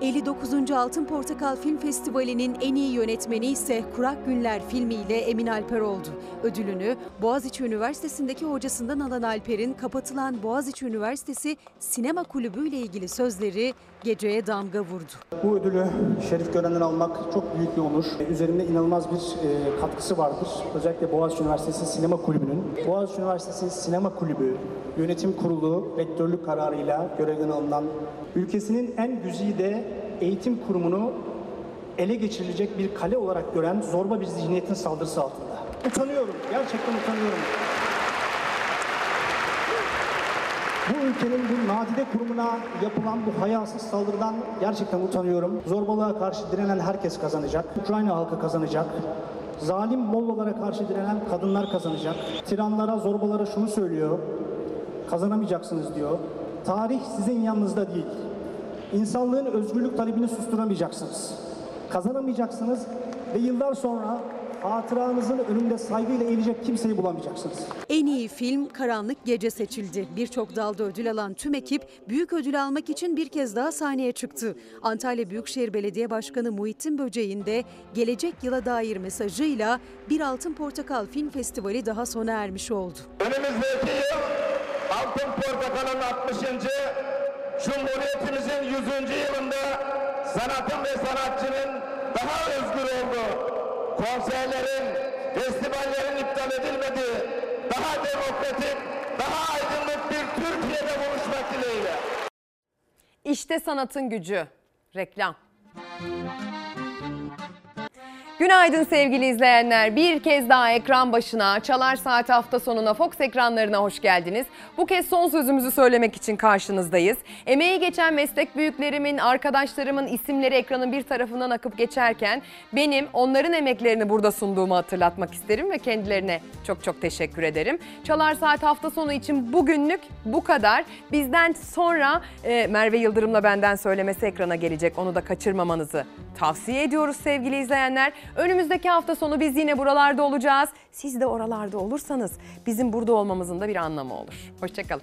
S53: 59. Altın Portakal Film Festivali'nin en iyi yönetmeni ise Kurak Günler filmiyle Emin Alper oldu. Ödülünü Boğaziçi Üniversitesi'ndeki hocasından alan Alper'in kapatılan Boğaziçi Üniversitesi Sinema Kulübü ile ilgili sözleri geceye damga vurdu.
S104: Bu ödülü Şerif Gören'den almak çok büyük bir onur. Üzerinde inanılmaz bir e, katkısı vardır. Özellikle Boğaziçi Üniversitesi Sinema Kulübü'nün. Boğaziçi Üniversitesi Sinema Kulübü Yönetim Kurulu rektörlük kararıyla görevden alınan ülkesinin en güzide eğitim kurumunu ele geçirilecek bir kale olarak gören zorba bir zihniyetin saldırısı altında. Utanıyorum, gerçekten utanıyorum. Bu ülkenin bu nadide kurumuna yapılan bu hayasız saldırıdan gerçekten utanıyorum. Zorbalığa karşı direnen herkes kazanacak. Ukrayna halkı kazanacak. Zalim Mollalara karşı direnen kadınlar kazanacak. Tiranlara, zorbalara şunu söylüyor. Kazanamayacaksınız diyor. Tarih sizin yanınızda değil. İnsanlığın özgürlük talebini susturamayacaksınız. Kazanamayacaksınız ve yıllar sonra hatıranızın önünde saygıyla eğilecek kimseyi bulamayacaksınız.
S53: En iyi film Karanlık Gece seçildi. Birçok dalda ödül alan tüm ekip büyük ödül almak için bir kez daha sahneye çıktı. Antalya Büyükşehir Belediye Başkanı Muhittin Böceğin de gelecek yıla dair mesajıyla Bir Altın Portakal Film Festivali daha sona ermiş oldu.
S110: Önümüzdeki yıl Altın Portakal'ın 60. Cumhuriyetimizin 100. yılında sanatın ve sanatçının daha özgür olduğu, konserlerin, festivallerin iptal edilmediği, daha demokratik, daha aydınlık bir Türkiye'de buluşmak dileğiyle.
S1: İşte sanatın gücü. Reklam. Günaydın sevgili izleyenler. Bir kez daha ekran başına, Çalar Saat hafta sonuna Fox ekranlarına hoş geldiniz. Bu kez son sözümüzü söylemek için karşınızdayız. Emeği geçen meslek büyüklerimin, arkadaşlarımın isimleri ekranın bir tarafından akıp geçerken benim onların emeklerini burada sunduğumu hatırlatmak isterim ve kendilerine çok çok teşekkür ederim. Çalar Saat hafta sonu için bugünlük bu kadar. Bizden sonra e, Merve Yıldırım'la benden söylemesi ekrana gelecek. Onu da kaçırmamanızı tavsiye ediyoruz sevgili izleyenler. Önümüzdeki hafta sonu biz yine buralarda olacağız. Siz de oralarda olursanız bizim burada olmamızın da bir anlamı olur. Hoşçakalın.